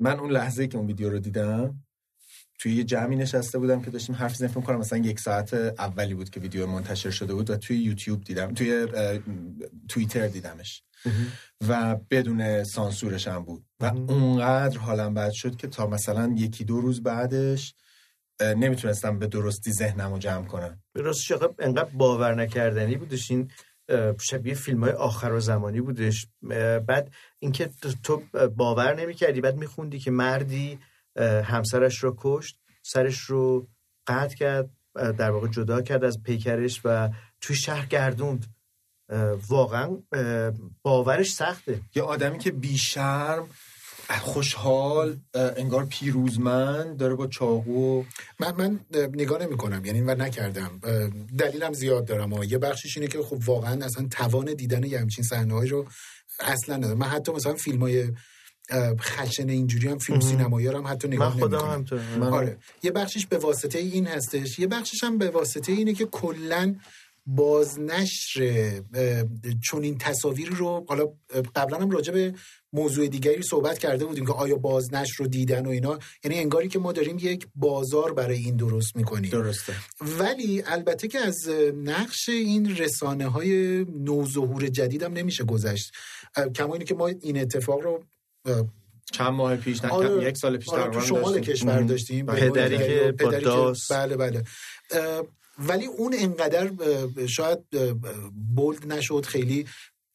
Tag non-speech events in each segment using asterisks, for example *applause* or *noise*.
من اون لحظه که اون ویدیو رو دیدم توی یه جمعی نشسته بودم که داشتیم حرف زنیم کنم مثلا یک ساعت اولی بود که ویدیو منتشر شده بود و توی یوتیوب دیدم توی توییتر دیدمش. و بدون سانسورش هم بود. و اونقدر حالم بد شد که تا مثلا یکی دو روز بعدش نمی‌تونستم به درستی ذهنم رو جمع کنم. به راستش انقدر باور نکردنی بودش این شبیه فیلم های آخر و زمانی بودش. بعد اینکه تو باور نمی‌کردی بعد میخوندی که مردی همسرش رو کشت سرش رو قطع کرد در واقع جدا کرد از پیکرش و توی شهر گردوند. واقعا باورش سخته. یه آدمی که بیشرم خوشحال انگار پیروزمند داره با چاقو من من نگاه نمی کنم یعنی و نکردم. دلیلم زیاد دارم و یه بخشش اینه که خب واقعا اصلا توان دیدن یه همچین صحنه رو اصلا ندارم. من حتی مثلا فیلم های خشن اینجوری هم فیلم سینمایی هم حتی نگاه نمی کنم آره. یه بخشش به واسطه این هستش. یه بخشش هم به واسطه اینه که کلا بازنشر چون این تصاویر رو حالا قبلا هم راجع به موضوع دیگری صحبت کرده بودیم که آیا بازنشر رو دیدن و اینا. یعنی انگاری که ما داریم یک بازار برای این درست می‌کنیم. درسته. ولی البته که از نقش این رسانه های نوظهور جدید هم نمیشه گذشت. کما اینه که ما این اتفاق رو چند ماه پیش آره، یک سال پیش آره تو شمال کشور داشتیم پدری که با داست بله بله. ولی اون انقدر شاید بولد نشد خیلی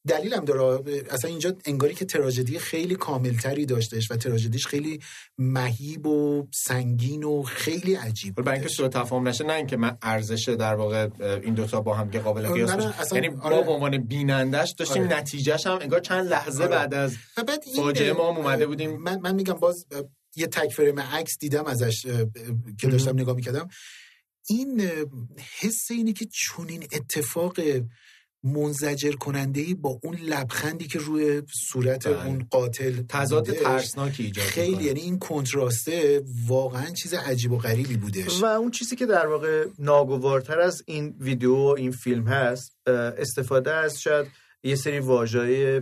دلیلم داره اصلا اینجا انگاری که تراژدی خیلی کاملتری داشتش و تراژدیش خیلی مهیب و سنگین و خیلی عجیب برای اینکه سوء تفاهم نشه نه اینکه من ارزش در واقع این دوتا با هم قابل قیاس باشه یعنی آره. ما به عنوان بینندش داشتیم آره. نتیجهش هم انگار چند لحظه آره. بعد از فاجعه ما اومده بودیم من, من میگم باز یه تک فریم عکس دیدم ازش که داشتم نگاه می‌کردم این حس اینه که چونین اتفاق منزجر کننده ای با اون لبخندی که روی صورت بله. اون قاتل تضاد ترسناکی ایجاد خیلی یعنی این کنتراسته واقعا چیز عجیب و غریبی بودش. و اون چیزی که در واقع ناگوارتر از این ویدیو و این فیلم هست استفاده از شاید یه سری واژه‌های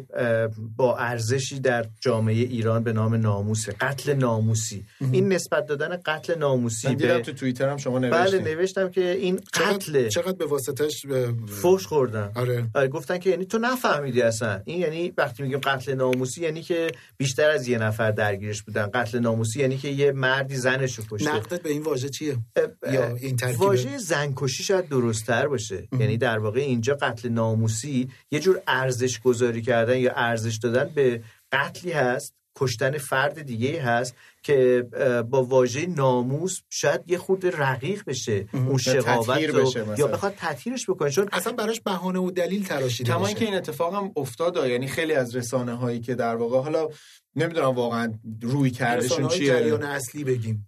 با ارزشی در جامعه ایران به نام ناموس قتل ناموسی. این نسبت دادن قتل ناموسی به تو توییتر هم شما نوشتید بله نوشتم که این قتل. چقدر, به واسطش فوش خوردن. آره. آره. گفتن که یعنی تو نفهمیدی اصلا. این یعنی وقتی میگیم قتل ناموسی یعنی که بیشتر از یه نفر درگیرش بودن. قتل ناموسی یعنی که یه مردی زنش رو کشته. نقدت به این واژه چیه؟ یا این ترکیب واژه زنکشی شاید درست‌تر باشه. یعنی در واقع اینجا قتل ناموسی یه جور ارزش گذاری کردن یا ارزش دادن به قتلی هست کشتن فرد دیگه هست که با واژه ناموس شاید یه خود رقیق بشه اون شقاوت رو یا بخواد تطهیرش بکنه. چون اصلا براش بهانه و دلیل تراشیده کما که این اتفاق هم افتاد یعنی خیلی از رسانه هایی که در واقع حالا نمی‌دونم واقعا روی کردشون چیه. جریان اصلی بگیم.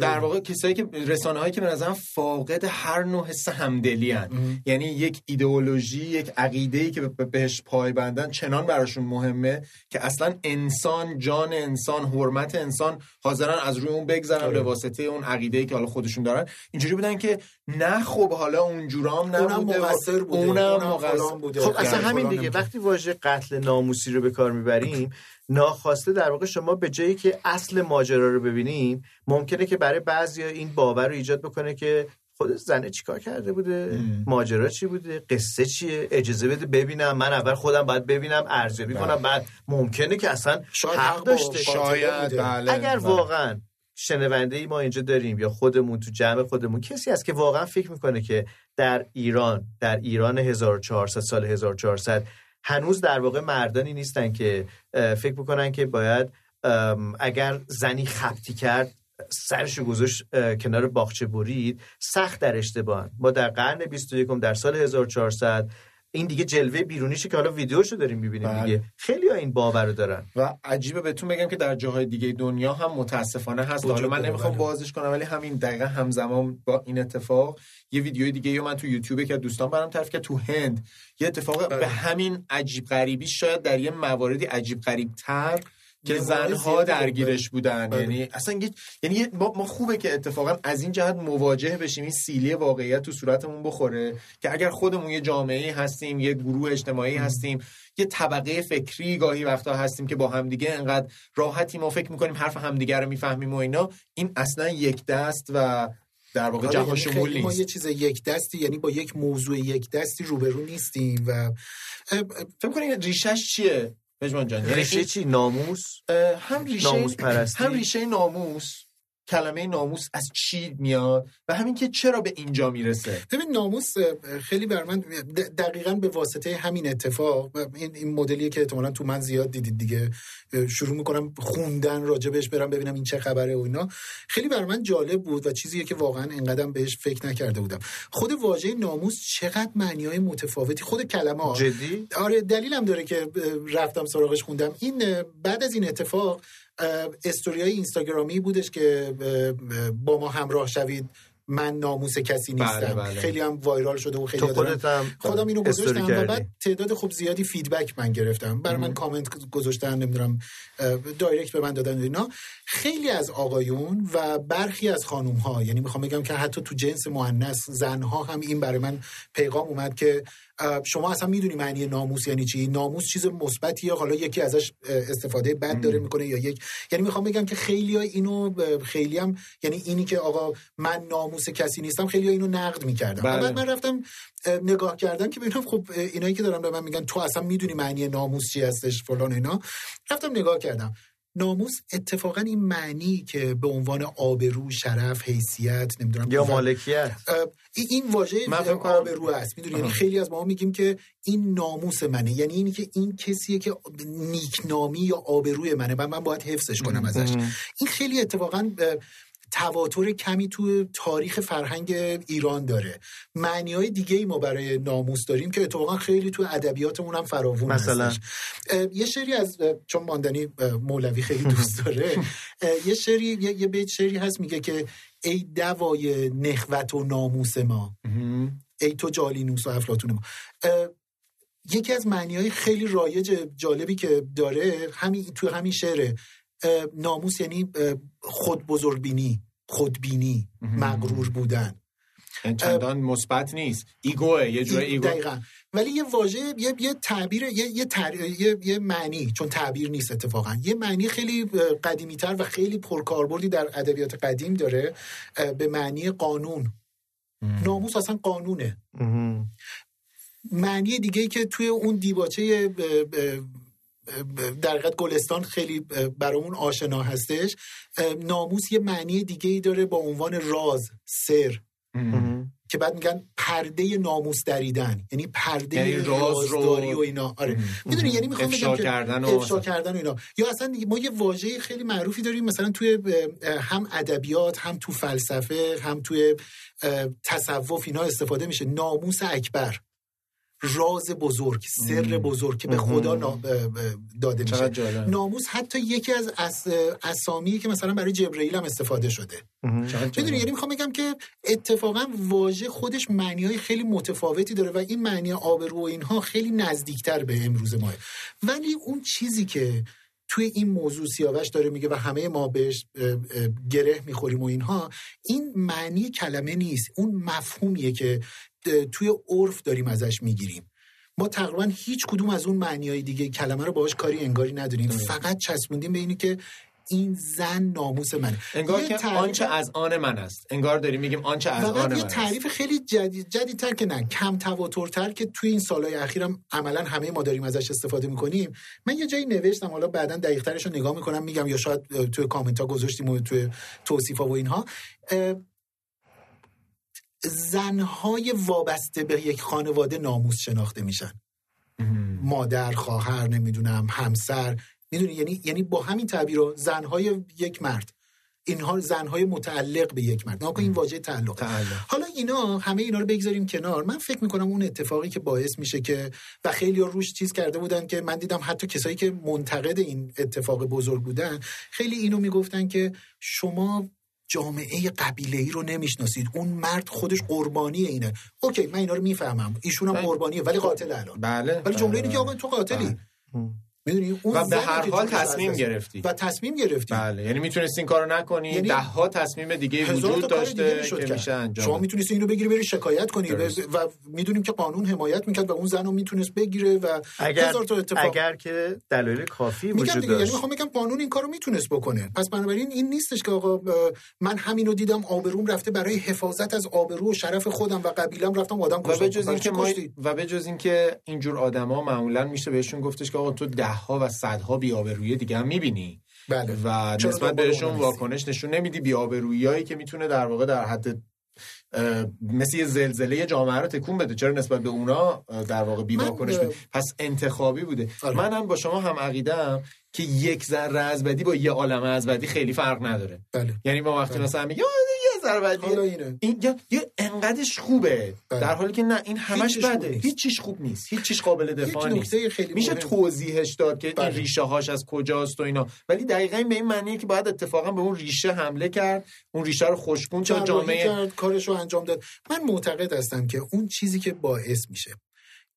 در واقع کسایی که رسانه هایی که به نظرم فاقد هر نوع حس همدلی هن. یعنی یک ایدئولوژی یک عقیده ای که بهش پایبندن چنان براشون مهمه که اصلا انسان جان انسان حرمت انسان حاضرن از روی اون بگذرن به واسطه اون عقیده ای که حالا خودشون دارن. اینجوری بودن که نه خب حالا اونجورام نبوده اونم بوده. اونم بوده. خب اصلا همین دیگه. وقتی واژه قتل ناموسی رو به کار می‌بریم ناخواسته در واقع شما به جایی که اصل ماجرا رو ببینیم ممکنه که برای بعضی این باور رو ایجاد بکنه که خود زنه چیکار کرده بوده ماجرا چی بوده قصه چیه اجازه بده ببینم من اول خودم باید ببینم ارزیابی کنم بله. بعد ممکنه که اصلا شاید حق داشته شاید بله. اگر بله. واقعا شنونده ای ما اینجا داریم یا خودمون تو جمع خودمون کسی هست که واقعا فکر می‌کنه که در ایران در ایران 1400 سال 1400 هنوز در واقع مردانی نیستن که فکر بکنن که باید اگر زنی خبتی کرد سرش گذاشت کنار باغچه برید سخت در اشتباه ما در قرن 21 در سال 1400 این دیگه جلوه بیرونیشه که حالا ویدیوشو داریم می‌بینیم بله. دیگه خیلی ها این باور رو دارن و عجیبه بهتون بگم که در جاهای دیگه دنیا هم متاسفانه هست حالا من نمی‌خوام بله. بازش کنم ولی همین دقیقه همزمان با این اتفاق یه ویدیوی دیگه یا من تو یوتیوب که دوستان برام تعریف که تو هند یه اتفاق بله. به همین عجیب غریبی شاید در یه مواردی عجیب غریب تر که زنها درگیرش بودن. بله. یعنی اصلا یعنی ما, ما خوبه که اتفاقا از این جهت مواجه بشیم. این سیلی واقعیت تو صورتمون بخوره. که اگر خودمون یه جامعه هستیم یه گروه اجتماعی هستیم یه طبقه فکری گاهی وقتا هستیم که با همدیگه انقدر راحتی ما فکر می‌کنیم حرف همدیگه رو می‌فهمیم و اینا این اصلا یک دست و در واقع آره، جهان یعنی شمول نیست ما یه چیز یک دستی یعنی با یک موضوع یک دستی روبرو نیستیم و فکر کنید ریشش چیه؟ پژمان جان ریشه چی؟ ناموس؟ هم ریشه ناموس پرستی؟ هم ریشه ناموس. کلمه ناموس از چی میاد و همین که چرا به اینجا می‌رسه؟ ببین ناموس خیلی بر من دقیقا به واسطه همین اتفاق این, این مدلیه که احتمالا تو من زیاد دیدید دیگه شروع می‌کنم خوندن راجبش برم ببینم این چه خبره و اینا. خیلی بر من جالب بود و چیزیه که واقعا انقدرم بهش فکر نکرده بودم. خود واژه ناموس چقدر معنی های متفاوتی خود کلمه ها جدی؟ آره دلیلم داره که رفتم سراغش خوندم. این بعد از این اتفاق استوریای اینستاگرامی بودش که با ما همراه شوید. من ناموس کسی نیستم. بله. بله. خیلی هم وایرال شده و خیلی خودم اینو گذاشتم و بعد تعداد خوب زیادی فیدبک من گرفتم. برای من کامنت گذاشتن نمی‌دونم دایرکت به من دادن اینا. خیلی از آقایون و برخی از خانوم ها یعنی می‌خوام بگم که حتی تو جنس مؤنث زنها هم این برای من پیغام اومد که شما اصلا می‌دونی معنی ناموس یعنی چی؟ ناموس چیز مثبتیه حالا یکی ازش استفاده بد داره می‌کنه یا یک. یعنی می‌خوام بگم که خیلی ها اینو خیلی هم یعنی اینی که آقا من ناموس کسی نیستم خیلی ها اینو نقد می‌کردم بله. بعد من رفتم نگاه کردم که ببینم خب اینایی که دارن به من میگن تو اصلا می‌دونی معنی ناموس چی هستش فلان اینا. رفتم نگاه کردم. ناموس اتفاقا این معنی که به عنوان آبرو شرف حیثیت نمی‌دونم یا مالکیت. این واژه آبرو است. می‌دونی؟ یعنی خیلی از ما میگیم که این ناموس منه. یعنی اینی که این کسیه که نیکنامی یا آبروی منه. و من باید حفظش کنم ازش. این خیلی اتفاقا تواتر کمی تو تاریخ فرهنگ ایران داره. معنی های دیگه ای ما برای ناموس داریم که اتفاقا خیلی تو ادبیاتمون هم فراوون مثلا؟ هستش. یه شعری از چون ماندنی مولوی خیلی دوست *laughs* داره. یه شعری یه بیت شعری هست میگه که ای دوای نخوت و ناموس ما. ای تو جالینوس و افلاطون ما. یکی از معنی های خیلی رایج جالبی که داره همین تو همین شعره. ناموس یعنی خود بزرگبینی خودبینی مغرور بودن. چندان مثبت نیست. ایگوه یه جور ego. دقیقا. ولی یه واژه یه یه تعبیر یه یه, یه یه معنی چون تعبیر نیست اتفاقا. یه معنی خیلی قدیمی تر و خیلی پرکاربردی در ادبیات قدیم داره به معنی قانون. ناموس اصلا قانونه. معنی دیگه ای که توی اون دیباچه در گلستان خیلی برامون آشنا هستش. ناموس یه معنی دیگه ای داره با عنوان راز سر. که بعد میگن پرده ناموس دریدن. یعنی پرده یعنی رازداری و اینا. آره. می‌دونی یعنی می‌خوام بگم کردن و افشا کردن و اینا. یا اصلا ما یه واژه خیلی معروفی داریم مثلا توی هم ادبیات هم تو فلسفه هم توی تصوف اینا استفاده میشه. ناموس اکبر. راز بزرگ سر بزرگ که به خدا داده میشه. ناموس حتی یکی از اسامی که مثلا برای جبرئیل هم استفاده شده. می‌دونی؟ یعنی می‌خوام بگم که اتفاقا واژه خودش معنی های خیلی متفاوتی داره و این معنی آبرو و اینها خیلی نزدیکتر به امروز ما ولی اون چیزی که توی این موضوع سیاوش داره میگه و همه ما بهش گره می‌خوریم و اینها این معنی کلمه نیست. اون مفهومیه که توی عرف داریم ازش می‌گیریم. ما تقریبا هیچ کدوم از اون معنی دیگه کلمه رو باهاش کاری انگاری نداریم. فقط چسبوندیم به اینی که این زن ناموس منه. انگار که آنچه از آن من است. انگار داریم میگیم آنچه از آن من یه تعریف خیلی جدید جدیدتر که نه. کم تواترتر که توی این سالهای اخیرم عملا همه ما داریم ازش استفاده می‌کنیم. من یه جایی نوشتم حالا بعدا دقیقترش رو نگاه می‌کنم میگم یا شاید توی کامنت ها گذاشتیم و توی توصیف ها و اینها. زنهای وابسته به یک خانواده ناموس شناخته میشن. مادر خواهر نمی‌دونم همسر. می‌دونی یعنی یعنی با همین تعبیر زنهای یک مرد. اینها زنهای متعلق به یک مرد. این واژه تعلق. تعلق. حالا اینا همه اینا رو بگذاریم کنار. من فکر می‌کنم اون اتفاقی که باعث میشه که و خیلی روش چیز کرده بودن که من دیدم حتی کسایی که منتقد این اتفاق بزرگ بودن خیلی اینو می‌گفتن که شما جامعه قبیله ای رو نمی‌شناسید. اون مرد خودش قربانی اینه. اوکی من اینا رو می‌فهمم. ایشون هم بله. قربانیه ولی قاتل الان. بله. ولی جمله اینه که آقا تو قاتلی. بله. می‌دونی؟ اون و به هر که حال تصمیم گرفتی. و تصمیم گرفتی. بله یعنی می‌تونستی این کارو نکنی. یعنی ده ها تصمیم دیگه وجود دیگه داشته می‌شد که. میشه انجام شما. می‌تونستی اینو بگیری بری شکایت کنی. و, درست. و می‌دونیم که قانون حمایت می‌کرد و اون زن رو می‌تونست بگیره و اگر هزار تا اتفاق اگر که دلایل کافی میگم وجود دیگه یعنی داشت. می‌خوام بگم قانون این کارو می‌تونست بکنه. پس بنابراین این نیستش که آقا من همینو دیدم آبروم رفته برای حفاظت از آبرو و شرف خودم و قبیلم رفتم آدم و کشتم. به جز برای چی اینکه ما کشتی؟ و به جز اینکه اینجور آدما معمولا میشه بهشون گفتش که آقا تو ده ها و صدها بی‌آبرویی دیگه هم می‌بینی. بله. و نسبت بهشون؟ واکنش نشون نمیدی. بی‌آبروییایی که می‌تونه در واقع در حد مثل یه زلزله جامعه رو تکون بده. چرا نسبت به اونا در واقع بی من، واکنش بده پس انتخابی بوده. آره. منم با شما هم عقیدم که یک ذره از بدی با یه عالمه از بدی خیلی فرق نداره. بله. یعنی ما وقتی بله. مثلا میگه حالا اینه. این یا یه انقدرش خوبه. بله. در حالی که نه این همش بده. هیچ چیش خوب نیست. هیچ چیش قابل دفاع نیست. میشه. توضیحش داد که بله. این ریشه هاش از کجاست و اینا. ولی دقیقا به این معنیه که باید اتفاقا به اون ریشه حمله کرد. اون ریشه رو خوشگون جراحی جامعه کرد کارش رو انجام داد. من معتقد هستم که اون چیزی که باعث میشه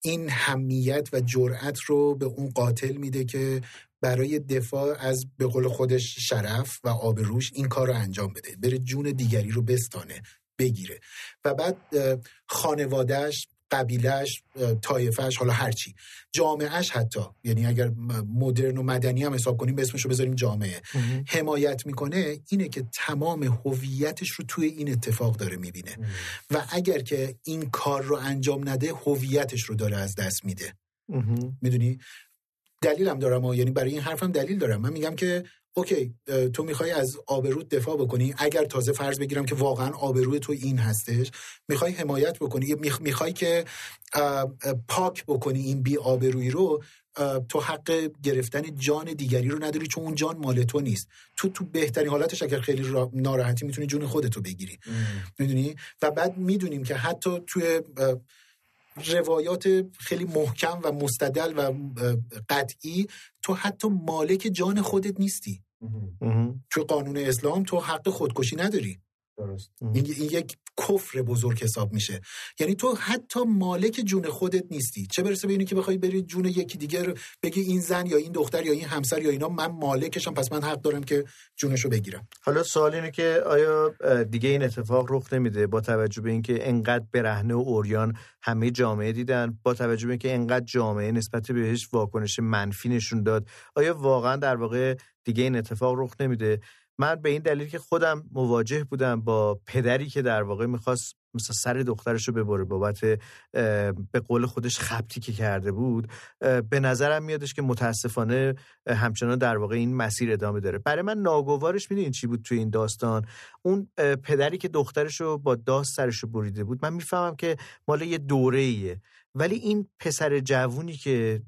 این همیت و جرأت رو به اون قاتل میده که برای دفاع از به قول خودش شرف و آبروش این کار رو انجام بده. بره جون دیگری رو بستانه بگیره. و بعد خانوادهش قبیلش طایفش حالا هرچی جامعهش حتی یعنی اگر مدرن و مدنی هم حساب کنیم اسمش رو بذاریم جامعه. حمایت می‌کنه اینه که تمام هویتش رو توی این اتفاق داره می‌بینه. و اگر که این کار رو انجام نده هویتش رو داره از دست میده. می‌دونی؟ دلیلم دارم و یعنی برای این حرفم دلیل دارم. من میگم که اوکی تو می‌خوای از آبروت دفاع بکنی. اگر تازه فرض بگیرم که واقعا آبروی تو این هستش می‌خوای حمایت بکنی. میخ- می‌خوای که پاک بکنی این بی آبرویی رو تو حق گرفتن جان دیگری رو نداری چون اون جان مال تو نیست. تو تو بهترین حالتش اگر خیلی را- ناراحتی می‌تونی جون خودتو بگیری. می‌دونی؟ و بعد می‌دونیم که حتی توی روایات خیلی محکم و مستدل و قطعی تو حتی مالک جان خودت نیستی. توی قانون اسلام تو حق خودکشی نداری. درست. این, این یک کفر بزرگ حساب میشه. یعنی تو حتی مالک جون خودت نیستی. چه برسه به اینی که بخوای بری جون یکی دیگه رو بگی این زن یا این دختر یا این همسر یا اینا من مالکشم پس من حق دارم که جونشو بگیرم. حالا سوال اینه که آیا دیگه این اتفاق رخ نمیده با توجه به اینکه انقدر برهنه و اوریان همه جامعه دیدن با توجه به اینکه انقدر جامعه نسبت بهش واکنش منفی نشون داد آیا واقعا در واقع دیگه این اتفاق رخ نمیده؟ من به این دلیل که خودم مواجه بودم با پدری که در واقع می‌خواست مثلا سر دخترش رو ببره بابت به قول خودش خبتی که کرده بود به نظرم میادش که متاسفانه همچنان در واقع این مسیر ادامه داره. برای من ناگوارش می‌دونین چی بود توی این داستان؟ اون پدری که دخترش رو با داست سرش رو بریده بود من می‌فهمم که مال یه دوره ایه ولی این پسر جوونی که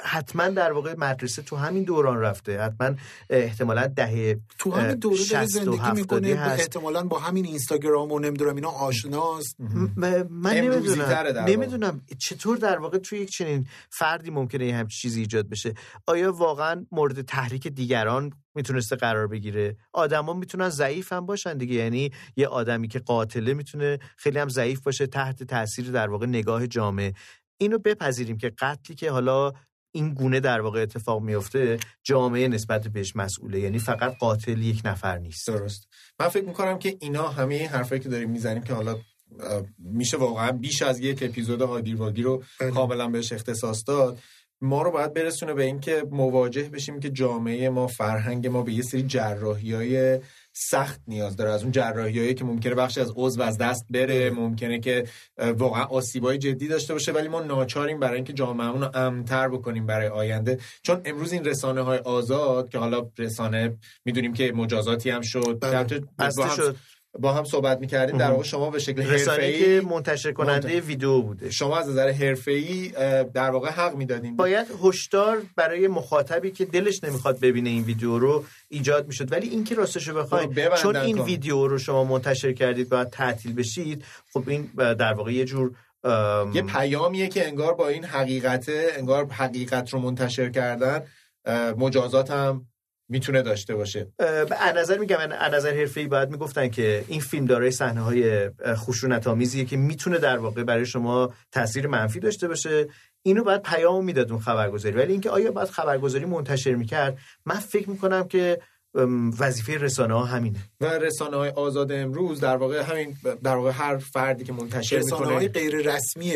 حتما در واقع مدرسه تو همین دوران رفته حتما احتمالا دهه تو همین دوره داره 60 و زندگی 70 می‌کنه هست. احتمالا با همین اینستاگرام و نمی‌دونم اینا آشناست م- من نمی‌دونم. نمی‌دونم چطور در واقع توی یک چنین فردی ممکنه یه همچین چیزی ایجاد بشه آیا واقعا مورد تحریک دیگران می‌تونسته قرار بگیره. آدما می‌تونن ضعیف هم باشن دیگه. یعنی یه آدمی که قاتله می‌تونه خیلی هم ضعیف باشه تحت تاثیر در واقع نگاه جامعه اینو بپذیریم که قتلی که حالا این گونه در واقع اتفاق میفته جامعه نسبت بهش مسئوله. یعنی فقط قاتل یک نفر نیست. درست. من فکر می‌کنم که اینا همه این حرفایی که داریم می‌زنیم که حالا میشه واقعا بیش از یک اپیزود هاگیر واگیر رو بله. کاملا بهش اختصاص داد. ما رو باید برسونه به اینکه مواجه بشیم که جامعه ما فرهنگ ما به یه سری جراحی های سخت نیاز داره. از اون جراحی هایی که ممکنه بخشی از عضو از دست بره ممکنه که واقعا آسیبای جدی داشته باشه ولی ما ناچاریم برای اینکه جامعهمون رو امن‌تر بکنیم برای آینده. چون امروز این رسانه های آزاد که حالا رسانه می‌دونیم که مجازاتی هم شد بله. شد. با هم صحبت می‌کردیم در واقع شما به شکل حرفه‌ای که منتشر کننده منتشر. ویدیو بوده شما از نظر حرفه‌ای در واقع حق می‌دادین باید هشدار برای مخاطبی که دلش نمی‌خواد ببینه این ویدیو رو ایجاد می‌شد ولی اینکه راستشو بخواین برو ببندن چون این کن. ویدیو رو شما منتشر کردید باید تعطیل بشید خب این در واقع یه جور ام، یه پیامیه که انگار با این حقیقته انگار حقیقت رو منتشر کردن مجازات هم می‌تونه داشته باشه. از نظر میگم از نظر حرفه‌ای باید می‌گفتن که این فیلم دارای صحنه های خشونت آمیزیه که می‌تونه در واقع برای شما تاثیر منفی داشته باشه. اینو باید پیام می‌داد اون خبرگزاری. ولی اینکه آیا باید خبرگزاری منتشر می‌کرد؟ من فکر می‌کنم که وظیفه رسانه ها همینه. و رسانه های آزاد امروز در واقع همین در واقع هر فردی که منتشر رسانه می‌کنه های غیر رسمی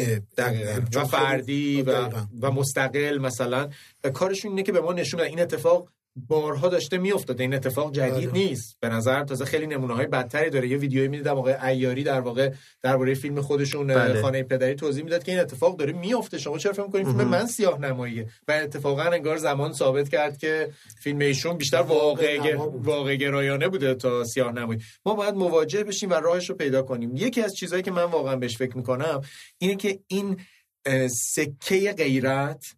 و فردی و, و مستقل مثلا. کارشون اینه که به ما نشون این اتفاق بارها داشته میافتاده. این اتفاق جدید آره. نیست. به نظر تازه خیلی نمونه های بدتری داره. یه ویدیویی می‌دیدم آقای ایاری در واقع درباره فیلم خودشون بله. خانه پدری توضیح می‌داد که این اتفاق داره میافته. شما چرا فکر می‌کنید فیلم من سیاه نماییه و اتفاقا انگار زمان ثابت کرد که فیلم ایشون بیشتر واقع واقع گرایانه بوده تا سیاه نمایی ما باید مواجه بشیم و راهش رو پیدا کنیم. یکی از چیزهایی که من واقعا بهش فکر می‌کنم اینه که این سکه غیرت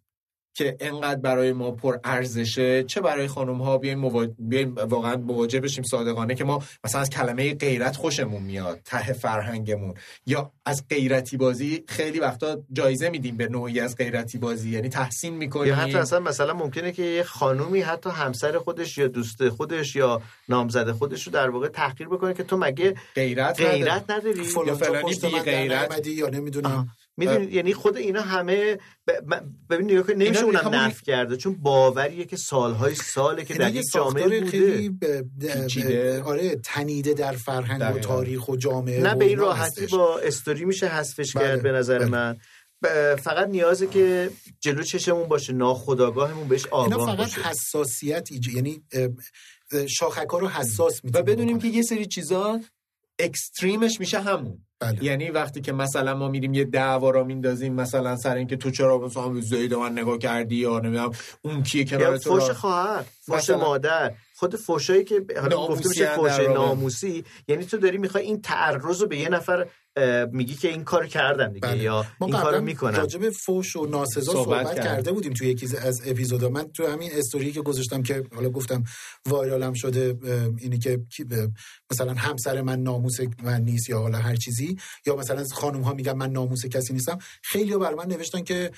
که انقدر برای ما پر ارزشه چه برای خانم ها بیایم, واقعا مواجه بشیم صادقانه که ما مثلا از کلمه غیرت خوشمون میاد ته فرهنگمون. یا از غیرتی بازی خیلی وقتا جایزه میدیم به نوعی از غیرتی بازی یعنی تحسین می‌کنیم. یا حتی اصلا مثلا ممکنه که یه خانومی حتی همسر خودش یا دوست خودش یا نامزد خودش رو در واقع تحقیر بکنه که تو مگه غیرت, غیرت نداری, نداری؟ یا فلانی بی غیرت. یا نمی‌دونم. می‌دونی یعنی خود اینا همه ببین نگاه که نمیشه اونم نف کرده چون باوریه که سالهای ساله که در یک جامعه بوده. خیلی آره تنیده در فرهنگ و تاریخ و جامعه نه به این راحتی با استوری میشه حذفش کرد بله، به نظر بله. من. فقط نیازه که جلو چشمون باشه ناخداگاهمون بهش آگاه اینا فقط حساسیت یعنی شاخک ها رو حساس و بدونیم که یه سری چیزا اکستریمش میشه همون. بله. یعنی وقتی که مثلا ما میریم یه دعوا را میندازیم مثلا سر اینکه تو چرا مثلا زید من نگاه کردی یا نمی‌دونم اون کیه کنار تو فوش خواهر فوش مادر خود فوشایی که حالا گفته میشه فوش ناموسی یعنی تو داری می‌خوای این تعرض رو به یه نفر میگی که این کار کردن دیگه بله. یا این کارو می‌کنن. راجب فوش و ناسزا صحبت, صحبت کرده بودیم توی یکی از اپیزودا من تو همین استوری که گذاشتم که حالا گفتم وایرالم شده اینی که مثلا همسر من ناموس من نیست یا حالا هر چیزی یا مثلا خانم ها میگن من ناموس کسی نیستم. خیلی بر من نوشتن که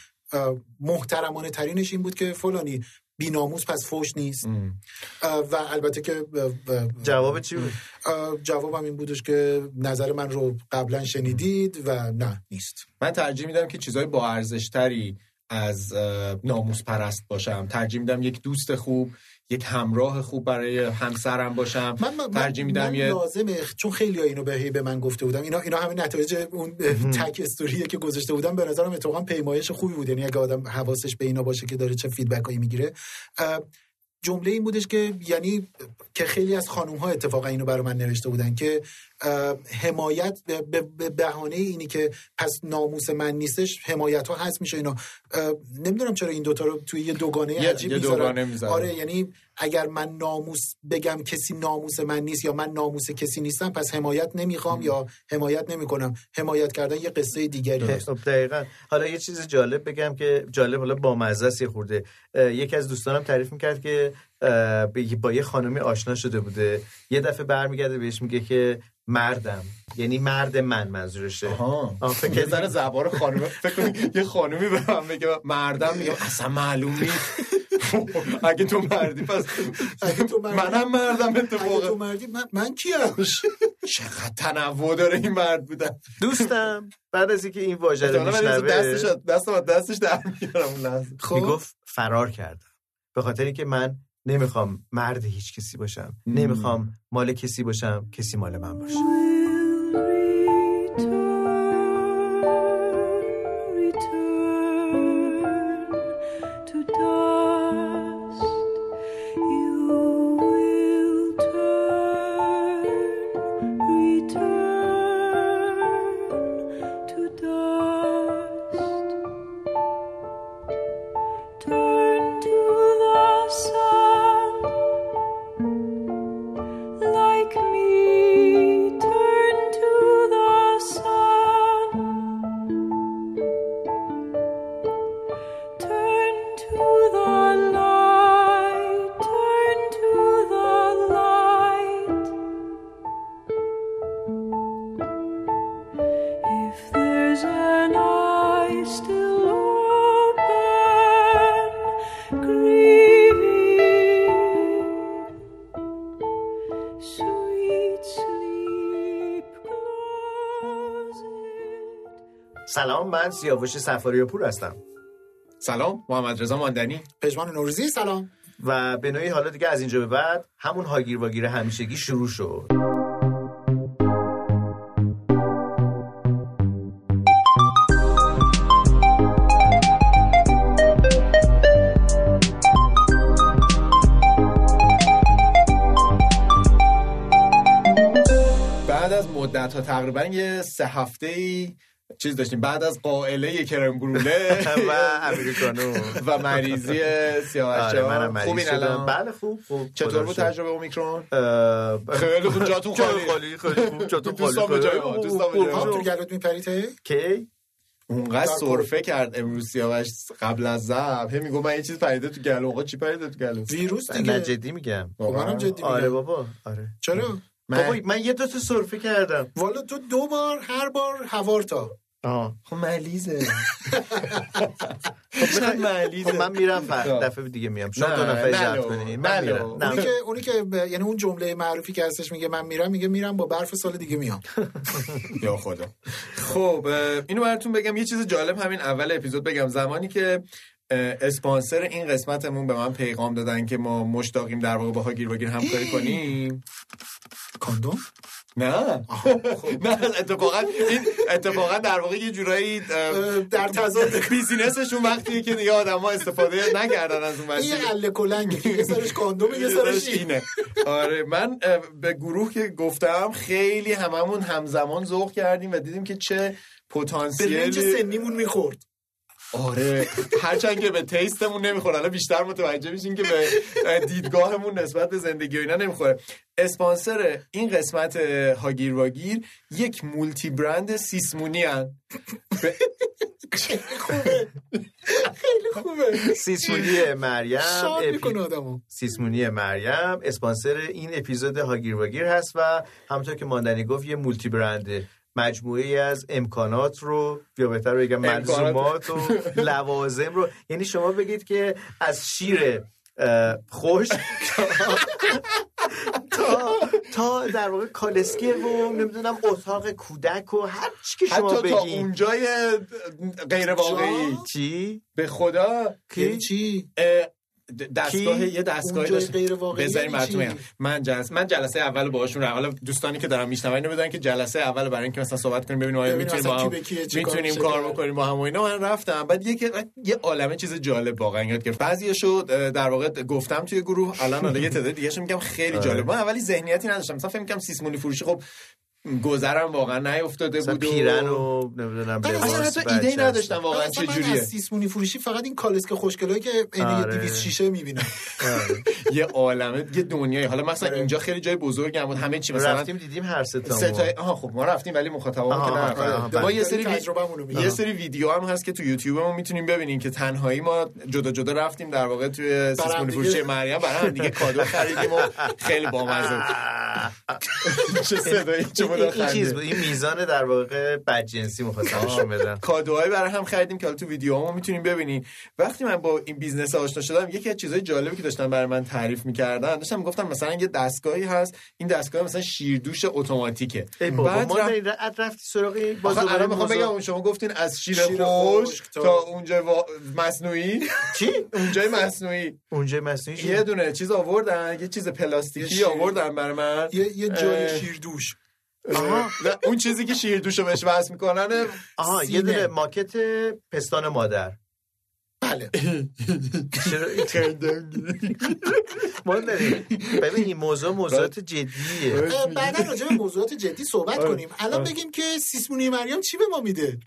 محترمانه ترینش این بود که فلانی بیناموس پس فوش نیست. و البته که جواب چی بود؟ جوابم این بودش که نظر من رو قبلا شنیدید و نه نیست. من ترجیح میدم که چیزهای با ارزش تری از ناموس پرست باشم. ترجیح میدم یک دوست خوب یک همراه خوب برای همسرم باشم. من, من ترجیح میدم من یه لازمه. چون خیلی ها اینو به به من گفته بودم اینا اینا همه نتایج اون تک استوریه که گذاشته بودم به نظرم اتفاقا پیمایش خوبی بود. یعنی اگه آدم حواسش به اینا باشه که داره چه فیدبک هایی می‌گیره جمله این بودش که یعنی که خیلی از خانوم ها اتفاقا اینو برای من نوشته بودن که حمایت به بهانه اینی که پس ناموس من نیستش حمایت ها هست میشه اینا. نمی‌دونم چرا این دوتا رو توی یه دوگانه عجیب می‌ذارن. آره یعنی اگر من ناموس بگم کسی ناموس من نیست یا من ناموس کسی نیستم پس حمایت نمی‌خوام یا حمایت نمی‌کنم. حمایت کردن یه قصه دیگری هست خب، دقیقا. حالا یه چیز جالب بگم که جالب حالا با مزه خورده. یکی از دوستانم تعریف می‌کرد که با یه خانمی آشنا شده بوده. یه دفعه برمیگرده بهش میگه که مردم. یعنی مرد من منظورشه. فکر یه ذره زبار خانم فکر یه خانمی به من میگه مردم میگه اصلا معلوم نیست. اگه تو مردی پس اگه تو مردی منم مردم اتفاقا. اگه تو مردی من, من کیم؟ چقدر تنوع داره این مرد بودن دوستم بعد از اینکه این واژه رو میشنوه دستش دست دستش در میارم خب. می‌گفت فرار کردم. به خاطر اینکه من نمی‌خوام مرد هیچ کسی باشم. نمی‌خوام مال کسی باشم کسی مال من باشه. سلام من سیاوش سفاری پور هستم. سلام محمد رضا ماندنی. پژمان نوروزی سلام. و به نوعی حالا دیگه از اینجا به بعد همون هاگیر واگیر همیشگی شروع شد. بعد از مدت ها تقریبا یه سه هفته ای چیز داشتیم. بعد از قائله کرم گروله *laughs* و امریکانو *laughs* و مریضی آره مریض خوبین الان بله خوب خوب. چطور بود. تجربه اومیکرون؟ خیلی خوب جاتون *laughs* خالی. خیلی خوب. جاتون خالی. دوستان به جای ما، دوستان به. جای ما. تو گلوت میپرید هی؟ کی؟ اونقدر در سرفه کرد امروز سیاوش قبل از زب هی میگو من یه چیز پریده تو گلو. آقا چی پریده تو گلو؟ ویروس نه دیگه. جدی میگم. منم جدی آره میگم بابا آره. چرا؟ بابا من من یه دو تا سرفه کردم. والا تو دو بار هر بار هوارتا آه خب ملیزه. خب ملیزه؟ خب من میرم. دفعه دیگه میام. شما دو نفر ضبط لو، کنین نه من. میرم. اونی که اونی که یعنی اون جمله معروفی که هستش میگه من میرم میگه میرم با برف سال دیگه میام. *laughs* یا خدا. خب اینو براتون بگم یه چیز جالب همین اول اپیزود بگم. زمانی که اسپانسر این قسمتمون به من پیغام دادن که ما مشتاقیم در واقع با هاگیر واگیر همکاری کنیم. کاندوم؟ نه. *laughs* نه اتفاقا این اتفاقا در واقع یه جورایی در تضاد. بیزینسشون وقتیه که دیگه آدم استفاده نکردن از اون مسیر یه اله کلنگه که یه سرش کاندومه یه سرش این. اینه. آره من به گروه که گفتم خیلی هممون همزمان ذوق کردیم و دیدیم که چه به پتانسیلی سنیمون می‌خورد. آره. هرچند که به تیستمون نمی‌خوره. حالا بیشتر متوجه میشین که به اه، دیدگاهمون نسبت به زندگی و اینا نمی‌خوره. اسپانسر این قسمت هاگیر واگیر یک مولتی برند سیسمونی هن. به- خوبه. سیسمونی مریم. اپی- سیسمونی مریم. اسپانسر این اپیزود هاگیر واگیر هست و همونطور که ماندنی گفت یه مولتی برنده مجموعه از امکانات رو یا بهتر بگم. ملزومات و *laughs* لوازم رو. یعنی شما بگید که از شیر خوش تا تا در واقع کالسکه و نمی‌دونم اتاق کودک و هر چی که شما حتی تا اونجای غیر واقعی. چی؟ به خدا؟ یعنی چی؟ دستگاه کی؟ یه دستگاه داشت. غیر واقعی بذاریم یعنی من جلسه من جلسه اول باهاشون حالا دوستانی که دارن میشنون اینو بدونن که جلسه اول برای اینکه مثلا صحبت کنیم ببینیم آیا می‌تونیم با هم می‌تونیم کار. بکنیم با هم و اینا. من رفتم. بعد یه یه عالمه چیز جالب واقعا یاد گرفت. بعضی شد در واقع گفتم توی گروه. الان حالا یه تعداد دیگه میگم خیلی آره. جالب. من اولی ذهنیتی نداشتم. مثلا فکر می‌کردم سیسمونی فروشی. خب گذرم واقعا نیافتاده بود و- پیرن و نمی‌دونم من اصلا لباس حتی ایده ای نداشتم. واقعا چه جوریه سیسمونی فروشی فقط این کالسکه خوشگلایی که عین یه آره. 200 شیشه می‌بینم آره. *laughs* یه عالمه یه دنیایی حالا مثلا آره. اینجا خیلی جای بزرگی هم بود همه چی مثلا رفتیم دیدیم هر سه تا ستای آها خب ما رفتیم ولی مخاطبمون که. آها، ما بله. یه سری یه سری ویدیو هم هست که تو یوتیوبمون می‌تونیم ببینین که تنهایی ما جدا جدا رفتیم در واقع توی سیسمونی فروشی. مریم برای هم دیگه کادو خریدیم و خیلی بامزه بود. *laughs* چه صدایی چه این, چیز. بود این میزان در واقع بدجنسی می‌خواستم *laughs* نشون بدم کادوهایی برای هم خریدیم که حالا تو ویدیوهامون می‌تونیم ببینین وقتی من با این business آشنا شدم یکی از چیزهای جالبی که داشتن برای من تعریف می‌کردن داشتم می‌گفتم مثلا یه دستگاهی هست این دستگاه مثلا شیردوش اتوماتیکه بعد ما رفت- داریم ر- رفتی سراغ بازار الان می‌خوام. بگم شما گفتین از شیر, شیر خشک خشک تا, اونجا وا... مصنوعی *laughs* چی اونجای مصنوعی اونجا مصنوعی؟ یه دونه چیز آوردن یه چیز پلاستیکی. آوردن برای من یه یه جای شیردوش اون چیزی که شیر دوشو بهش وصل می‌کنن آها یه. دونه ماکت پستان مادر. بله. چرا ما داریم ببین این موضوع موضوعات جدیه. بعدا راجع به موضوعات جدی صحبت آره. کنیم. الان بگیم که سیسمونی مریم چی به ما میده؟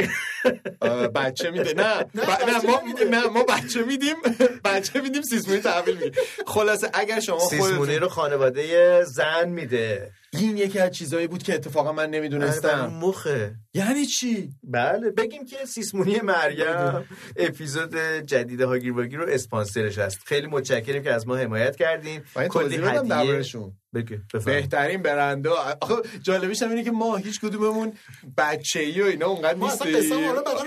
آه، بچه میده. نه. نه، ما. نه ما بچه میدیم. بچه میدیم سیسمونی تحویل میدیم خلاصه اگر شما سیسمونی رو خانواده زن میده. این یکی از چیزایی بود که اتفاقا من نمی‌دونستم. مخه. یعنی چی؟ بله بگیم که سیسمونی مریم اپیزود جدید هاگیر واگیر رو اسپانسرش هست. خیلی متشکریم که از ما حمایت کردین. کلی هدیه. بگه بهترین برنده. آخه جالبیش هم اینه که ما هیچ کدوممون بچه ای و اینا اونقدر ما اصلا نیستیم.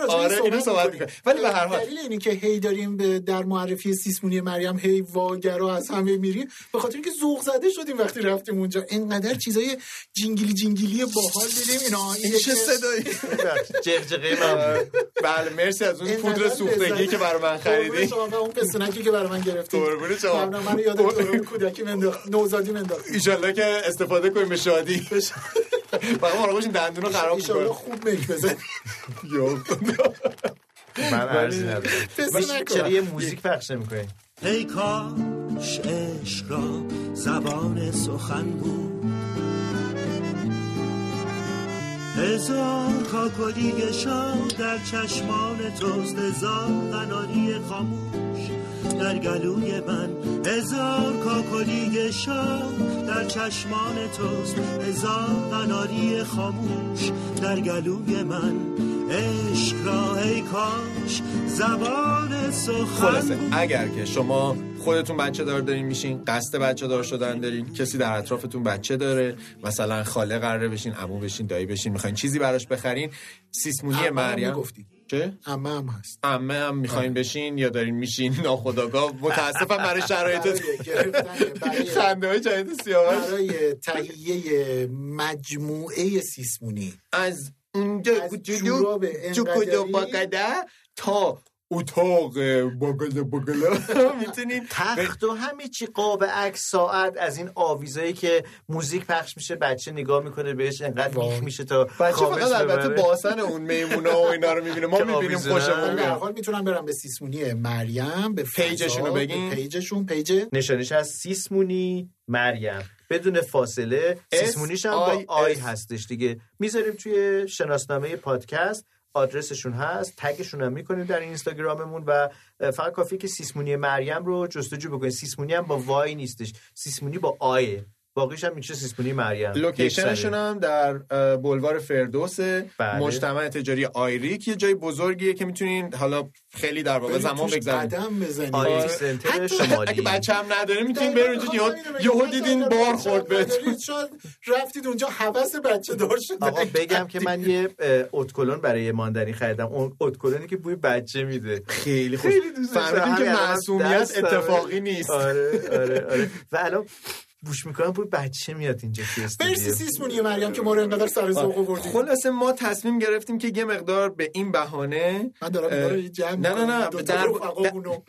آره اینو صحبت می‌کنیم. ولی به هر حال. دلیل اینی که هی داریم به در معرفی سیسمونی مریم هی واگرا از همه میریم. به خاطر اینکه ذوق زده شدیم وقتی رفتیم اونجا. اینقدر چیزای جینگلی جینگلی باحال دیدیم. اینا این چه صدایی؟ *laughs* جغجغه من بود. بله مرسی از اون پودر سوختگی که برای من خریدی. شما اون پستونکی که برای من گرفتی قربون شما. من یاد دوران کودکی منداخت. نوزادی منداخت. ایشالله که استفاده کنیم به شادی. فقط مراقب باشین دندون رو خراب ایشالله کنیم. خوب میک بزن *laughs* من عرضی ندارم. چرا یه موزیک پخش نمی‌کنی؟ ای کاش عشق را زبان سخن بود. هزار کاکلی شام در چشمان توست هزار قناری خاموش. در گلوی من. هزار کاکلی شام در چشمان توست. هزار قناری خاموش در گلوی من. عشق را ای کاش زبان سخن خلاصه اگر که شما خودتون بچه دار دارین میشین قصد بچه دار شدن دارین کسی در اطرافتون بچه داره مثلا خاله قراره بشین عمو بشین دایی بشین می‌خواین چیزی براش بخرین سیسمونی مریم. می‌گفتی. چه؟ عمه هم هست. عمه هم می‌خواین بشین یا دارین میشین؟ ناخداگاه متاسفم برای شرایط خنده های جدید سیاوش. برای تهیه مجموعه سیسمونی. از اونجا کوچولو انقدری؟ باگده تا اتاق باگله باگله *laughs* می‌تونین تخت و همه چی قاب عکس ساعت از این آویزایی که موزیک پخش میشه بچه نگاه می‌کنه بهش انقدر. میخ میشه تا بچه فقط البته. باسن اون میمونا و اینا رو می‌بینه ما *laughs* می‌بینیم. خوشمون میاد حال می‌تونم برم به سیسمونی مریم به page شون رو بگین. page شون page نشانش از سیسمونی مریم بدون فاصله سیسمونیش هم با I. هستش دیگه می‌ذاریم توی شناسنامه پادکست آدرسشون هست tag شون هم می‌کنیم در Instagram مون و فقط کافیه که سیسمونی مریم رو جستجو بکنید. سیسمونی هم با Y نیستش. سیسمونی با I ئه. باقیش هم میشه سیسمونی مریم. لوکیشنشون هم در بلوار فردوس بله. مجتمع تجاری آیریک. یه جای بزرگیه که می‌تونین حالا خیلی در واقع زمان توش بگذارید قدم بزنید. آیریک آره. سنتر حتی شمالی. اگه بچه هم نداره می‌تونین برید اونجا. یهو- دیدین بار خورد بهتون. رفتید اونجا حوس بچه دار شده. آقا بگم که من یه *laughs* اتکلون برای ماندنی خریدم. اون اتکلونی که بوی بچه میده. خیلی خوش خیلی دوست داشتم. فهمیدیم که معصومیت. اتفاقی نیست. آره آره آره. و الان بوش می‌کنم بوی بچه میاد اینجا مرسی سیسمونی مریم که ما رو انقدر سر ذوق آوردید خلاصه ما تصمیم گرفتیم که یه مقدار به این بهانه من دارم جمع نه نه نه.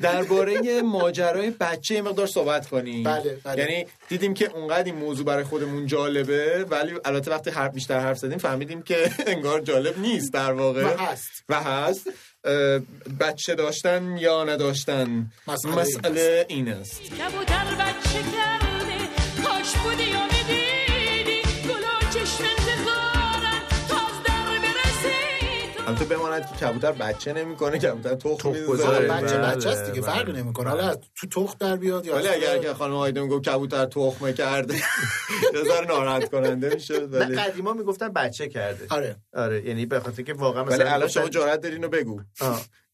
درباره ماجرای بچه یه مقدار صحبت کنیم. بله، بله. یعنی دیدیم که اونقدر این موضوع برای خودمون جالبه ولی البته وقتی حرف بیشتر حرف زدیم فهمیدیم که *laughs* انگار جالب نیست در واقع. و هست. و هست. بچه داشتن یا نداشتن؟ مسئله مسئله این است. کبوتر بچه البته بماند که کبوتر بچه نمی‌کنه کبوتر تخم تخم می‌ذاره. گذاره. بچه بله، بچه است دیگه بله. فرقی نمی‌کنه حالا تو تخت در بیاد یا ولی اگر تو- که خانم آیدون گفت کبوتر تخمه کرده *laughs* یه ذره ناراحت کننده میشه ولی قدیما می‌گفتن بچه کرده آره آره یعنی به خاطر که واقعا مثلا الان شما جرأت دارین بگو.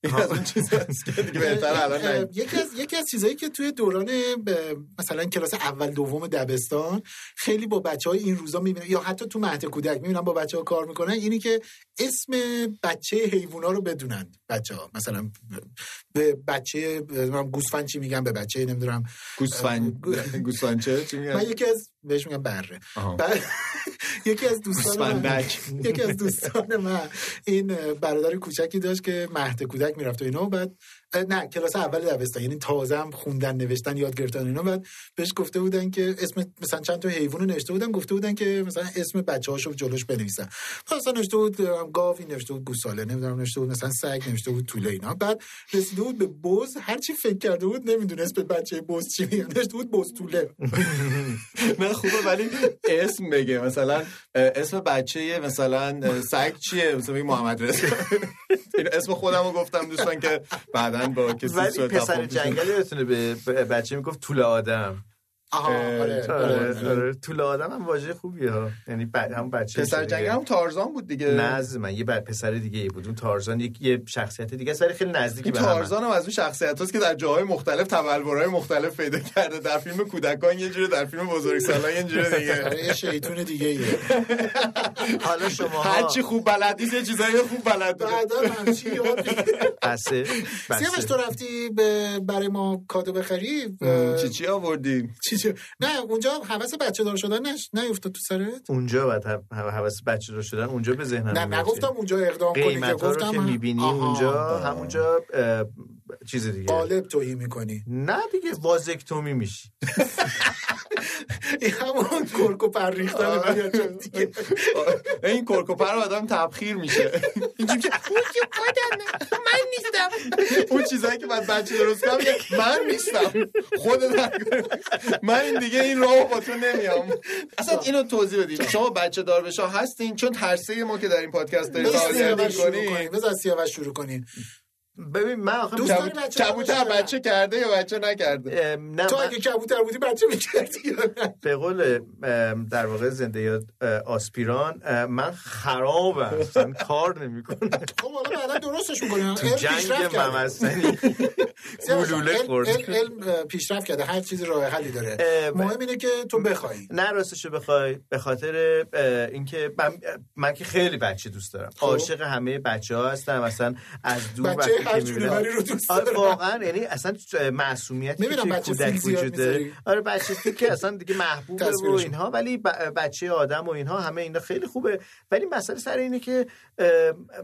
این از اون چیز هست که دیگه بهتر الان اه، نگی. یکی از یکی از چیزایی که توی دوران مثلا کلاس اول دوم دبستان خیلی با بچه های این روزا می‌بینم یا حتی تو مهد کودک می‌بینم با بچه ها کار می‌کنن اینی که اسم بچه حیوونا رو بدونند بچه ها مثلا به بچه نمی‌دونم گوسفند چی میگن؟ به بچه نمی‌دونم. گوسفند گوسفند چی من میگن یکی از بهش میگم بره. بعد *laughs* یکی از دوستان من. *laughs* یکی از دوستان من این برادر کوچکی داشت که مهد کودک می‌رفت و اینا بعد نه کلاس اول دبستان یعنی تازه هم خوندن نوشتن یاد گرفتن اینا. بعد بهش گفته بودن که اسم مثلا چند تا حیوان نوشته بودن گفته بودن که مثلا اسم بچه هاشو جلوش بنویسن. مثلا نوشته بود گاوی نوشته بود گوساله نمی‌دونم نوشته بود مثلا سگ نوشته بود توله اینا. بعد رسیده بود به بز هر چی فکر کرده بود نمی‌دونست به بچه بز چی میگن نوشته بود بز توله *laughs* نه خوبه ولی اسم بگه. مثلا اسم بچه مثلا سگ چیه؟ مثلا محمد رضا. *laughs* اسم خودم رو گفتم دوستان که بعدا با کسی ولی پسر جنگلی بتونه به بچه می‌گفت طول آدم. آره آره آره آره طول آدم هم واژه خوبیه ها. یعنی ب... هم بچه پسر. جنگل هم تارزان بود دیگه. نه از من یه بعد پسر دیگه ای بود. اون تارزان یک یه شخصیت دیگه است ولی خیلی نزدیکی به تارزان هم از اون شخصیت هست که در جاهای مختلف تبلورهای مختلف پیدا کرده. در فیلم کودکان یه جوره در فیلم بزرگسالان یه جوره دیگه. *laughs* یه شیطون دیگه ایه. *laughs* حالا شما هر چی خوب بلد نیست یه چیزایی خوب بلد بعدا همچی یاد بگیر. بسه سیاوش تو رفتی برای ما کادو بخری؟ چی چی آوردی؟ چی چی نه اونجا حوث بچه دار شدن نش نیفتاد تو سرت اونجا هم- حواس بچه رو شدن اونجا به ذهنم نه. نگفتم اونجا اقدام کنی که گفتم که می‌بینی. اونجا همونجا چیز دیگه. قالب توهی می‌کنی. نه دیگه وازکتومی میشی. *laughs* این همون کرکو پر ریختن دیگه. این کرکوپر آدم تبخیر میشه. اینجوری که اون که خودمه من نیستم. اون چیزایی که بعد بچه درست کنم من نیستم. خودت من این دیگه این راه با تو نمیام. اصلا اینو توضیح بدیم شما بچه دار بشا هستین چون ترسه ما که در این پادکست داریم بذار سیاوش شروع کنیم. ببین من آخه دوست داری بچه کبوتر؟ بچه کرده یا بچه نکرده؟ نه تو من- اگه کبوتر بودی بچه می‌کردی به قول در واقع زنده یاد آسپیران من خرابم اصلا کار نمی‌کنم. خب حالا بعدا درستش می‌کنیم تو جنگ ممسنی گلوله خورد علم, پیشرفت کرده. هر چیزی راه حلی داره. مهم اینه که تو بخوای. نه راستشو بخوای. به خاطر اینکه من, من که خیلی بچه دوست دارم. عاشق همه بچه ها هستم. مثلا از دور که می‌بینم- آره. واقعا یعنی اصلا معصومیتی که کودک وجود داره. آره بچه که اصلا دیگه محبوبه و. اینها ولی بچه آدم و اینها همه اینا خیلی خوبه ولی مسئله سر اینه که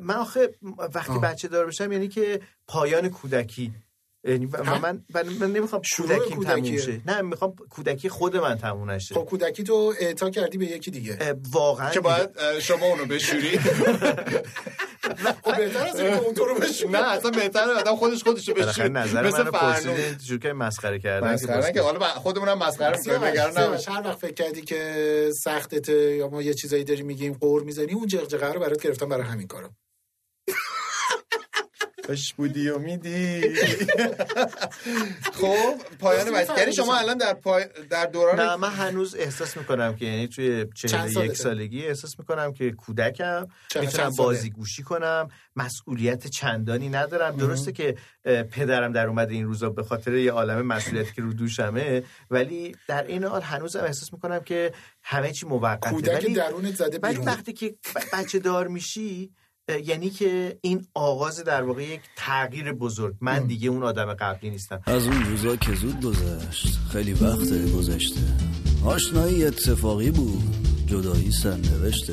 من آخه وقتی. بچه دار بشم یعنی که پایان کودکی و- و؟ من من, من نمی‌خوام شروع کودکیم تموم. شه. نه می‌خوام کودکی خود من تموم نشه. خب کودکی تو اعطا کردی به یکی دیگه. واقعا که باید شما اونو بشوری. *laughs* خب بهتر از اینکه اون تو رو نه اصلا بهتره آدم خودش خودشو بالاخره بشوری. نظر فرنوش پرسیدین شروع که مسخره کردن مسخره نه که حالا خودمونم مسخره می‌کنیم نگران نباش. هر وقت فکر کردی که سختته یا ما یه چیزایی داریم میگیم قور می‌زنی اون جغجغه رو برات گرفتم برای همین کارا خوش بودی و میدی. خب پایان بچه یعنی شما. الان در پای در نه دوران من هنوز احساس می‌کنم که یعنی توی چهل یک؟ سالگی احساس می‌کنم که کودکم. می‌تونم؟ بازی گوشی کنم. مسئولیت چندانی ندارم. درسته که پدرم در اومده این روزا به خاطر یه عالم مسئولیتی که رو دوشمه. ولی در این حال هنوزم احساس می‌کنم که همه چی موقته. کودک ولی درونت زده ولی بیرون. وقتی که بچه دار میشی یعنی که این آغاز در واقع یک تغییر بزرگ. من دیگه اون آدم قبلی نیستم. از اون روزا که زود گذشت خیلی وقت گذشته. آشنایی اتفاقی بود جدایی سرنوشته.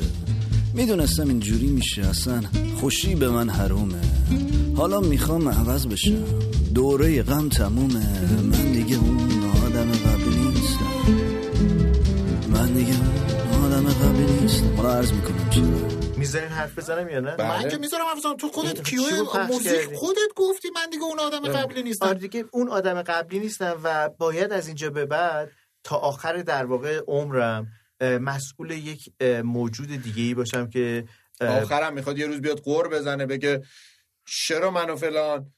می‌دونستم اینجوری میشه اصلا خوشی به من حرومه. حالا می‌خوام عوض بشم. دوره غم تمومه. من دیگه اون آدم قبلی نیستم. من دیگه اون آدم قبلی نیستم. حالا عرض می‌کنم چرا می‌ذارین حرف بزنم یا نه؟ من که می‌ذارم حرف تو خودت کیو موزیک؟ خودت گفتی من دیگه اون آدم قبلی آره نیستم دیگه اون آدم قبلی نیستم و باید از اینجا به بعد تا آخر در واقع عمرم مسئول یک موجود دیگه ای باشم که آخرم می‌خواد یه روز بیاد قور بزنه بگه چرا منو فلان؟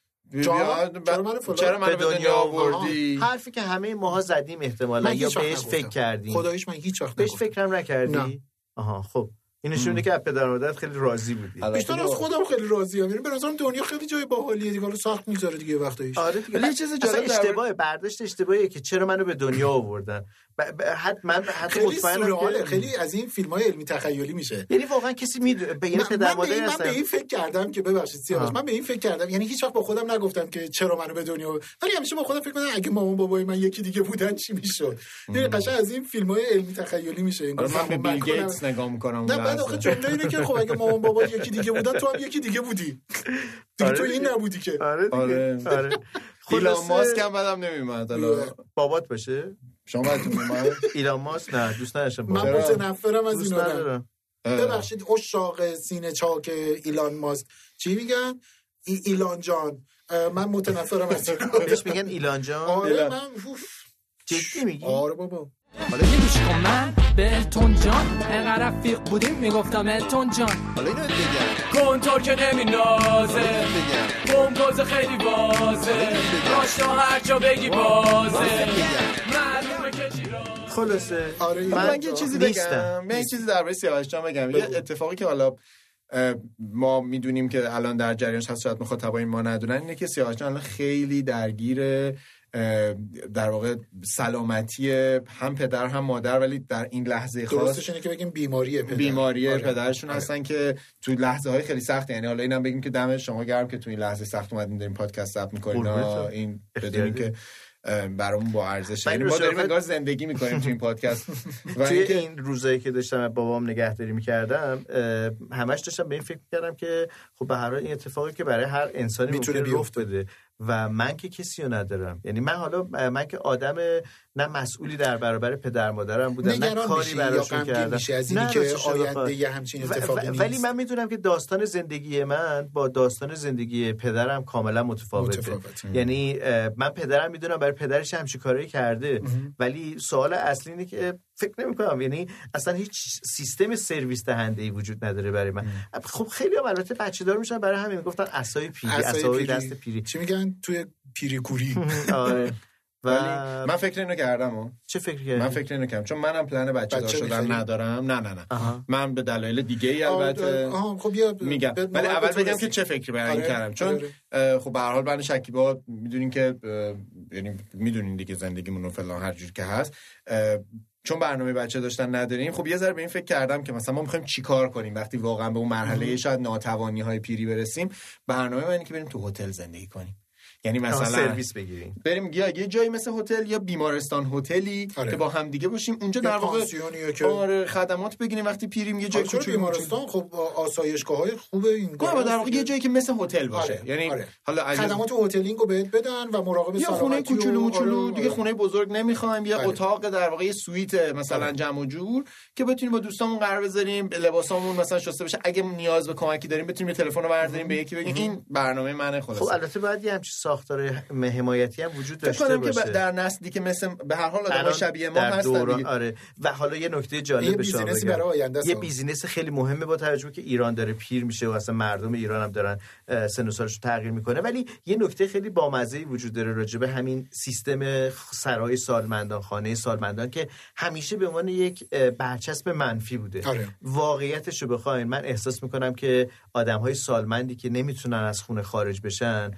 چرا منو فلان؟ چرا منو به دنیا آوردی؟ حرفی که همه ماها زدیم احتمالا من یا بهش. فکر کردیم. خداییش من هیچ وقت بهش. فکرم نکردی. آها خب. این نشون میده که از پدر و مادرت خیلی راضی بودی. بیشتر از خودم خیلی راضی ام. یعنی به نظرم دنیا خیلی جای باحالیه دیگه. حالا سخت می‌ذاره دیگه وقتایش آره دیگه. ولی چیز جالب در اشتباه برداشت اشتباهیه که چرا منو به دنیا آوردن. ب... ب... حت... من حتی خیلی مطمئنم سورئاله که خیلی از این فیلم های علمی تخیلی میشه یعنی واقعا کسی می‌دونه به این من, پدر این, من به این فکر کردم که ببخشید سیاوش. من به این فکر کردم یعنی هیچ وقت با خودم نگفتم که چرا منو به دنیا. ولی همیشه با خودم فکر کنم اگه مامان بابای من یکی دیگه بودن چی می‌شد یعنی قشنگ از این فیلم های علمی تخیلی میشه این من به بیل. گیتس نگاه می‌کنم نه بعد آخه جمله اینه که خب اگه مامان بابا یکی دیگه بودن تو هم یکی دیگه بودی دیگه آره تو این. نبودی که آره دیگه آره. آره *laughs* ایلان ماسک هم بدم حالا بابات باشه شما بدتون اومد ایلان ماسک نه دوست نداشتم من؟ متنفرم از این آدم. ببخشید اشاق سینه چاک ایلان ماسک. چی میگن؟ ای ایلان جان. من متنفرم از این آدم. بهش میگن ایلان جان. آره من. جدی میگی؟ آره بابا. حالا یه گوش کن من. بهتون جان انقدر رفیق بودیم می‌گفتم التون جان. حالا اینو بگم. کنتور که نمی نازه بمباز خیلی بازه. راشتا هر جا بگی بازه. معلومه که چی خلاصه. آره، من, من یه چیزی. بگم. من یه چیزی درباره سیاوش جان بگم. یه. اتفاقی که حالا ما می‌دونیم که الان در جریانش هست شاید مخاطبای ما ندونن اینه که سیاوش جان الان خیلی درگیر در واقع سلامتی هم پدر هم مادر ولی در این لحظه خاص درستش اینه که بگیم بیماری پدر بیماری آره. پدرشون آره. هستن که تو لحظه های خیلی سخت یعنی حالا اینم بگیم که دم شما گرم که تو این لحظه سخت اومدین داریم پادکست ضبط می‌کنین. این. بدونیم که برامون با ارزش یعنی ما داریم انگار زندگی می‌کنیم تو این پادکست *laughs* و توی اینکه- این روزایی که داشتم بابام نگهداری می‌کردم همش داشتم به این فکر می‌کردم که خب به هر حال این اتفاقی که برای هر انسانی می‌تونه بیفته. و من که کسی رو ندارم. یعنی من حالا من که آدم نه مسئولی در برابر پدر مادرم بودم نه کاری براشون کردم از نه، که. آینده همچین اتفاقی نیست؟ ولی من می‌دونم که داستان زندگی من با داستان زندگی پدرم کاملا متفاوته. متفاوته. یعنی من پدرم می‌دونم برای پدرش همچی کارایی کرده ولی سوال اصلی اینه که فکر نمی کنم یعنی اصلا هیچ سیستم سرویس دهنده ای وجود نداره برای من. خب خیلی هم البته بچه دار میشن برای همین گفتن اسای پیری اسای پیری. دست پیری. چی میگن؟ توی پیری کوری. آره. *laughs* و ولی من فکر اینو کردم و چه فکر کردی؟ من فکر اینو کردم. چون منم پلن بچه دار بچه شدن؟ ندارم. نه نه نه. آها. من به دلایل دیگه ای البته خب میگم. ولی اول بگم که. چه فکری برای این آره، کردم. چون آره. خب به هر حال بند شکیبا می‌دونین که یعنی می‌دونین دیگه زندگیمون فلان هر جور که هست. چون برنامه بچه داشتن نداریم خب یه ذره به این فکر کردم که مثلا ما می‌خوایم چیکار کنیم وقتی واقعا به اون مرحله شاید ناتوانی های پیری برسیم. برنامه من اینه که بریم تو هتل زندگی کنیم. یعنی مثلا سرویس بگیریم بریم یا یه جایی مثل هتل یا بیمارستان هتلی آره. که با هم دیگه باشیم اونجا در واقع که آره خدمات بگیریم وقتی پیریم یه جای چرا کوچولو بیمارستان خب آسایشگاه های خوب این نه در واقع یه جایی که مثل هتل باشه آره، یعنی آره. حالا اگه خدمات hotelling رو بهت بدن و مراقب یا خونه سلامتی کوچولو موچولو آره، دیگه آره. خونه بزرگ نمی‌خوایم یه بله. اتاق در واقع یه سوئیت مثلا آره. جمع و جور که بتونیم با دوستامون قرار بزنیم لباسامون مثلا شسته بشه اگه نیاز به کمکی داریم بتونیم تلفن رو برداریم به یکی بگیم این برنامه منه خب خلاص البته باید یه همچین ساختار حمایتی هم وجود داشته که باشه ب- در نسلی که مثل به هر حال آدم شبیه ما هستن. آره و حالا یه نکته جالب business ی بگم. برای آینده. یه business خیلی مهمه با توجه به که ایران داره پیر میشه و اصلا مردم ایران هم دارن سن و سالش رو تغییر می‌کنه ولی یه نکته خیلی بامزه وجود داره راجع به همین سیستم سرای سالمندان خانه سالمندان که همیشه به عنوان یک برچسب منفی بوده آره. واقعیتش رو بخواین من احساس می‌کنم که آدم های سالمندی که نمی‌تونن از خونه خارج بشن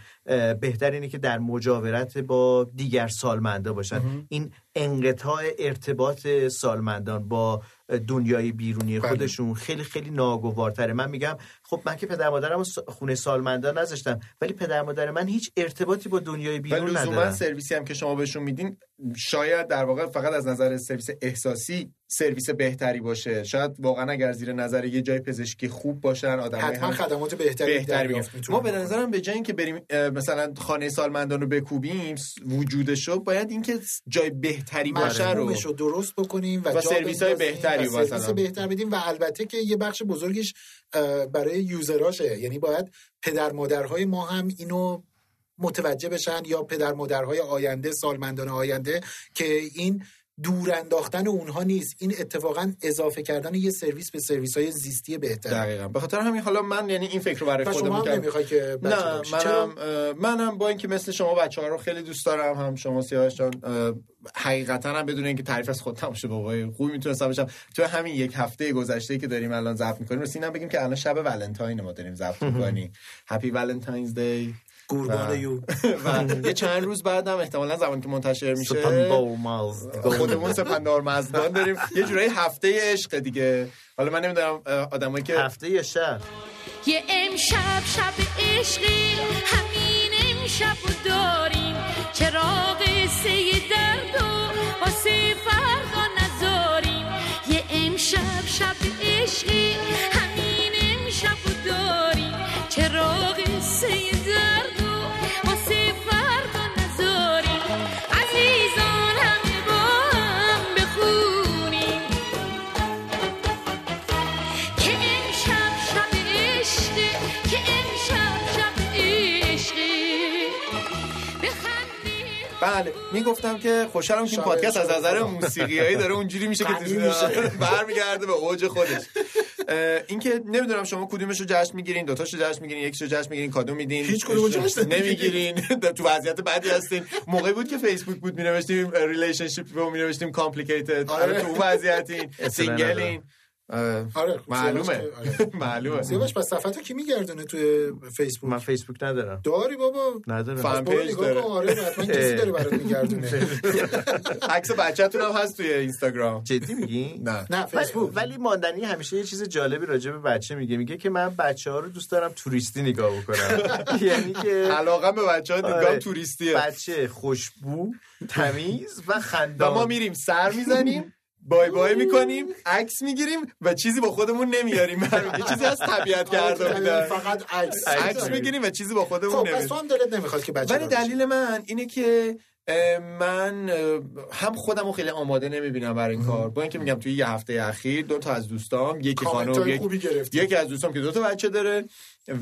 بهتر اینه که در مجاورت با دیگر سالمندا باشن. این انقطاع ارتباط سالمندان با دنیای بیرونی بله. خودشون خیلی خیلی ناگوارتره من میگم خب من که پدر مادرم رو خونه سالمندان نذاشتم ولی پدر مادر من هیچ ارتباطی با دنیای بیرون ندارن سرویسی هم که شما بهشون میدین شاید در واقع فقط از نظر سرویس احساسی سرویس بهتری باشه شاید واقعا اگر زیر نظر یه جای پزشکی خوب باشن آدم حتما خدمات بهتری بهتری ما به. نظرم به جای اینکه بریم مثلا خانه سالمندان رو بکوبیم س- وجودشو باید اینکه جای بهتری باشه رو رو درست بکنیم و, و سرویس‌های بندازیم بهتری و سرویس. بهتر بدیم و البته که یه بخش بزرگش برای یوزراشه یعنی باید پدر مادرهای ما هم اینو متوجه بشن یا پدر مادرهای آینده سالمندان آینده که این دور انداختن اونها نیست. این اتفاقا اضافه کردن یه سرویس به سرویس های زیستی بهتر دقیقا. به خاطر همین حالا من یعنی این فکر رو برای خودم شما هم کردم. نمی‌خوای که بچه نه؟ منم منم با اینکه مثل شما بچه ها رو خیلی دوست دارم هم شما سیاوش جان حقیقتا هم بدون اینکه تعریف از خود نباشه بابای خوبی می‌تونستم بشم تو همین یک هفته گذشته که داریم الان ضبط می‌کنیم رسیدم بگیم که الان شب ولنتاین ما داریم ضبط می‌کنیم. هپی ولنتاینز دی و- یو. *laughs* و یه چند روز بعدم احتمالا زمانی که منتشر میشه. خودمون سپندار مزدان داریم. *laughs* یه جورایی هفته عشق دیگه. حالا من نمی‌دونم آدمایی که هفته یه شب یه امشب شب عشقی همین امشب رو داریم. چراغ سه درد و واسه فردا نذاریم. یه امشب شب عشقی همین امشب رو داریم. چراغ سه بله. می‌گفتم که خوشحالم که این پادکست از. نظر موسیقیایی داره اونجوری میشه که. برمیگرده به اوج خودش. اینکه نمی‌دونم شما کدومش رو جشن می‌گیرین دوتاشو جشن می‌گیرین یکیشو جشن می‌گیرین کادو میدین؟ هیچ کدومو جشن *laughs* نمی‌گیرین. تو وضعیت بدی هستین. موقعی بود که فیسبوک بود مینوشتیم relationship رو مینوشتیم complicated آره. آره تو وضعیتین. single ین. آره معلومه. آره. *laughs* معلومه. سیاوش پس صفحتو کی میگردونه توی فیسبوک؟ من فیسبوک ندارم. داری بابا. ندارم. برو page نگاه داره. آره حتما کسی داره برات میگردونه. *laughs* عکس بچه‌تون هم هست توی اینستاگرام. جدی میگی؟ نه. نه فیسبوک. ولی ماندنی همیشه یه چیز جالبی راجع به بچه میگه. میگه که من بچه ها رو دوست دارم توریستی نگاه بکنم. *laughs* یعنی که علاقه به بچه‌ها دیدگاه آره. توریستیه. بچه خوشبو تمیز و و خندان. ما میریم سر می‌زنیم. بای بای می‌کنیم عکس می‌گیریم و چیزی با خودمون نمیاریم. *laughs* چیزی از طبیعت گردانیدن فقط عکس. عکس می‌گیریم و چیزی با خودمون خب پس نمیاریم. تو هم دلت نمی‌خواد که بچه ولی. دلیل من اینه که من هم خودم رو خیلی آماده نمی‌بینم برای این کار. با اینکه میگم توی یه هفته اخیر دو تا از دوستام یکی خانم یک یکی از دوستام که دو تا بچه داره.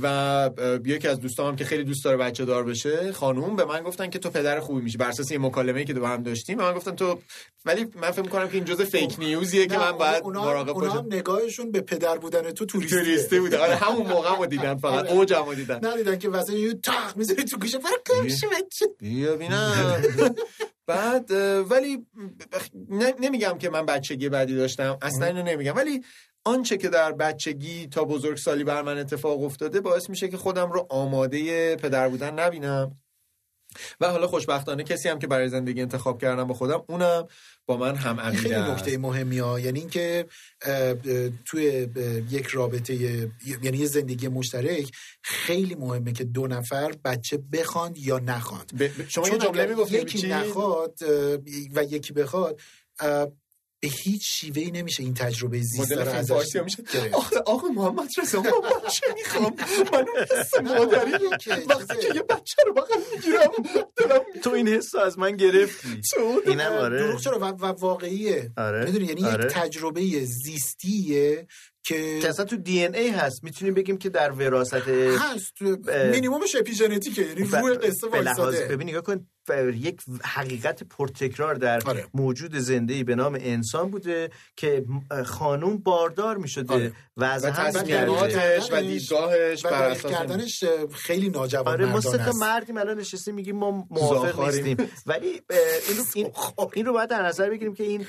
و یکی از دوستام که خیلی دوست داره بچه دار بشه خانوم به من گفتن که تو پدر خوبی میشی. بر اساس یه مکالمه‌ای که با هم داشتیم به من گفتن تو ولی من فکر می‌کنم که این جزء فیک نیوزیه که من باید اونا, مراقب اونا باشم. هم نگاهشون به پدر بودن تو توریستی. توریستی بوده. آره همون موقع رو دیدن فقط. آره. اوجم رو دیدن. ندیدن که واسه یه تاق می‌ذاری تو گوشه. برو بچه. بیا بینم. بعد ولی نمیگم که من بچگی بعدی داشتم. اصلا اینو نمیگم. ولی آنچه که در بچگی تا بزرگسالی بر من اتفاق افتاده باعث میشه که خودم رو آماده پدر بودن نبینم و حالا خوشبختانه کسی هم که برای زندگی انتخاب کردم با خودم اونم با من هم عقیده خیلی. نکته مهمی ها یعنی اینکه توی یک رابطه یعنی یه زندگی مشترک خیلی مهمه که دو نفر بچه بخواند یا نخواند ب- شما یه جمله می‌گفتید یکی چی؟ نخواد و یکی بخواد به هیچ شیوهی نمیشه این تجربه زیسته مدل رو فیلم ازش میشه. آخه آقا محمد رضا من بچه می‌خوام. من اون حس مادری وقتی که یه بچه رو بغل می‌گیرم دلم تو این حس رو از من گرفتی. اینم آره. دروغ چرا؟ و, و واقعیه. آره. می‌دونی یعنی آره. یک تجربه زیستیه که اصلا تو دی ان ای هست. می‌تونیم بگیم که در وراثت هست. مینیممش اپیژنتیکه. یعنی روی قصه وایساده ببین نگاه کن. یک حقیقت پرتکرار در آره. موجود زنده به نام انسان بوده که خانوم باردار می شده آره. و از هم کرده. و دیدگاهش و بر دریغ اساس کردنش خیلی ناجوان آره ما سه مردانه تا است مردیم الان نشستیم میگیم ما موافق. نیستیم ولی این رو, این, این رو باید در نظر بگیریم که این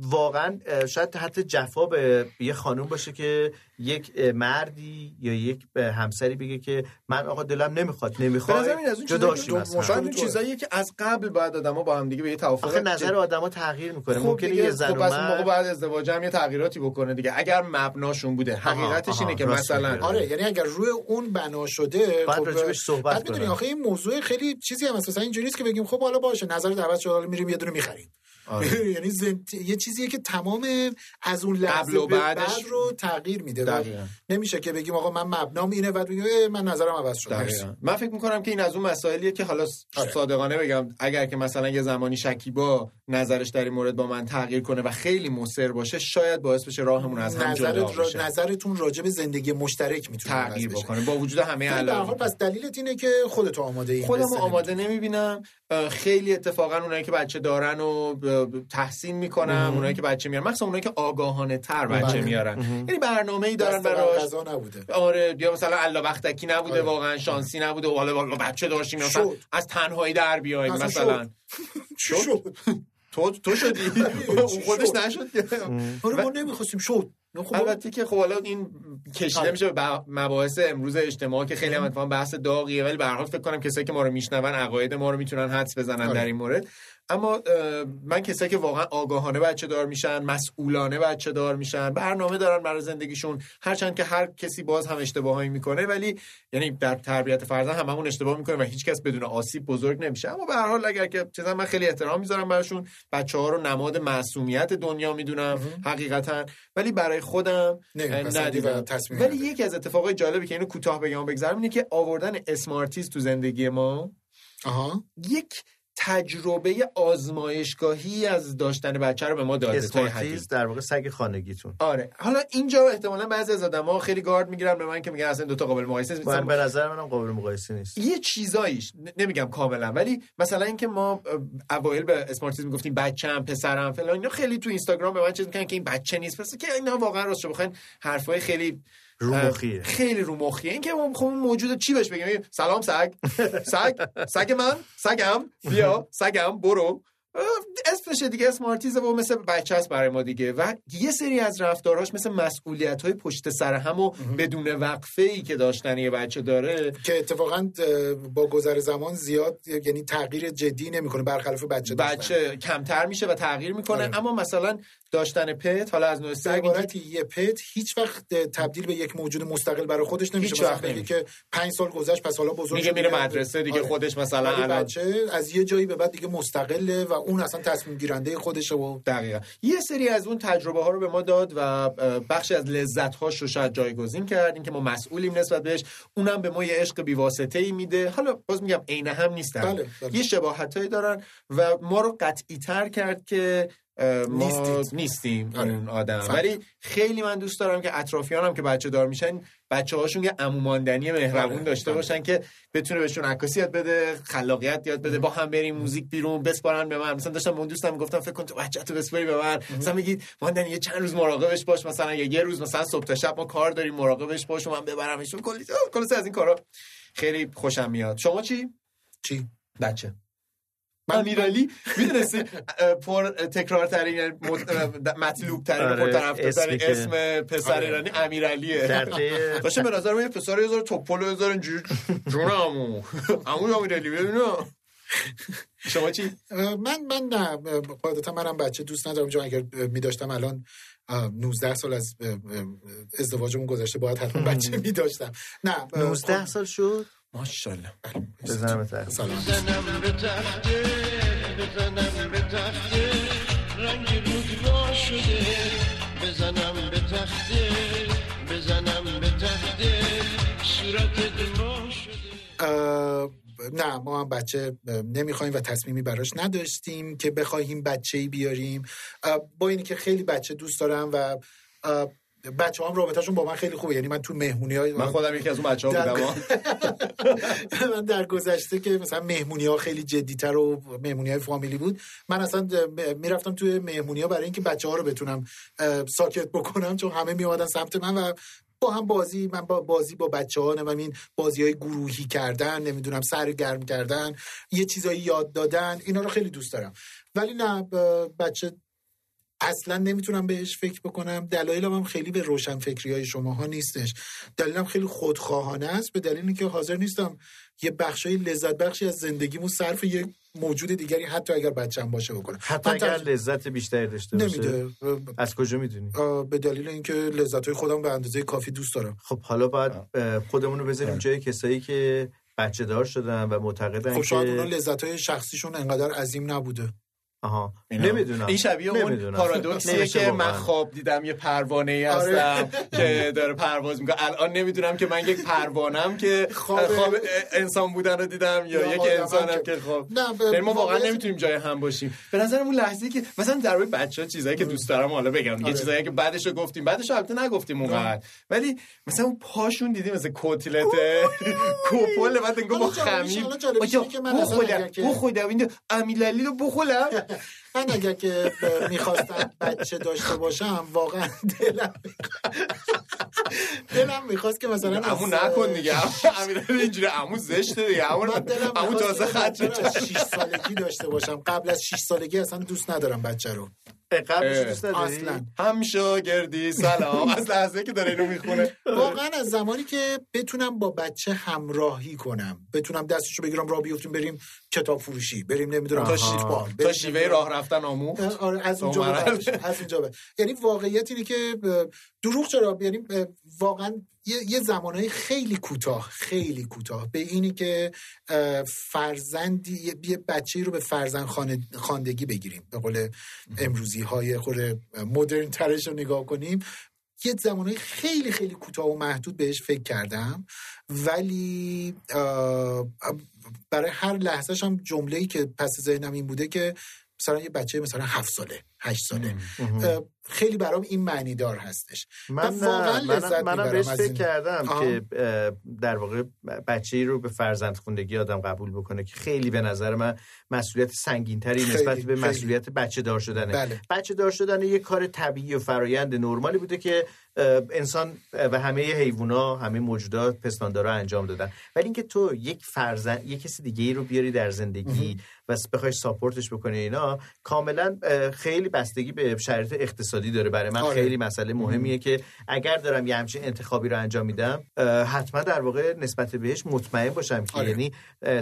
واقعا شاید حتی جفا به یه خانوم باشه که یک مردی یا یک همسری بگه که من آقا دلم نمی‌خواد به نمی‌خواد نظر این از اون جدا چیزایی شیم. شاید اون چیزاییه که از قبل باید آدما با هم دیگه به یه توافق آخه نظر آدما تغییر می‌کنه خب ممکنه یه زن خب و پس اون موقع مرد بعد ازدواج هم یه تغییراتی بکنه دیگه اگر مبناشون بوده حقیقتش آها، اینه که مثلا. آره یعنی اگر روی اون بنا شده باید خب راجبش صحبت بعد می‌دونی. آخه این موضوع خیلی چیزی هم مثلا اینجوری نیست که بگیم خب حالا باشه نظر دعوت شد حالا میریم یه دونه می‌خریم آره. *laughs* یعنی یه چیزیه که تمام از اون قبل لحظه و به بعدش بعد رو تغییر میده و. نمیشه که بگیم آقا من مبنام اینه و بگیم من نظرم عوض شد مرسی. دقیقاً. من فکر می‌کنم که این از اون مسائلیه که حالا آره. صادقانه بگم اگر که مثلا یه زمانی شکیبا نظرش در این مورد با من تغییر کنه و خیلی مصر باشه شاید باعث بشه راهمون از هم جدا. بشه نظرتون راجع به زندگی مشترک می‌تونه تغییر بکنه با وجود همه علائم پس دلیلت اینه که خودت آماده این خودم قصه آماده نمی‌بینم خیلی اتفاقا اونایی که بچه دارن و تحسین می‌کنم اونایی که بچه میارن مخصوصا اونایی که آگاهانه تر بچه بله. میارن یعنی برنامه ای دارن براش. قضا نبوده. آره یا مثلا الله وقتکی نبوده آره. واقعا شانسی نبوده. و حالا والا بچه داشتیم مثلا. از تنهایی در بیایم اصلا مثلا. چی *laughs* شد. تو تو شدی؟ *laughs* اون خودش شد. نشد. آره ما نمی‌خواستیم. شد. خب البته که خب حالا این کشیده آره. میشه به مباحث امروز اجتماع که خیلی هم اتفاقا بحث داغیه ولی به هر حال فکر کنم کسایی که ما رو میشنون عقاید ما رو می‌تونن حدس بزنن آره. در این مورد اما من کسایی که واقعا آگاهانه بچه دار میشن مسئولانه بچه دار میشن برنامه دارن برای زندگیشون هرچند که هر کسی باز هم اشتباهایی می‌کنه ولی یعنی در تربیت فرزند هممون اشتباه می‌کنه و هیچکس بدون آسیب بزرگ نمیشه. اما به هر حال اگر که چیزا من خیلی احترام می‌ذارم براشون بچه ها رو نماد معصومیت دنیا می‌دونم حقیقتا ولی برای خودم ندیدم. ولی. یکی از اتفاقای جالبی که اینو کوتاه بگم و بگذرم اینه که آوردن اسمارتیز تو زندگی ما آها. یک تجربه آزمایشگاهی از داشتن بچه رو به ما داده تا. اسمارتیز در واقع سگ خانگیتون آره حالا اینجا احتمالا بعضی از آدما خیلی گارد می‌گیرن به من که میگن اصلا دوتا قابل مقایسه نیست. من به نظر منم قابل مقایسه نیست یه چیزاییش نمیگم کاملا ولی مثلا اینکه ما اوایل به اسمارتیز می‌گفتیم بچه‌ام پسرم فلان اینا خیلی تو اینستاگرام به من چیز می‌کنن که این بچه نیست پس که اینا واقعا راست بخواین حرفای خیلی رو اه، مخیه. خیلی رو مخیه این که خب موجود چی بهش بگیم؟ سلام سگ. سگ. سگ من. سگم. بیا. سگم. برو. اه، اسمشه دیگه اسمارتیزه و مثل بچه است برای ما دیگه و یه سری از رفتاراش مثل مسئولیت های پشت سر هم و بدون وقفه ای که داشتن یه بچه داره که اتفاقا با گذر زمان زیاد یعنی تغییر جدی نمی‌کنه برخلاف بچه داشتن. بچه کمتر میشه و تغییر می‌کنه آره. اما مثلا داشتن پت حالا از نوع سگ یه پت هیچ وقت تبدیل به یک موجود مستقل برای خودش نمیشه هیچ وقت نمیشه. که پنج سال گذشت پس حالا بزرگ میگه میره مدرسه دیگه آره. خودش مثلا الان بچه از یه جایی به بعد دیگه مستقله و اون اصلا تصمیم گیرنده خودشه و دقیقا یه سری از اون تجربه ها رو به ما داد و بخشی از لذت هاش رو شاید جایگزین کرد اینکه ما مسئولیم نسبت بهش اونم به ما یه عشق بیواسطه ای میده حالا باز میگم عین هم نیستن بله، بله. یه شباهت دارن و ما رو قطعی تر کرد که ما نیستید. نیستیم آره. اون آدم. ولی خیلی من دوست دارم که اطرافیانم که بچه دار میشن بچه هاشون یه عموماندنی مهربون بله، داشته بله. باشن که بتونه بهشون عکاسی یاد بده خلاقیت یاد بده با هم بریم موزیک بیرون بسپارن به من. مثلا داشتم اون دوستم گفتم فکر کن تو بچه تو بسپاری به من. مثلا میگید ماندن یه چند روز مراقبش باش مثلا یا یه روز مثلا صبح تا شب ما کار داریم مراقبش باش و من ببرمش. کلی کلی از این کارا خیلی خوشم میاد. شما چی؟ چی؟ بچه. امیرعلی می‌دونستی پر تکرار ترین مطلوب ترین آره، پر طرفدار اسم پسر آره. ایرانی امیرعلیه *laughs* باشه به نظر من یه پسر یه ذره توپل یه ذره اینجوری جون عمو امیرعلی ببینم شما چی؟ من من نه. قاعدتا منم بچه دوست ندارم چون اگر می داشتم الان اه، 19 سال از ازدواجمون گذشته باید حتما بچه می داشتم نه اه، 19 خب، سال شد؟ ماشاءالله. بزنم تخت. سلام. بزنم به تخته بزنم به تخته رنگ رود وا شده. بزنم به تخته بزنم به تخته صورت ما شده. نه ما هم بچه نمی‌خوایم و تصمیمی براش نداشتیم که بخواهیم بچه ای بیاریم با اینی که خیلی بچه دوست دارم و بچه هم رابطهشون با من خیلی خوبه یعنی من تو مهمونی های من خودم یکی از اون بچه ها در- بودم. *laughs* من در گذشته که مثلا مهمونی ها خیلی جدیتر و مهمونی های فامیلی بود من اصلا می‌رفتم توی مهمونی ها برای اینکه بچه ها رو بتونم ساکت بکنم چون همه میامدن سمت من و با هم بازی من با بازی با بچه ها نمیم این بازی های گروهی کردن نمی‌دونم سر گرم کردن یه چیزایی یاد دادن اینا رو خیلی دوست دارم ولی نه بچه اصلا نمی‌تونم بهش فکر بکنم. دلایلم هم خیلی به روشن فکری های شماها نیستش. دلیلم خیلی خودخواهانه است به دلیل اینکه حاضر نیستم یه بخشای لذت بخشی از زندگیمو صرف یه موجود دیگری حتی اگر بچه‌م باشه بکنم. حتی اگر لذت بیشتری داشته باشه؟ نمیده. از کجا می‌دونی؟ به دلیل اینکه لذت های خودم به اندازه کافی دوست دارم. خب حالا باید اه، خودمون رو بذاریم جای کسایی که بچه دار شدن و معتقدن خب شاید اونا که لذت های شخصیشون انقدر عظیم نبوده. آها. نمی‌دونم. این شبیه اون. پارادوکسیه که من. خواب دیدم یه پروانه ای آره. هستم که داره پرواز می‌کنه. الان نمی‌دونم که من یک پروانم که خواب- انسان بودن رو دیدم یا یک انسانم که- خواب. نه، یعنی ما واقعا نمی‌تونیم جای هم باشیم. به نظرم اون لحظه که مثلا در بچه ها چیزایی که دوست دارم حالا بگم یه آره. چیزایی که بعدش رو گفتیم. بعدش البته نگفتیم اونقدر. ولی مثلا اون پاشون دیدی مثل کتلت کوپل. بعد انگار با خمیر حالا جالبیش اینه که من اصلا بخودم اگر که- بخودم این امیلالی رو بخودم من اگر که می‌خواستم بچه داشته باشم واقعا دلم دلم می‌خواست که مثلا از- نکن دیگه. امیرعلی اینجوری عمو زشته دیگه. عمو می‌خواست تازه خط بچه رو از 6 سالگی داشته باشم. قبل از 6 سالگی اصلا دوست ندارم بچه رو. قبلش دوست؟ اصلا هم شاگردی سلام *laughs* از لحظه که داره اینو می‌خونه واقعا از زمانی که بتونم با بچه همراهی کنم بتونم دستشو بگیرم راه بیفتیم بریم کتاب فروشی بریم نمی‌دونم تا. فوتبال تا شیوه راه رفتن آموخت آره از اونجا. از اونجا یعنی واقعیت اینه که دروغ چرا یعنی واقعا یه, یه زمانهای خیلی کوتاه خیلی کوتاه. به اینی که فرزندی یه- بچه رو به فرزند خواندگی بگیریم. به قول امروزی های خود مدرن ترش رو نگاه کنیم. یه زمانهای خیلی خیلی کوتاه و محدود بهش فکر کردم. ولی برای هر لحظهش هم جمله‌ای که پس ذهنم این بوده که مثلا یه بچه مثلا هفت ساله هشت ساله. خیلی برام این معنی دار هستش من واقعا لذت منم, بهش فکر. کردم آها. که در واقع بچه ای رو به فرزند خوندگی آدم قبول بکنه که خیلی به نظر من مسئولیت سنگینتری خیلی، نسبت به خیلی. مسئولیت بچه دار شدنه بله. بچه دار شدن یه کار طبیعی و فرایند نرمالی بوده که انسان و همه حیوونا همه موجودات پستاندارا انجام دادن. ولی اینکه تو یک فرزند یک کسی دیگه ای رو بیاری در زندگی و بخوای ساپورتش بکنی اینا کاملا خیلی بستگی به شرایط اقتصادی داره برای من. آره. خیلی مسئله مهمیه که اگر دارم یه همچین انتخابی رو انجام میدم حتما در واقع نسبت بهش مطمئن باشم که آره. یعنی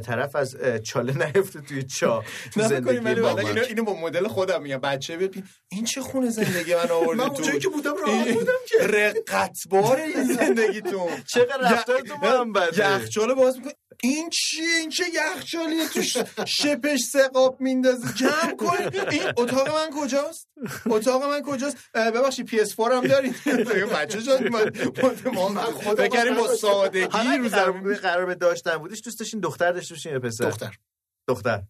طرف از چاله نیفته توی چا *laughs* تو زندگی با من. اینو, اینو با مدل خودم میگم. بچه ببین این چه خونه زندگی من آورده من تو؟ اونجایی که بودم راحت بودم که. رقتبار این *laughs* زندگیتون. چقدر رفتارتون با هم بده. یخچال باز می‌کنه این چیه؟ این چه یخچالیه؟ تو شپش سقاب میندازه جمع کن. این اتاق من کجاست؟ اتاق من کجاست؟ ببخشید پی اس 4 هم دارین. بچه جان من ما خودم بکریم با سادگی رو قرار, به داشتن بودش دوست داشتین دختر داشته باشین یا پسر؟ دختر. دختر.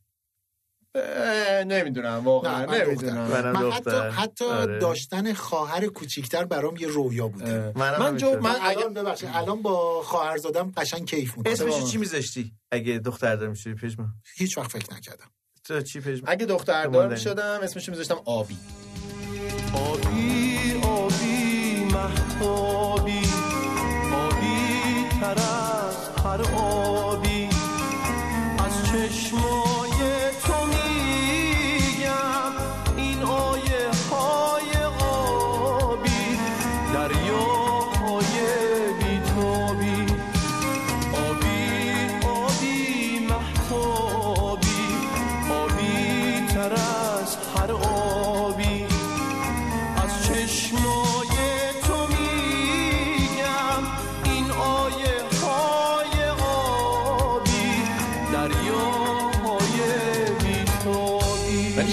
نمی‌دونم واقعا نه، من نمی‌دونم. من دختر. حتی, حتی آره. داشتن خواهر کوچیکتر برام یه رویا بوده. منم من جو. من من اگه الان ببخشید الان با خواهر زادم قشنگ کیف می‌کنم اسمش چی میذاشتی؟ اگه دختر دار می‌شدی پژمان هیچ وقت فکر نکردم. تو چی پژمان اگه دختردار ماندنی. می‌شدم اسمش میذاشتم آبی. آبی آبی محتابی. آبی تر از هر آبی. از چشمای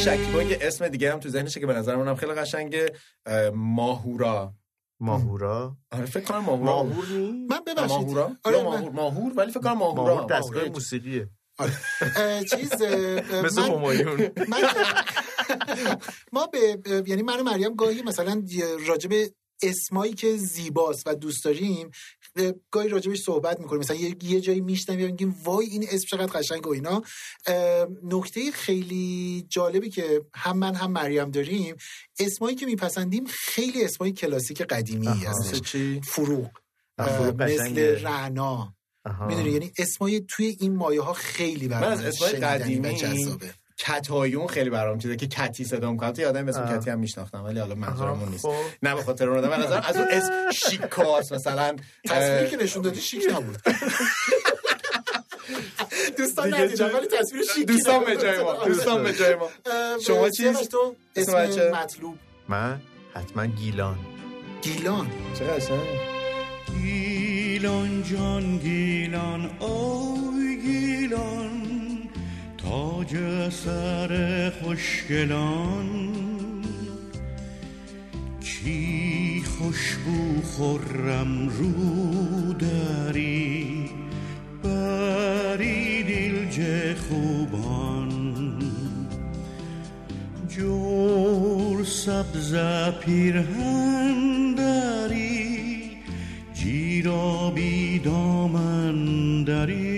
شکیبا یه اسم دیگه هم تو ذهنشه که به نظر منم خیلی قشنگه اه، ماهورا. ماهورا؟ آره فکر کنم ماهورا. ماهور نی؟ من ببخشید. ماهورا؟ آره ماهور ماهور ولی فکر کنم ماهورا. ماهور دستگاه ماهور. موسیقیه. اه، چیز مثل من- همایون. من ما به یعنی من و مریم گاهی مثلا راجب اسمایی که زیباست و دوست داریم گاهی راجبش صحبت می‌کنیم. مثلا یه, یه جایی میشنم میگیم وای این اسم چقدر قشنگ و اینا. نکته خیلی جالبی که هم من هم مریم داریم اسمایی که میپسندیم خیلی اسمای کلاسیک قدیمی چی؟ فروغ. مثل. رعنا. می‌دونی؟ یعنی اسمای توی این مایه ها خیلی من برام از اسمای قدیمی جذابه. کتایون خیلی برام چیزه که کتی صدا می‌کنم تو یادم اسم. کتی هم میشناختم ولی حالا منظورم اون نیست. خب. نه به خاطر اون آدم. به نظر از اون اسم شیکاس مثلا تصویری که نشون دادی شیک نبود. *laughs* دوستان چه- ولی تصویر شیک *laughs* دوستان به جای ما دوستان به جای ما. شما چیز؟ تو اسم؟ مطلوب. من؟ حتما گیلان. گیلان؟ چه قشنگ گیلان جان گیلان اوی گیلان. تاج سر خوشگلان. کی خوشبو خورم رو داری بری دیلج خوبان. جور سبز پیرهن داری جیرابی دامن داری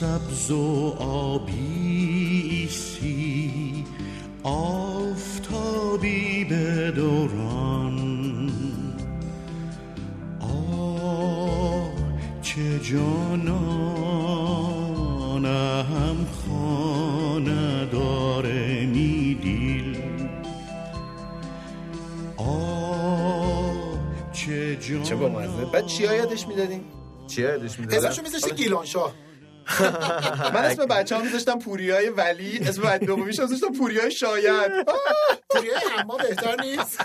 سبز و آبی سی آفتابی به دوران. آه چه جانانم خانه داره می دیل آه چه جان چه با مزه؟ بعد چیا یادش می‌دادیم چی یادش می‌دادم اسمشو میذاشتی گیلان شاه. *laughs* من اسم بچه ها میذاشتم پوریای ولی اسم بچه دومیش میذاشتم پوریای شاید. *laughs* پوریه اما بهتر نیست.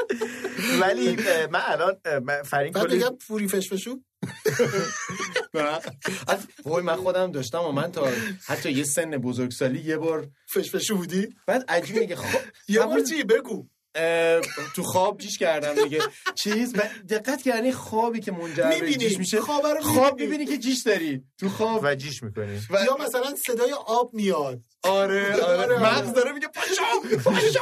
*laughs* ولی من الان فرین بعد کلی بگم پوری فشفشو. وای من خودم داشتم و من تا حتی یه سن بزرگسالی یه بار فشفشو بودی؟ بعد عجیبه که خب یه بار چی؟ بگو. تو خواب جیش کردم دیگه. چیز؟ و دقت کردی خوابی که منجر به. جیش میشه؟ خواب رو خواب می‌بینی. که جیش داری. تو خواب. و جیش می‌کنی. و یا مثلا صدای آب میاد. آره آره، آره. مغز داره میگه پاشو پاشو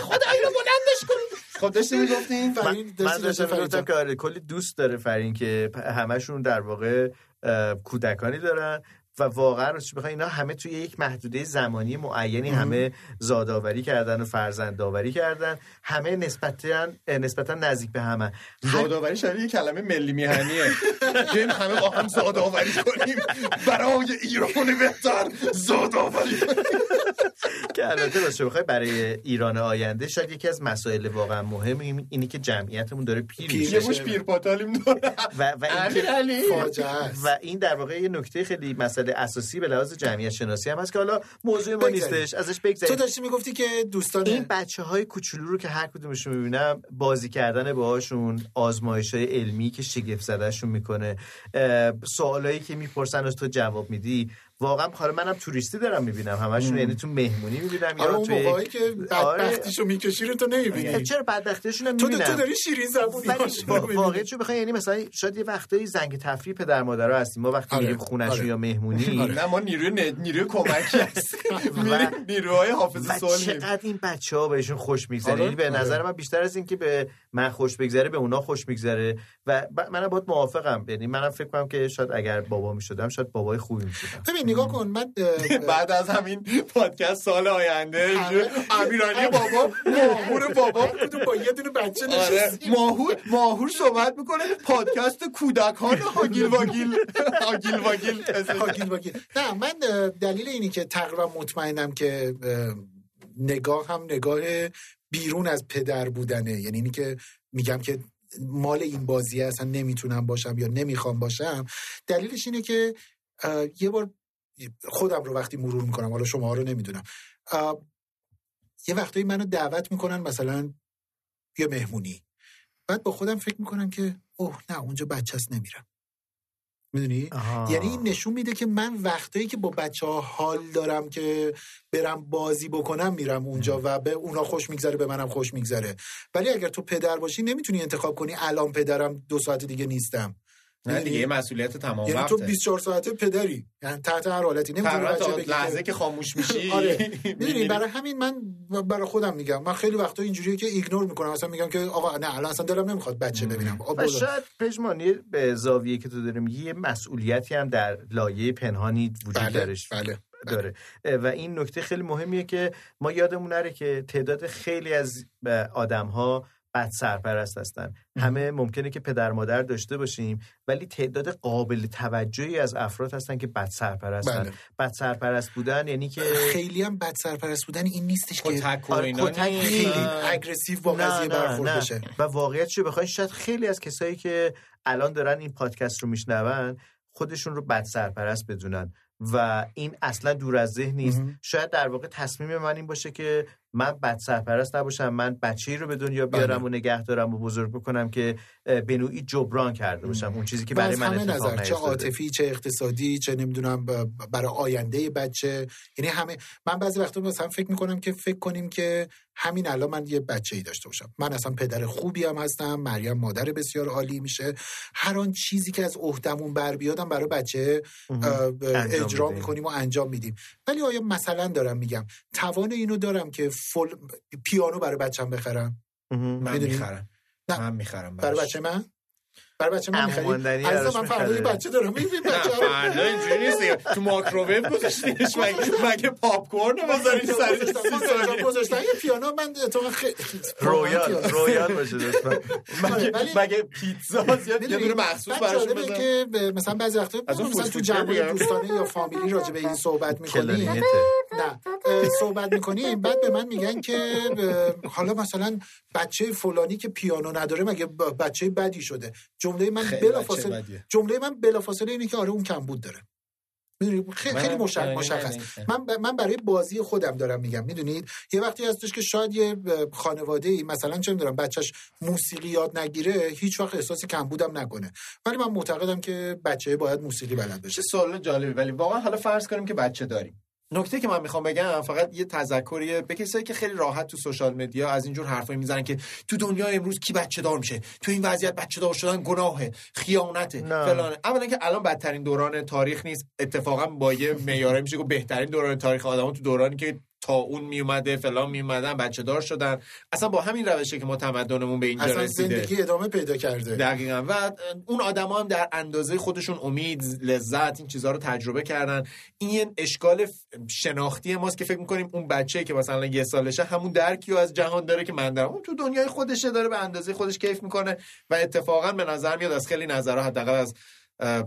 خدا اینو بلندش کن. خب داشتی می‌گفتین فرین من داشتی داشتم می‌گفتم. که آره کلی دوست داره فرین که همشون در واقع کودکانی دارن. و واقعا راستش بخوای اینا همه توی یک محدوده زمانی معینی همه زادآوری کردن و فرزندآوری کردن. همه نسبتا نسبتا نزدیک به همه. زادآوری شبیه یه کلمه ملی میهنیه. بیایم همه با هم زادآوری کنیم. برای ایران بهتر زادآوری. که البته راستش بخوای برای ایران آینده شاید یکی از مسائل واقعا مهم این- اینی که جمعیتمون داره پیر پیر میشه. یه مش پیرپاتالیم داره. و و فاجعه است. و این در واقع یه نکته خیلی مسئله اساسی به لحاظ جمعیت شناسی هم هست که حالا موضوع ما. نیستش ازش تو بگذاریم داشتی می‌گفتی که دوستان این بچه های کوچولو رو که هر کدومشون می‌بینم بازی کردن باهاشون آزمایش های علمی که شگفت زدهشون می‌کنه سوالایی که می‌پرسن از تو جواب میدی واقعا حالا منم توریستی دارم می‌بینم. همشون یعنی تو مهمونی می‌بینم آره یا اون توی موقعی که آره. بدبختیشو می‌کشی رو تو نمی‌بینی. چرا بدبختیشون تو می‌بینم تو داری شیرین زبونی رو. واقعا چون بخوای یعنی مثلا شاید یه وقتایی زنگ تفریح پدر مادرها هستیم. ما وقتی آره، میریم خونهشون آره. یا مهمونی *laughs* نه ما نیروی ن- نیروی کمکی *laughs* هست میریم نیروهای حافظ و صلحیم چقدر این بچه ها بهشون خوش میگذره. آره، یعنی به آره. نظر من بیشتر از این که به من خوش بگذره به اونا خوش میگذره. و منم باید موافقم. یعنی منم فکر کنم که شاید اگر بابا می‌شدم شاید بابای خوبی می‌شدم. ببین نگاه کن من *laughs* بعد از همین پادکست سال آینده. امیرعلی بابا ماهور بابا با یه دونه بچه آره نشستی ماهور ماهور صحبت می‌کنه پادکست کودکان هاگیل واگیل هاگیل واگیل هاگیل واگیل. نه من دلیل اینی که تقریبا مطمئنم که اه، نگاه هم نگاه بیرون از پدر بودنه یعنی اینی که میگم که مال این بازی اصلا نمی‌تونم باشم یا نمی‌خوام باشم دلیلش اینه که یه بار خودم رو وقتی مرور می‌کنم حالا شما رو نمی‌دونم. یه وقتایی منو دعوت می‌کنن مثلا یه مهمونی. بعد با خودم فکر می‌کنم که اوه نه اونجا بچه هست نمیرم. می‌دونی؟ یعنی این نشون میده که من وقتایی که با بچه ها حال دارم که برم بازی بکنم میرم اونجا و به اونا خوش میگذره به منم خوش میگذره. ولی اگر تو پدر باشی نمی‌تونی انتخاب کنی الان پدرم دو ساعت دیگه نیستم. نه دیگه یه مسئولیت تمام یعنی تو وقته 24 ساعته پدری یعنی تحت هر حالتی. نمی‌تونی لحظه که خاموش میشی. *laughs* آره. *laughs* می‌دونی می‌بینی. برای همین من برای خودم میگم من خیلی وقتا اینجوریه که ایگنور می‌کنم. مثلا میگم که آقا نه الان اصلا دلم نمی‌خواد بچه ببینم. آقا و. شاید پژمانی به زاویه که تو داری میگی یه مسئولیتی هم در لایه پنهانی وجود بله درش بله داره. و این نکته خیلی مهمیه که ما یادمون نره که تعداد خیلی از آدم ها بد سرپرست هستن همه ممکنه که پدر مادر داشته باشیم ولی تعداد قابل توجهی از افراد هستن که بد سرپرستن بله. بد سرپرست بودن یعنی که خیلی هم بد سرپرست بودن این نیستش که کتک و آره،. خیلی. اگریسیو با قضیه برخورد. بشه و واقعیت چه بخواین شاید خیلی از کسایی که الان دارن این پادکست رو میشنون خودشون رو بد سرپرست بدونن و این اصلا دور از ذهن نیست مهم. شاید در واقع تصمیم من این باشه که من بد سرپرست نباشم من بچه‌ای رو به دنیا بیارم بله. و نگه دارم و بزرگ بکنم که به نوعی جبران کرده باشم. اون چیزی که برای من اتفاق نظر چه. عاطفی چه اقتصادی چه نمی‌دونم برای آینده بچه. یعنی همه من بعضی وقتا مثلا فکر می‌کنم که فکر کنیم که همین الان من یه بچه ای داشته باشم. من اصلا پدر خوبی هم هستم مریم مادر بسیار عالی میشه. هر آن چیزی که از عهدمون بر بیادم برای بچه اجرا. می‌کنیم و انجام میدیم. ولی آیا مثلا دارم میگم توان اینو دارم که فل... پیانو برای بچم بخرم. من می‌دونی؟ می‌خرم نه. من می‌خرم برای بچه من برای بچه من عزیزم براش من فردا. بچه دارم این نه بچه فردا اینجوری نیست دیگه. تو ماکروویو گذاشتیش مگه مگه پاپ کورن رو بذاری سر سی گذاشتم ثانیه گذاشتم یه پیانو من اتفاقا خیلی *laughs* رویال رویال باشه. *laughs* آره، مگه مگه پیتزا یه یه دونه مخصوص براش جالبه بزن که مثلا بعضی وقتا از اون مثلا تو بگم. دوستانه یا فامیلی راجع به این صحبت *laughs* می‌کنیم کلارینته. نه صحبت می‌کنیم بعد به من میگن که حالا مثلا بچه فلانی که پیانو نداره مگه بچه بدی شده جمله من بلافاصله. جمله من بلافاصله اینه که آره اون کمبود داره. می‌دونی؟ خیلی خیلی مشخص. من ب- من برای بازی خودم دارم میگم می‌دونید یه وقتی هستش که شاید یه خانواده ای مثلا چه می‌دونم بچهش موسیقی یاد نگیره هیچ وقت احساس کمبودم نکنه. ولی من معتقدم که بچه باید موسیقی بلد بشه چه سوال جالبی ولی واقعا حالا فرض کنیم که بچه داریم. نکته که من می‌خوام بگم فقط یه تذکریه به کسایی که خیلی راحت تو سوشال مدیا از اینجور حرفایی می‌زنن که تو دنیا امروز کی بچه دار میشه؟ تو این وضعیت بچه دار شدن گناهه خیانته نه. فلانه. اولا که الان بدترین دوران تاریخ نیست. اتفاقا با یه معیاره میشه که بهترین دوران تاریخ آدما تو دورانی که اون میومده فلان میومدن بچه دار شدن. اصلا با همین روشه که ما تمدنمون به اینجا اصلا رسیده. زندگی ادامه پیدا کرده. دقیقا. و اون آدما هم در اندازه خودشون امید لذت این چیزها رو تجربه کردن. این یه اشکال شناختی ماست که فکر می‌کنیم اون بچه که مثلا یه سالشه همون درکی رو از جهان داره که من دارم. اون تو دنیای خودشه داره به اندازه خودش کیف می‌کنه و اتفاقا به نظر میاد از خیلی نظرها حداقل از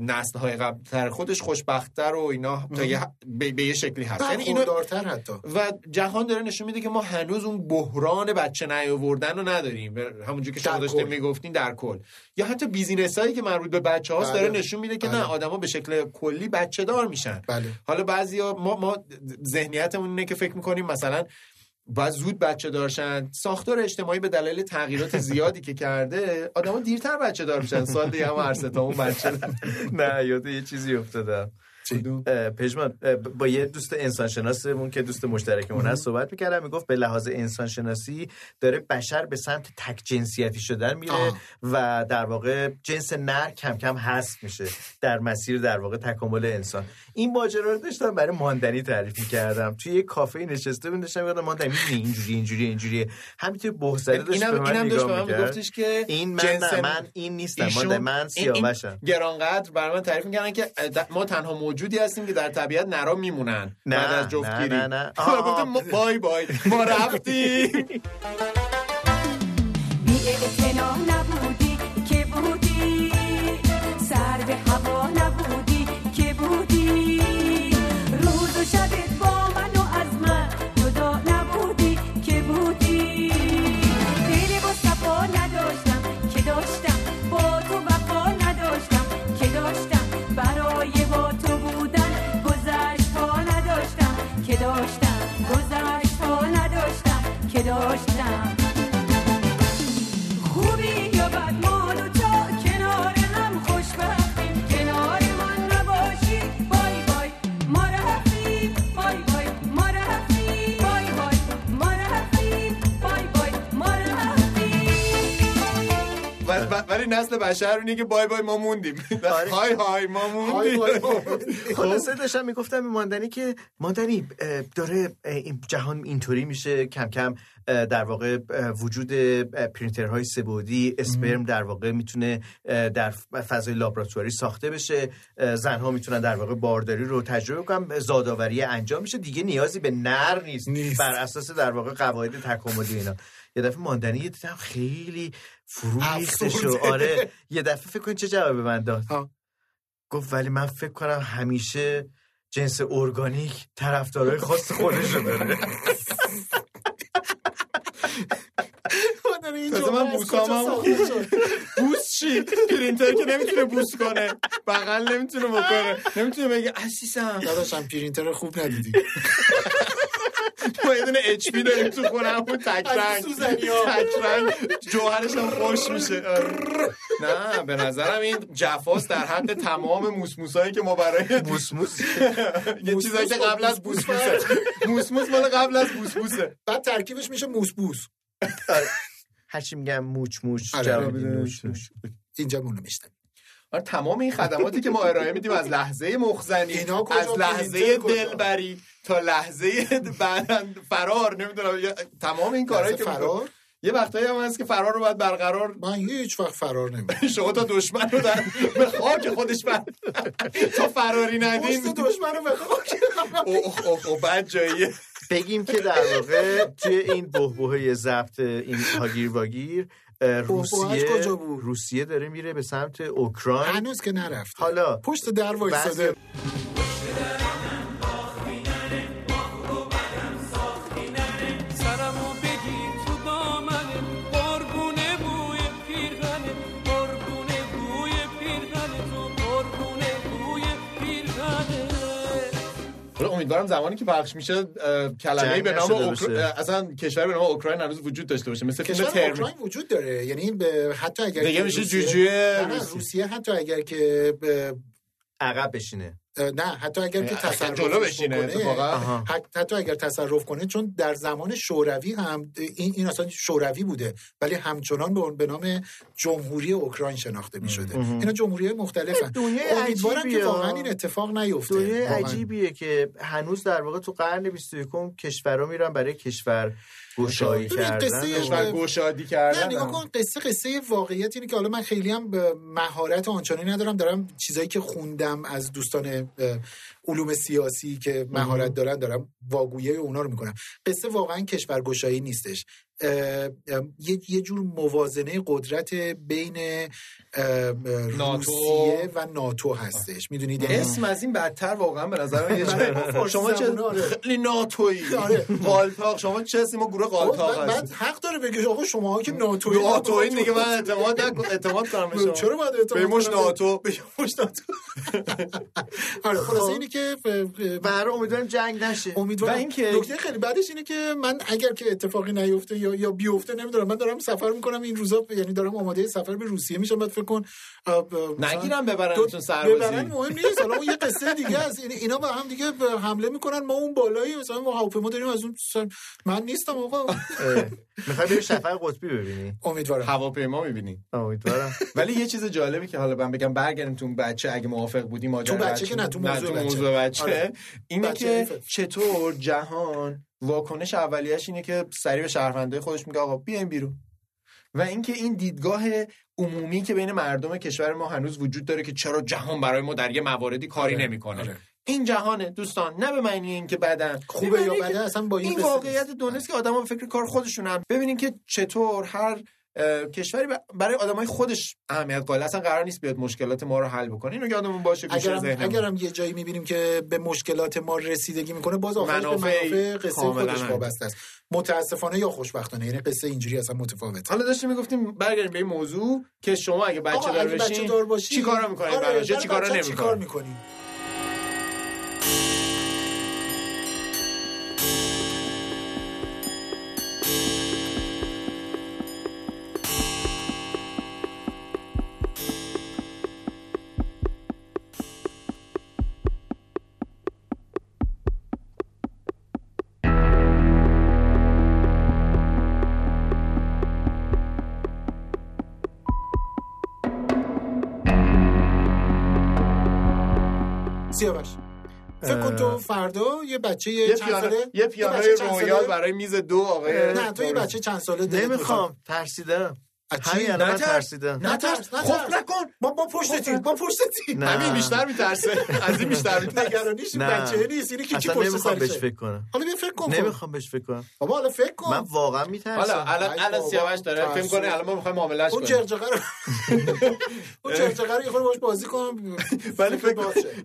نسل های قبلتر خودش خوشبختتر و اینا تا یه به, به یه شکلی هست. یعنی اینو برخوردارتر حتی. و جهان داره نشون میده که ما هنوز اون بحران بچه نیاوردن رو نداریم. همونجور که شما داشتین. می‌گفتین در کل. یا حتی بیزینس هایی که مربوط به بچه هاست بله. داره نشون میده که بله. نه آدما به شکل کلی بچه دار میشن. بله. حالا بعضیا ما ما ذهنیتمون اینه که فکر می‌کنیم مثلا باید زود بچه دارشن ساختار اجتماعی به دلیل تغییرات زیادی که کرده آدما دیرتر بچه دار میشن. سال دیگه هم هر تامون بچه. *laughs* نه یاد یه چیزی افتادم. پژمان با یه دوست انسانشناسمون که دوست مشترکمون هست صحبت می‌کردم می‌گفت به لحاظ انسانشناسی داره بشر به سمت تک جنسیتی شدن میره آه. و در واقع جنس نر کم کم هست میشه در مسیر در واقع تکامل انسان. این ماجرا رو داشتم برای ماندنی تعریف می‌کردم. توی یه کافه نشسته بودم داشتم می‌گفتم ماندنی اینجوری اینجوری اینجوری همینطور بهزده داشت اینم اینم داشت به. میگفتش که این من جنس من این نیستم من سیاوشم. گرانقدر برای من تعریف می‌کنن که ما تنها موجودی هستیم که در طبیعت نرا میمونن. نه، بعد از نه، جفتگیری نه، نه. ما- بای بای. ما رفتیم. *laughs* نداشتم که ولی نسل بشر اینه که بای بای ما موندیم. *laughs* های های ما های های *laughs* موندیم. خلاصه داشتم می‌گفتم به ماندنی که ماندنی داره جهان اینطوری میشه. کم کم در واقع وجود پرینترهای سبودی اسپرم در واقع می‌تونه در فضای لابراتواری ساخته بشه. زنها می‌تونن در واقع بارداری رو تجربه کنن. زادآوری انجام میشه. دیگه نیازی به نر نیست, نیست. بر اساس در واقع قواعد تکاملی اینا. یه دفعه ماندنی یه دیدم خیلی فرو ریخته شو افسرده. آره. یه دفعه فکر کن چه جوابی به من داد؟ ها. گفت ولی من فکر کنم همیشه جنس ارگانیک طرفدارای خاص خودش رو داره *laughs* تازه من شد؟ *laughs* بوس چی؟ پرینتر که نمی‌تونه بوس کنه. بغل نمی‌تونه بکنه. نمی‌تونه بگه عزیزم. داداشم پرینتر خوب ندیدی. *laughs* ما یه دونه HP داریم تو خونه همون تک رنگ. تک رنگ. جوهرش هم خشک میشه. آره. نه به نظرم این جفاست در حق تمام موسموسایی که ما برای موسموس. *laughs* یه چیزایی که قبل از بوسبوسه موسموس. مال قبل از بوسبوسه بعد ترکیبش میشه موسبوس هرچی میگم موچ موچ آره، آره، نوش نوش اینجا مونو میشتن آره تمام این خدماتی که ما ارائه میدیم از لحظه مخزنی؟ از لحظه؟ دلبری. تا لحظه *laughs* بعداً فرار نمی‌دونم تمام این کارهایی که فرار. یه وقتایی هم هست که فرار رو باید برقرار من هیچ وقت فرار نمی‌کنم. *laughs* شما تا دشمن رو در به خاک خودش بر *laughs* تا فراری ندین. پشت دشمن رو به خاک اوه اوه اوه بد جاییه بگیم که در واقع توی این بهبهه ضبط این هاگیر واگیر روسیه کجا بود؟ روسیه داره میره به سمت اوکراین. هنوز که نرفت حالا پشت در وایساده امیدوارم زمانی که پخش میشه جنگ به نام اوکر... اصلا کشور به نام اوکراین هنوز وجود داشته باشه مثل فیلم کشور ترم اوکراین وجود داره یعنی به حتی اگر دیگه میشه روسیه- جوجوی. روسیه حتی اگر که عقب بشینه. نه حتی اگر که تصرف جلو بشینه بکنه، اتفاقا. حتی اگر تصرف کنه چون در زمان شوروی هم این, این اصلا شوروی بوده ولی همچنان به اون به نام جمهوری اوکراین شناخته می شده اینا جمهوری مختلفن. امیدوارم که. واقعا این اتفاق نیفته. دنیای واقعاً. عجیبیه که هنوز در واقع تو قرن 21 کشورها میرن برای کشور گشایی کردن قصه و- گشادی نه کردن نگاه کن قصه قصه واقعیت اینه که حالا من خیلی هم به مهارت آنچنانی ندارم دارم چیزایی که خوندم از دوستان علوم سیاسی که مهارت دارن دارم واگویه اونا رو می‌کنم قصه واقعا کشورگشایی نیستش. یه یه جور موازنه قدرت بین. روسیه و ناتو هستش. می‌دونید یعنی؟ اسم از این بدتر واقعا به نظر من شما چه آره. خیلی ناتویی. *laughs* آره. قالتاق. شما چه هستی ما گروه قالتاق بعد, بعد هستیم حق داره بگه آقا شما که ناتوی ناتویی دیگه من اعتماد اعتماد کنم به شما. چرا باید اعتماد به مش کنم؟ ناتو. *laughs* به مش ناتو. *laughs* آره خلاصه خب. اینه که برای امیدوارم جنگ نشه. امیدوارم و اینکه- نکته خیلی بعدش اینه که من اگر که اتفاقی نیفته یا یا بیفته نمی‌دونم. من دارم سفر می‌کنم این روزا یعنی دارم آماده سفر به روسیه میشم. بعد فکر کن نگیرم ببرن دو- چون سربازی ببرن مهم نیست. حالا اون یه قصه دیگه است. یعنی اینا با هم دیگه حمله می‌کنن. ما اون بالایی مثلا ما هواپیما داریم از اون. من نیستم آقا. می‌خوای بری سفر قطبی ببینی امیدوارم هواپیما می‌بینی امیدوارم *laughs* ولی یه چیز جالبی که حالا من بگم برگردیم تو اون بچه اگه موافق بودی ماجرا تو بچه که نه، تو موضوع بچه. موضوع بچه آره. اینه بچه که. چطور جهان واکنش اولیش اینه که سریع به شهروندای خودش میگه آقا بیاین بیرون و اینکه این دیدگاه عمومی که بین مردم کشور ما هنوز وجود داره که چرا جهان برای ما در یه مواردی کاری آره. نمی‌کنه آره. این جهانه دوستان. نه به معنی اینکه بدن. خوبه به یا بده اصلا با این واقعیت. دنیاست که آدما به فکر کار خودشونن ببینین که چطور هر کشوری برای آدمای خودش اهمیت قائل. اصلا قرار نیست بیاد مشکلات ما رو حل بکنه. اینو یادمون باشه گوشه اگرم. اگرم یه جایی می‌بینیم که به مشکلات ما رسیدگی می‌کنه باز آخرش به منافع منافع قصه خودش. وابسته است. متاسفانه یا خوشبختانه. یعنی قصه اینجوری اصلا متفاوته. حالا داشتیم می‌گفتیم برگردیم به این موضوع که شما اگه بچه دار اگه بچه بشین دار باشی چی کارا می‌کنید آره، براش؟ یا در چی کارا بچه چی کار نمی‌کنید می‌کنی سیاوش فکر کن تو فردا یه بچه یه چند پیانو ساله یه پیانوی بچه چند رویال ساله؟ برای میز دو آقای نه تو یه بچه چند ساله دلت نمی‌خوام ترسیدم؟ همین الان من نترس. ترسیدم. نترس نترس. خوف نکن. ما ما پشتتیم ما پشتتیم نه. همین بیشتر میترسه. از این بیشتر نگرانیش نه. بچه نیست. اینی که کی اصلا پشت نمی‌خوام بهش سرشه فکر کنم. حالا بیا فکر کن. خب. نمی‌خوام بهش فکر کنم. بابا حالا فکر کن. من واقعا میترسم. حالا الان الان سیاوش داره. فکر کنه الان ما می‌خوایم معاملهش اون کنیم. جرجقه رو *laughs* اون جرجقه رو یه خورده باش بازی کنم ولی فکر.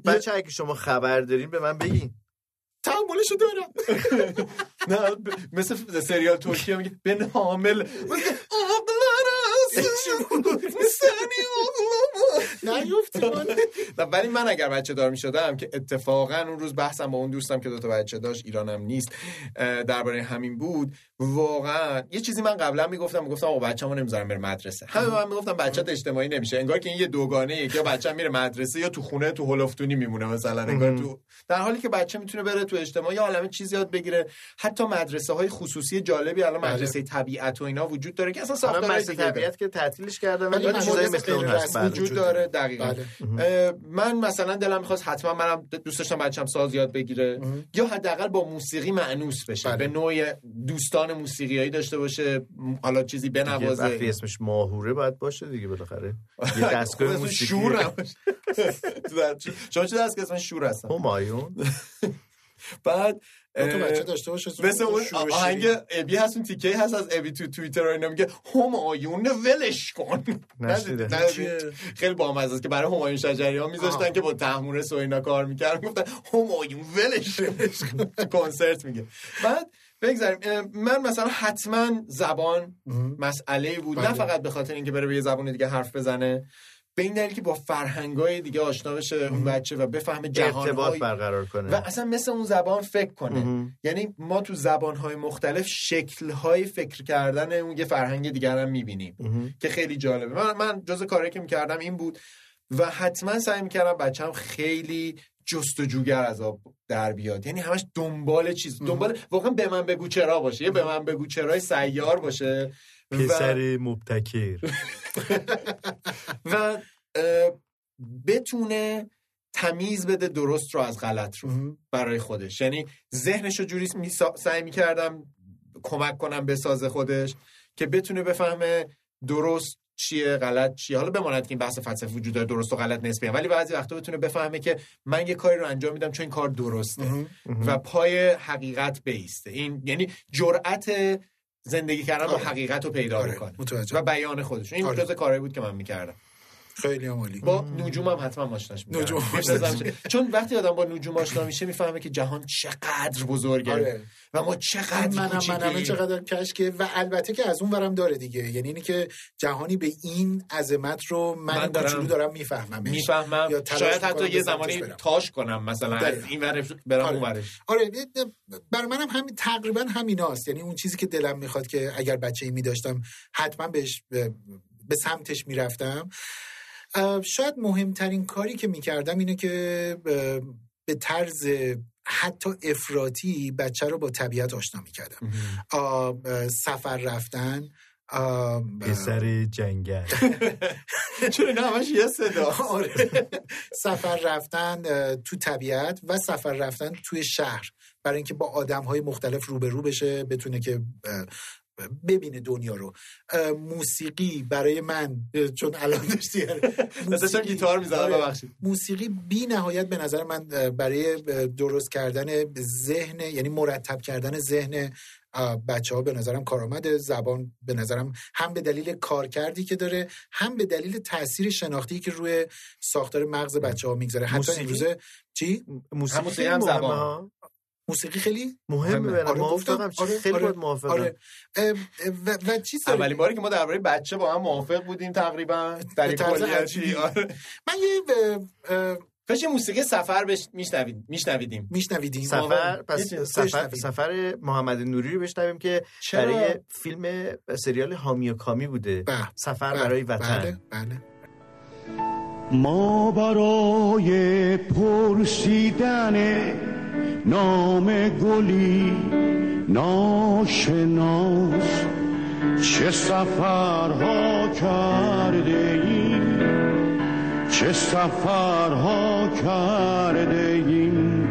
بچه اگه شما خبر دارین به من بگین. تحملشو دارم. *laughs* نه مثل سریال ترکیه میگه به حامل نیفتی من *laughs* نه، ولی من اگر بچه دار می‌شدم که اتفاقا اون روز بحثم با اون دوستم که دوتا بچه داشت ایرانم نیست درباره همین بود. واقعا یه چیزی من قبلا می‌گفتم می‌گفتم آقا بچه‌مو نمی‌ذارم بره مدرسه. همه من می‌گفتم بچه‌ت اجتماعی نمیشه. انگار که این یه دوگانه ای که بچه میره مدرسه یا تو خونه تو هلفتونی میمونه مثلا. انگار تو در حالی که بچه می‌تونه بره تو اجتماعی یا عالمه چیز یاد بگیره. حتی مدرسه های خصوصی جالبی الان بله. مدرسه طبیعت و اینا وجود داره که اصلا داره. طبیعت که تعطیلش ولی مدارس چیزایی مثل اون هست. بله. وجود داره. دقیقا. بله. من مثلا دلم می‌خواست حتما منم دوست داشتم بچم ساز یاد بگیره. یا حداقل با موسیقی معنوس بشه. بله. به نوع دوستان موسیقیایی داشته باشه. حالا چیزی دیگه وقتی بنوازه اسمش ماهوره باید باشه دیگه بالاخره. یه دستگاه خب، موسیقی. شور نباشه. *laughs* شما چه دست که اسمش شور هستن. همایون *laughs* بعد اه، بچه داشته باشه مثل اون آهنگ. ابی هست اون تیکه هست از ابی تو توییتر اینا میگه همایون ولش کن؟ *laughs* خیلی بامزه است که برای همایون شجریان میذاشتن. که با تحمورس و اینا کار می‌کردن گفتن همایون ولش کن. کنسرت میگه بعد بگذاریم من مثلا حتما زبان مسئله بود نه بله. فقط به خاطر اینکه بره به یه زبان دیگه حرف بزنه به این دلیل که با فرهنگای دیگه آشنا بشه اون بچه و بفهمه جهان ارتباط برقرار کنه. و اصلا مثل اون زبان فکر کنه. مهم. یعنی ما تو زبانهای مختلف شکلهای فکر کردن اون یه فرهنگ دیگر هم می‌بینیم. که خیلی جالبه. من, من جز کاری که می‌کردم این بود و حتما سعی می‌کردم بچم خیلی جستجوگر از آب در بیاد. یعنی همش دنبال چیز دنبال واقعا به من بگو چرا باشه. یه به من بگو چرای سیار باشه. و- پسر مبتکر. *laughs* و بتونه تمیز بده درست رو از غلط رو برای خودش. یعنی ذهنش رو جوری می سعی می‌کردم کمک کنم به ساز خودش که بتونه بفهمه درست چیه غلط چیه. حالا بماند که این بحث فلسفی وجود داره درست و غلط نسبیه. ولی بعضی وقتا بتونه بفهمه که من یه کاری رو انجام میدم چون این کار درسته و پای حقیقت بیسته. این یعنی جرأت زندگی کردن با آره. حقیقت رو پیدا آره، می‌کنه متوجه. و بیان خودش این آره. جز کارهایی بود که من می‌کردم خیلی عالی با نجوم هم حتما آشناش. نجوم. آشناش. چون وقتی آدم با نجوم آشنا میشه می‌فهمه که جهان چقدر بزرگه آره. و ما چقدر منم منم. چقدر کشکه و البته که از اون ورم داره دیگه یعنی اینی که جهانی به این عظمت رو من, من دارم- دارم می‌فهمم می‌فهمم شاید حتی یه زمانی. تاش کنم مثلا از. این ورش برم آره. اون ورش آره برای منم همین تقریبا همیناست یعنی اون چیزی که دلم می‌خواد که اگر بچه ای میداشتم حتما بهش به, به سمتش می‌رفتم شاید مهمترین کاری که می‌کردم اینه که به طرز حتی افراطی بچه رو با طبیعت آشنا می‌کردم. سفر رفتن پسر جنگل. *laughs* چون اینا همش یه صدا؟ آره. سفر رفتن تو طبیعت و سفر رفتن توی شهر. برای اینکه با آدم های مختلف روبرو بشه بتونه که ببینه دنیا رو موسیقی برای من چون الان داشتی *laughs* داشتم گیتار می‌زدم، آره. ببخشید. موسیقی بی نهایت به نظر من برای درست کردن ذهن یعنی مرتب کردن ذهن بچه ها به نظرم کارآمد زبان به نظرم هم به دلیل کارکردی که داره هم به دلیل تاثیر شناختی که روی ساختار مغز بچه ها می‌گذاره حتی؟ امروزه چی موسیقی هم زبان. موسیقی خیلی مهمه برام آره، گفتم. آره، خیلی آره، موافقم آره. و, و چیز. اولین باری که ما درباره بچه با هم موافق بودیم تقریبا در به کلیتی. آره. من یه کاش یه موسیقی سفر بش میشنوید میشنویدیم میشنویدیم سفر پس سفر. سفر محمد نوری رو بشنویم که چرا؟ برای فیلم سریال حامی و کامی بوده بله. سفر بله، برای وطن بله بله ما برای پرسیدن نام گلی ناشناس چه سفرها کرده ایم چه سفرها کرده ایم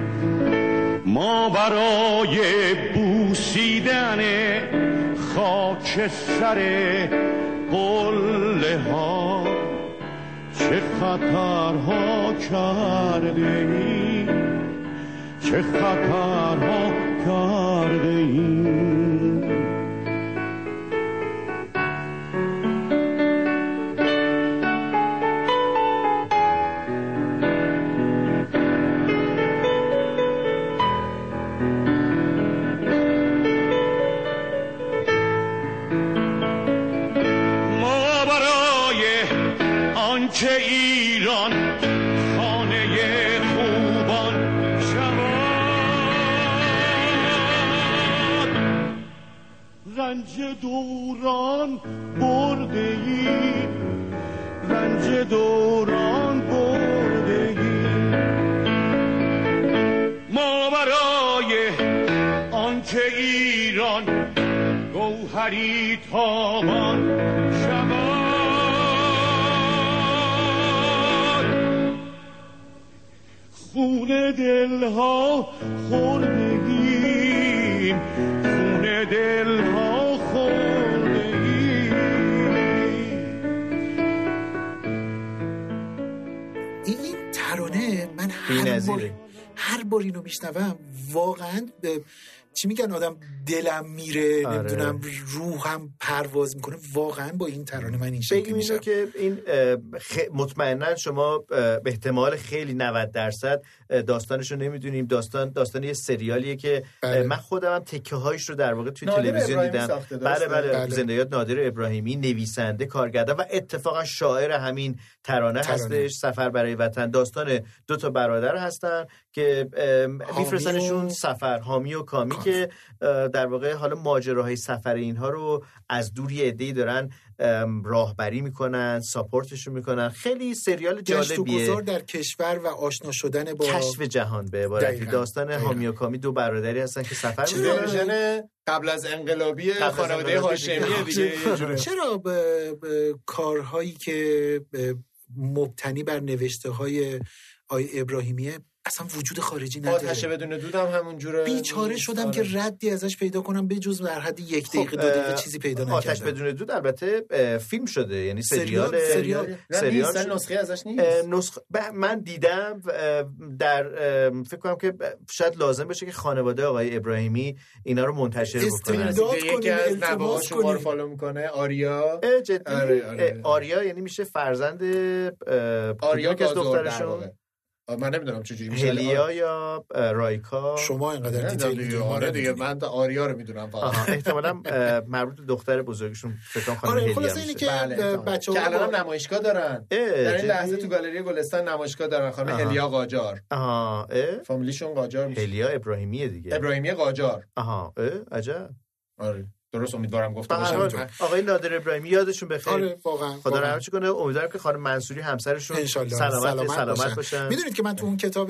ما برای بوسیدن خاک سر قله ها چه خطرها کرده ایم چه خطرها کرده ایم؟ رنج دوران برده ای رنج دوران برده ای ما برای آنچه ایران گوهری تابان شود خون دلها خوردگیم خون دلها هر. بار هر بار اینو میشنوم واقعا به چی میگن آدم دلم میره آره. نمی‌دونم روحم پرواز می‌کنه واقعا با این ترانه من این شکلی میشم که این خ- مطمئنا شما به احتمال خیلی 90 درصد داستانش رو نمی‌دونیم داستان داستان یه سریالیه که بله. من خودم هم تکه هایش رو در واقع توی تلویزیون دیدم بله؟ بله, بله. زندگیات نادر ابراهیمی نویسنده کارگردان و اتفاقا شاعر همین ترانه, ترانه. هستش سفر برای وطن داستان دو تا برادر هستن که میفرستنشون سفر حامی و کامی کامی. که در واقع حالا ماجراهای سفر اینها رو از دور یه عده‌ای دارن راهبری می‌کنن ساپورتشون می‌کنن خیلی سریال جالبیه در کشور و آشنا شدن با کشف جهان به عبارتی. داستان دقیقاً. حامی و کامی دو برادری هستن که سفر؟ می‌کنن قبل از انقلابی قبل از خانواده هاشمیه دیگه. چرا کارهایی که مبتنی بر نوشته های آی ابراهیمیه اصلا وجود خارجی آتش نداره بدون دود هم همون جوره. بیچاره شدم که ردی ازش پیدا کنم به جز در حد یک دقیقه دو دقیقه چیزی پیدا آتش نکردم بدون دود البته فیلم شده یعنی سریال- سریال سریال. سریال. نسخه ازش نیست؟ نسخ... ب- من دیدم در فکر کنم که شاید لازم بشه که خانواده آقای ابراهیمی اینا رو منتشر بکنن. که یکی کنیم، از نوه‌ها شما رو کنیم. فالو می‌کنه آریا. آره، آره. آریا یعنی میشه فرزند آریا در دخترشون؟ من نمی‌دونم چجوری میشه هلیا یا اه، رایکا شما اینقدر دیتیل آره دیگه من آریا رو می‌دونم فقط احتمالاً مربوط به دختر بزرگشون فکر کنم خانم آره اینه میشه. که بله، احتمالاً. بچه که الان نمایشگاه دارن در این؟ لحظه تو گالری گلستان نمایشگاه دارن خانم. هلیا قاجار آها؟ فامیلیشون قاجار میشه هلیا ابراهیمیه دیگه ابراهیمی قاجار آها؟ عجب آره درست امیدوارم هر باشم آقای نادر ابراهیمی یادشون بخیر. آره واقعا خدا. رحمتش کنه امیدوارم که خانم منصوری همسرشون انشالله. سلامت سلامت, باشن. باشن. می‌دونید که من تو اون کتاب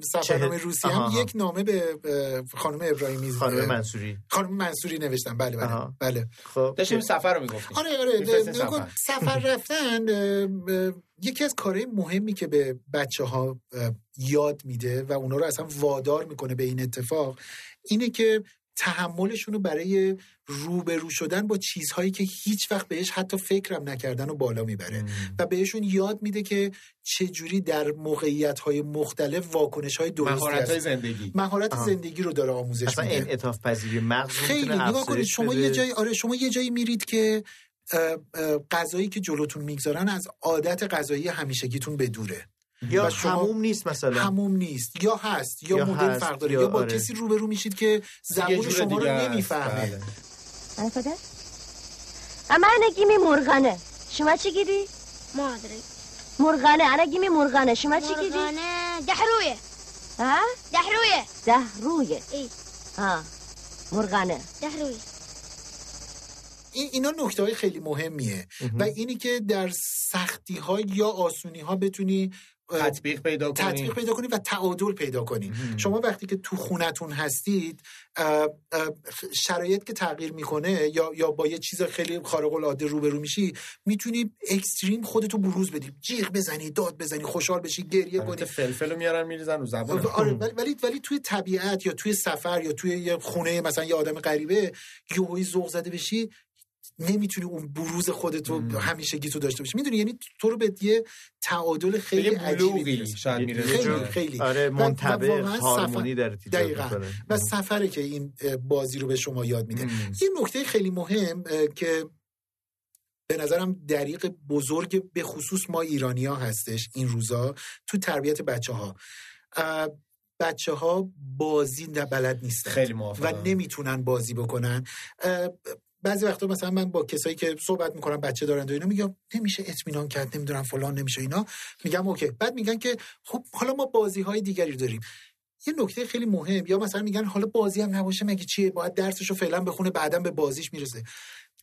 سفرنامه روسی هم آها. یک نامه به خانم ابراهیمی خانم منصوری. خانم منصوری نوشتم. بله بله آها. بله. خب. داشتیم سفر رو می‌گفتیم. آره آره. کن، سفر. رفتن یکی از کارهای مهمی که به بچه ها یاد میده و اونا رو اصلا وادار می‌کنه به این اتفاق اینه که تحملشون رو برای روبرو شدن با چیزهایی که هیچ وقت بهش حتی فکرم نکردن و بالا می‌بره و بهشون یاد میده که چجوری در موقعیت های مختلف واکنش های درستی مهارت های. زندگی مهارت. زندگی رو داره آموزش اصلا میده انعطاف پذیری مغز خیلی نگاه کنید شما بده. یه جایی آره شما یه جایی میرید که غذایی که جلوتون می‌گذارن از عادت غذایی همیشگیتون بدوره یا شما- هموم نیست مثلا هموم نیست یا هست یا, یا مدل فرق داره یا یا, با آره. کسی روبرو میشید که زبون شما رو. نمی‌فهمه بله. Arkadaş? Ama ana gimi murgane. Şuma çigidi? ما ادري Murgane. Ana gimi murgane. Şuma çigidi? مرغانه دحرويه Ha? دحرويه Dahruye. اي Ha. Murgane. دحرويه این اینا نکته های خیلی مهمیه و اینی که در سختی ها یا آسونی ها بتونی تطبیق پیدا کنی. تطبیق پیدا کنی و تعادل پیدا کنی. شما وقتی که تو خونتون هستید شرایط که تغییر می‌کنه یا یا با یه چیز خیلی خارق العاده روبرو میشی می‌تونی اکستریم خودتو بروز بدی. جیغ بزنی داد بزنی خوشحال بشی گریه کنی البته فلفل رو میارن میریزن رو زبان آره ولی ولی ولی توی طبیعت یا توی سفر یا توی یه خونه مثلا یه آدم غریبه یهویی ذوق زده بشی نمی‌تونی اون بروز خودتو همیشگی تو داشته باشی. می‌دونی؟ یعنی تو رو به یه تعادل خیلی عجیبی خیلی خیلی. آره منطبق هارمونی سفر- در ایجاد دقیقاً. و سفره که این بازی رو به شما یاد میده. یه نکته خیلی مهم که به نظرم دریق بزرگ به خصوص ما ایرانی ها هستش این روزا تو تربیت بچه ها بچه ها بازی بلد نیستن خیلی و نمی‌تونن بازی بکنن. بعضی وقتا مثلا من با کسایی که صحبت می‌کنم بچه دارن و اینا میگم نمیشه اطمینان کرد نمی‌دونم فلان نمیشه اینا. میگم اوکی. بعد میگن که خب حالا ما بازی های دیگری داریم. یه نکته خیلی مهم یا مثلا میگن حالا بازی هم نباشه مگه چیه؟ باید درسشو فعلا بخونه بعدا به بازیش می‌رسه.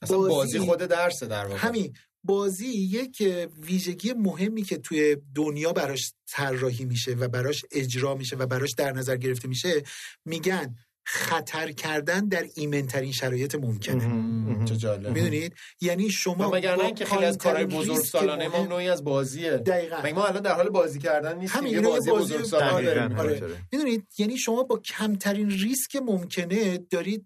اصلا بازی خود درسه در واقع. همین. بازی یک ویژگی مهمی که توی دنیا براش طراحی میشه و براش اجرا میشه و براش در نظر گرفته میشه میگن خطر کردن در ایمنترین شرایط ممکنه. مم، چه جالب. می‌دونید؟ یعنی شما وگرنه با اینکه خیلی از کارهای پایین‌ترین بزرگ ریسک سالانه ما نوعی از بازیه. دقیقاً. ما الان در حال بازی کردن نیستیم؟ همین یه یه بازی بازی بزرگ سالانه دقیقاً. داریم. آره. می‌دونید؟ یعنی شما با کمترین ریسک ممکنه دارید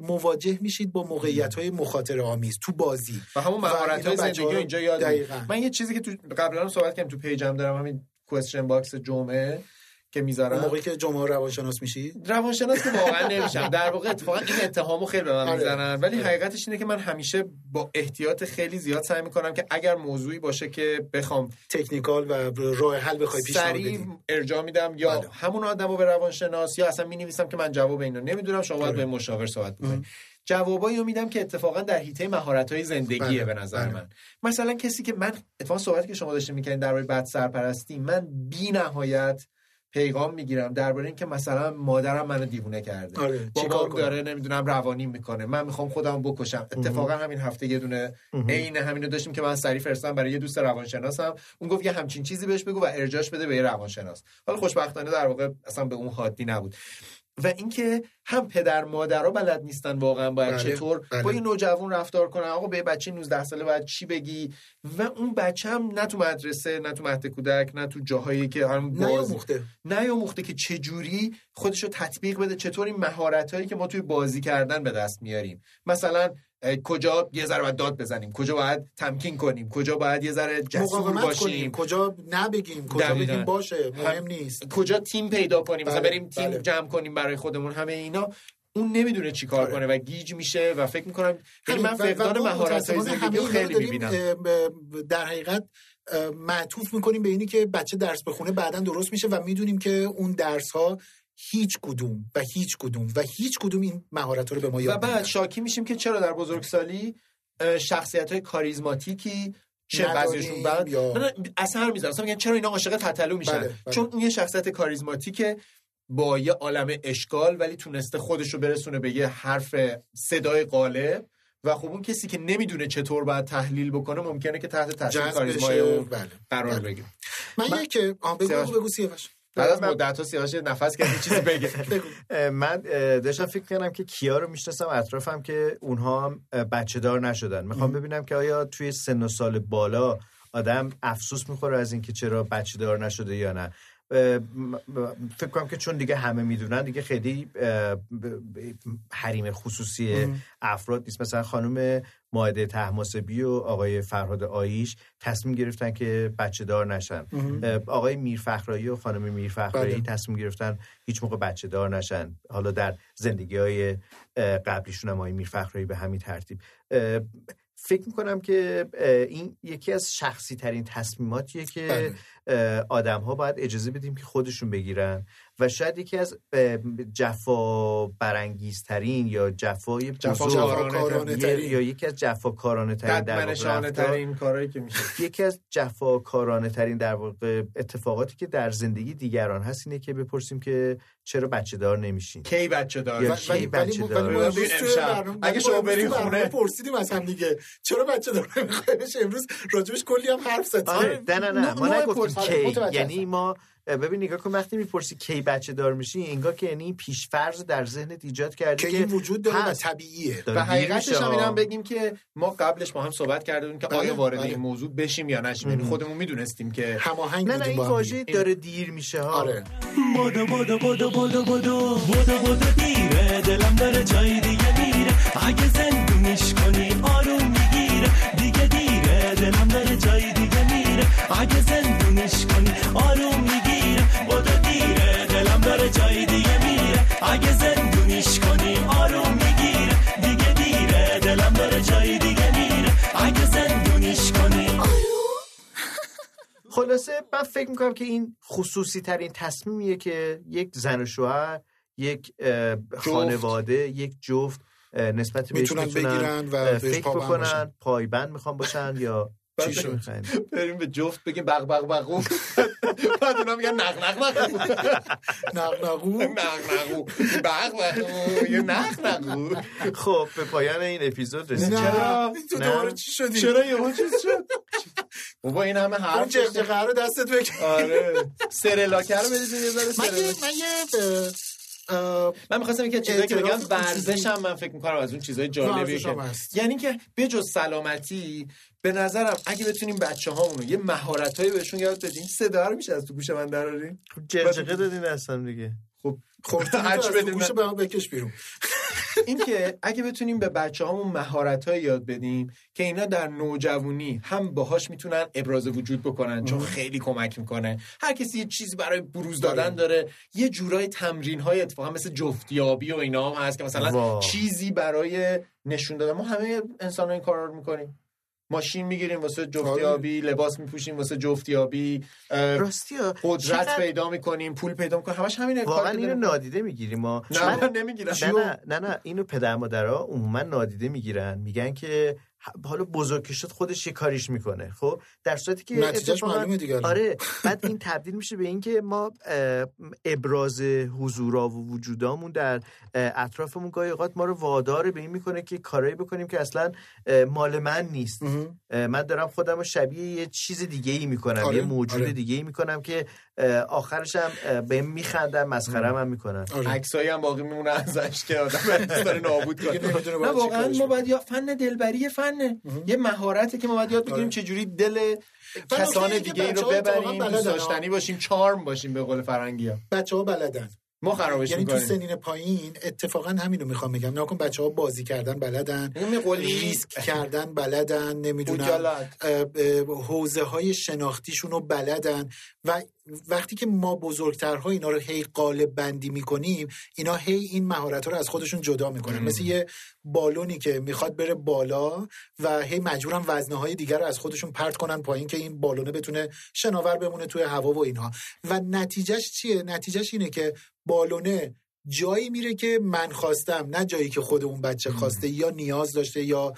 مواجه میشید با موقعیت های مخاطره آمیز تو بازی. و همون مهارت های زندگی اینجا یاد. من یه چیزی که تو قبلا هم صحبت کردم تو پیجم دارم همین question box جمعه. که می‌ذارم موقعی که جمعه روانشناس میشی روانشناس که واقعا *laughs* نمیشم در واقع اتفاقا این اتهامو خیلی به من آره. می‌زنن ولی آره. حقیقتش اینه که من همیشه با احتیاط خیلی زیاد سعی می‌کنم که اگر موضوعی باشه که بخوام technical و راه حل بخوای پیشنهاد سریع بدی ارجاع میدم یا بله. همون آدم رو به روانشناس یا اصلا می‌نویسم که من جواب اینو نمی‌دونم شما باید آره. به مشاور صحبت بکنید جوابایی رو میدم که اتفاقا در حیطه مهارت های زندگیه بله، به نظر بله. من مثلا کسی که من اتفاقا صحبتی که شما داشتین می‌کنین درباره بد سرپرستی من بی نهایت پیغام می‌گیرم درباره اینکه مثلا مادرم منو دیوونه کرده. آره، چیکار بابام؟ داره نمی‌دونم روانی می‌کنه. من می‌خوام خودم بکشم. اتفاقا همین هفته یه دونه عین همینو داشتیم که من سریع فرستادم برای یه دوست روانشناسم. اون گفت یه همچین چیزی بهش بگو و ارجاش بده به یه روانشناس. حالا خوشبختانه در واقع اصلا به اون حادی نبود. و اینکه هم پدر مادرها بلد نیستن واقعا باید بله، چطور. بله. با یه نوجوان رفتار کنن. آقا به بچه 19 ساله باید چی بگی؟ و اون بچه هم نه تو مدرسه نه تو مهد کودک نه تو جاهایی که هم باز نیاموخته نیاموخته که چجوری خودش رو تطبیق بده. چطور این مهارت هایی که ما توی بازی کردن به دست میاریم. مثلا کجا یه ذره باید داد بزنیم کجا باید تمکین کنیم کجا باید یه ذره جسور کنیم باشیم کجا نبگیم کجا. بگیم باشه مهم هم- نیست کجا تیم پیدا کنیم مثلا بله، بریم تیم بله. جمع کنیم برای خودمون همه اینا اون نمی‌دونه چی کار آره. کنه و گیج میشه و فکر می‌کنم من فقدان مهارت های زندگی خیلی می‌بینم در حقیقت معطوف می‌کنیم به اینی که بچه درس بخونه بعدا درست میشه و می‌دونیم که اون درس ها هیچ کدوم و هیچ کدوم و هیچ کدوم این مهارت رو به ما و یاد بعد نمیدن. شاکی میشیم که چرا در بزرگسالی شخصیت های کاریزماتیکی چه بعضیشون بعد یا- اثر می‌ذارن اصلا میگن چرا اینا عاشق تتلو میشن بله، بله. چون اون یه شخصیت کاریزماتیکه با یه عالم اشکال ولی تونسته خودش رو برسونه به یه حرف صدای قالب و خب اون کسی که نمی‌دونه چطور باید تحلیل بکنه ممکنه که تحت تاثیر کاریزمای. اون بله. قرار بله. بگیره من من- یک بگو. بگو بگو سیاوش بعد از من- مدت ها سیاوش نفس کرد چیزی بگه. *laughs* من داشتم فکر کنم که کیا رو می‌شناسم اطرافم که اونها هم بچه دار نشدن. می‌خوام ببینم که آیا توی سن و سال بالا آدم افسوس می‌خوره از اینکه چرا بچه دار نشده یا نه. فکر کنم که چون دیگه همه می‌دونن دیگه خیلی حریم خصوصی افراد نیست. مثلا خانم ماهده تحماسبی و آقای فرهاد آیش تصمیم گرفتن که بچه دار نشن. اه، آقای میرفخرایی و خانم میرفخرایی بله. تصمیم گرفتن هیچ موقع بچه دار نشن. حالا در زندگی های قبلیشون هم آقای میرفخرایی به همین ترتیب. فکر می‌کنم که این یکی از شخصی ترین تصمیماتیه که آدم ها باید اجازه بدیم که خودشون بگیرن. و شاید یکی از جفا برانگیزترین یا جفای جفا- جفاکارانه یا- ترین. یا یکی از جفاکارانه ترین در ترین کارهایی که میشه. یکی از جفاکارانه ترین در واقع اتفاقاتی که در زندگی دیگران هست اینه که بپرسیم که چرا بچه دار نمیشین؟ کی بچه دار یا کی ولی بچه برنامه- اگه شما برین خونه- پرسیدیم از هم دیگه. چرا بچه دار نمیخواینش امروز راجبش کلی هم حرف زدیم. آره نه نه نه ما نگفتیم کی. متوجه یعنی. ما ببین نگاه کن وقتی می‌پرسی کی بچه دار میشی انگار که یعنی پیشفرض در ذهنت ایجاد کردی که که این وجود داره و. طبیعیه. و حقیقتش هم. اینم بگیم که ما قبلش با هم صحبت کرده بودیم که بله، آیا وارد بله. این موضوع بشیم یا نشیم. یعنی خودمون می‌دونستیم که هماهنگ نه نه این واژه. داره دیر میشه ها. آره. بدو بدو بدو بدو بدو بدو بدو دیره دلم داره جای دیگه میره. اگه زندونش کنی آروم می‌گیره. دیگه دیره. دلم داره جای دیگه میره. اگه زندونش کنی آروم اگه زندونش کنی آروم می‌گیره دیگه دیره دلم داره جای دیگه میره اگه زندونش کنی خلاصه من فکر می‌کنم که این خصوصی ترین تصمیمیه که یک زن و شوهر یک خانواده یک جفت نسبت بهش می‌تونن می‌تونن بگیرن و فکر بکنن. پایبند می‌خوان باشن یا چی بریم به جفت بگیم بق بق بقو *laughs* بعد اونا میگن نق نق نقو نقنقو نق *laughs* نقو بق بقو یه نق نقو خب به پایان این اپیزود رسید نه چرا این تو. دوباره چی شدی؟ چرا یه چیز شد؟ بابا این همه اون حرف جغجغه رو دستت بکن. آره. *laughs* سرلاکه رو بدید یه ذره من یه. من می‌خواستم یکی چیزایی که بگم ورزش هم من فکر می‌کنم از اون چیزای جالبیه که. یعنی که به جز سلامتی به نظرم اگه بتونیم بچه هامونو یه مهارت بهشون یاد بدیم صدا رو میشه از تو گوش من دراریم جغجغه دادین اصلا دیگه خب تو بدیم گوشه من. به من بکش بیرون اینکه اگه بتونیم به بچه هامون مهارت یاد بدیم که اینا در نوجوانی هم باهاش می‌تونن ابراز وجود بکنن چون خیلی کمک می‌کنه. هر کسی یه چیزی برای بروز دادن داره یه جورای تمرین های اتفاقا مثل جفتیابی و اینا هم هست که مثلا واو. چیزی برای نشون دادن. ما همه انسان این کار رو می‌کنیم. ماشین می‌گیریم واسه جفتیابی لباس میپوشیم واسه جفتیابی اه، راستی ها قدرت چقدر- پیدا می‌کنیم پول پیدا می‌کنیم همش همینه واقعا اینو. نادیده می‌گیریم ما. نه من- نمی‌گیرم. نه نه نه نه اینو پدر مادرها عموما نادیده می‌گیرن. میگن که حالا بزرگ شد خودش یه کاریش می‌کنه خب در صورتی که نتیجهش اتفاقاً- معلومه دیگه. آره *laughs* بعد این تبدیل میشه به اینکه ما ابراز حضورا و وجودامون در اطرافمون گاهی اوقات ما رو وادار به این می‌کنه که کارایی بکنیم که اصلا مال من نیست من دارم خودم رو شبیه یه چیز دیگه ای می‌کنم آره، یه موجود آره. دیگه ای می‌کنم که آخرش هم به میخندن مسخره هم می‌کنن آره. عکسایی هم باقی میمونه ازش که آدم داره نابود کنه نه واقعا ما. باید یا فن دلبری فنه یه مهارته که ما باید یاد بگیریم آره. چجوری دل کسان دیگه ای رو ببریم دوست. داشتنی باشیم چارم باشیم به قول فرنگی ها بچه ها بلدن ما خرابش یعنی تو می‌کنیم. سنین پایین اتفاقا همینو می‌خوام بگم. نکن بچه ها بازی کردن بلدن قولی ریسک کردن بلدن نمی‌دونم. حوزه های شناختیشون رو بلدن. و وقتی که ما بزرگترها اینا رو هی قالب بندی می‌کنیم اینا هی این مهارت ها رو از خودشون جدا می‌کنن. مثل یه بالونی که می‌خواد بره بالا و هی مجبورن وزنه های دیگر رو از خودشون پرت کنن پایین که این بالونه بتونه شناور بمونه توی هوا و اینها. و نتیجهش چیه؟ نتیجهش اینه که بالونه جایی میره که من خواستم نه جایی که خود اون بچه خواسته یا نیاز داشته یا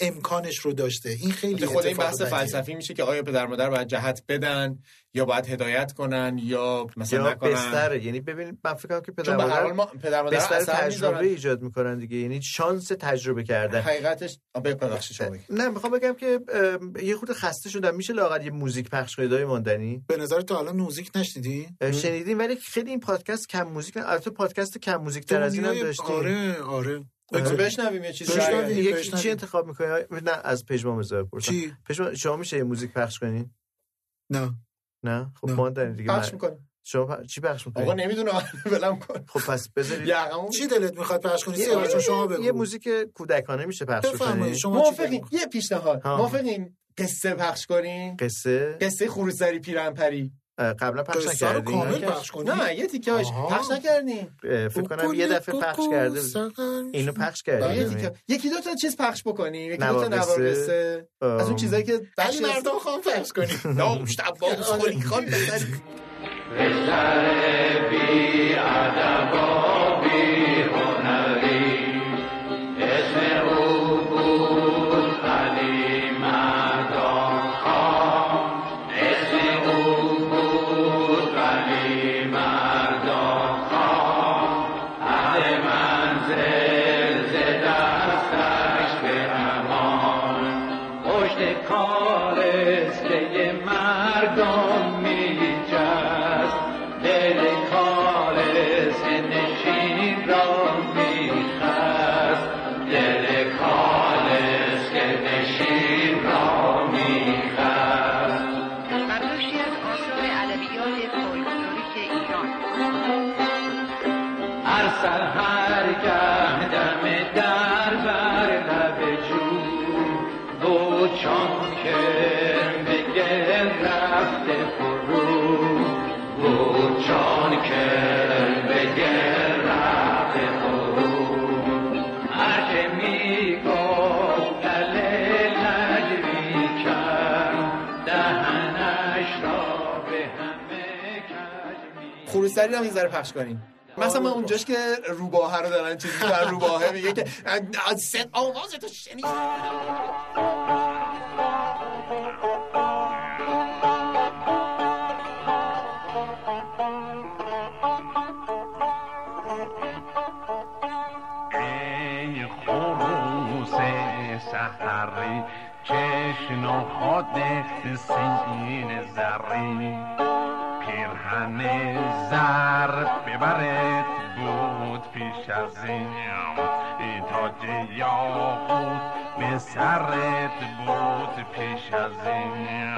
امکانش رو داشته. این خیلی خود این بحث. فلسفی میشه که آیا پدر مادر باید جهت بدن؟ یا باید هدایت کنن یا مثلا یا نکنن؟ بستره. یعنی ببین من فکر کنم که پدر مادر ما پدر مادر تجربه می‌ذارن. ایجاد می‌کنن دیگه. یعنی شانس تجربه کردن. حقیقتش ببخشید شما بگید. نه می‌خوام بگم که یه خود خسته شدم. میشه لاغر یه موزیک پخش کنید های ماندنی؟ به نظر تا الان موزیک نشنیدی؟ اه، شنیدین ولی خیلی این پادکست کم موزیک نه. البته پادکست کم موزیک تر از این هم دنیای- داشتیم. آره آره. بگو بشنویم یه چیزی. یکی. چی انتخاب می‌کنی؟ نه از پژمان چی؟ پژمان شما میشه یه موزیک پخش کنین نه. نه؟ خب نه. ماندنی دیگه پخش می‌کنیم. شما پ- چی پخش آقا می‌کنین نمی‌دونم. *laughs* ولم کن. خب پس بذارید یقمون چی دلت می‌خواد پخش کنی؟ یه- سیاوش شما بگو یه موزیک کودکانه میشه پخش بفرمایید. کنین شما چی موافقین. یه پیشنهاد. ها. موافقین. قصه پخش کنین قصه؟ قصه خروسری پیرنپری. قبلا پخش کامل پخش کنی؟ نه یه تیکه‌اش آها. پخش نکردین اه، فکر کنم یه دفعه پخش کرده. اینو پخش یه کردیم تیکه. یکی دو تا چیز پخش بکنیم یکی دو تا نوار نوار قصه. قصه ام. از اون چیزایی که علی مردم خواهم پخش کنی. نه مشتبه خوری خان بزنی پشت خروسری هم ذره پخش کنیم. مثلا من اونجاش که روباهه رو دارن چیزی در روباهه میگه که از صد آواز تو شنید سحری چشم خود سین زری. پیرهن زر ببرد بود پیش از این تاج یاقوت به سرت بود پیش از این.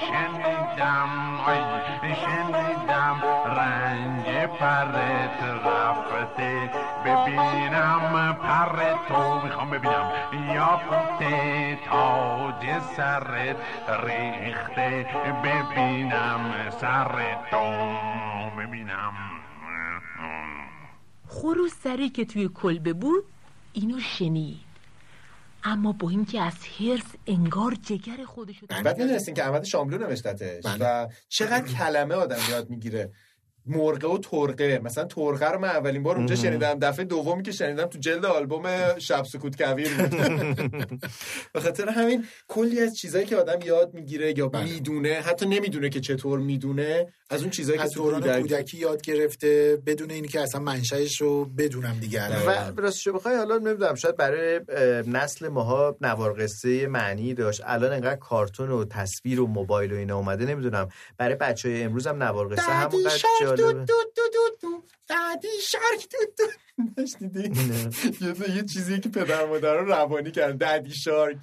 شنیدم آی شنیدم رنگ پرت رفته. ببینم پر تو می‌خوام ببینم. یافته تاج سرت ریخته. ببینم سر تو ببینم. خروس سری که توی کلبه بود اینو شنید. اما با اینکه از هرس انگار جگر خودشو بعد می‌دونستین که احمد شاملو نوشتتش و چقدر کلمه آدم یاد می‌گیره. مرغه و ترقه. مثلا ترقه رو من اولین بار اونجا شنیدم. دفعه دومی که شنیدم تو جلد آلبوم شب سکوت کویر بود. *laughs* به خاطر همین کلی از چیزایی که آدم یاد می‌گیره یا می‌دونه حتی نمی‌دونه که چطور می‌دونه از اون چیزایی که دوران کودکی- کودکی یاد گرفته بدون اینی که اصلا منشأش رو بدونم دیگه و راستش بخوای حالا نمی‌دونم شاید برای نسل ماها نوار قصه معنی داشت. الان انقدر کارتون و تصویر و موبایل و اینا اومده نمی‌دونم. برای بچه های امروز هم نوار قصه همونقدر دو دو دو دادی شارک دو دو. یه چیزی که پدر مادر رو روانی کرد. ددی شارک.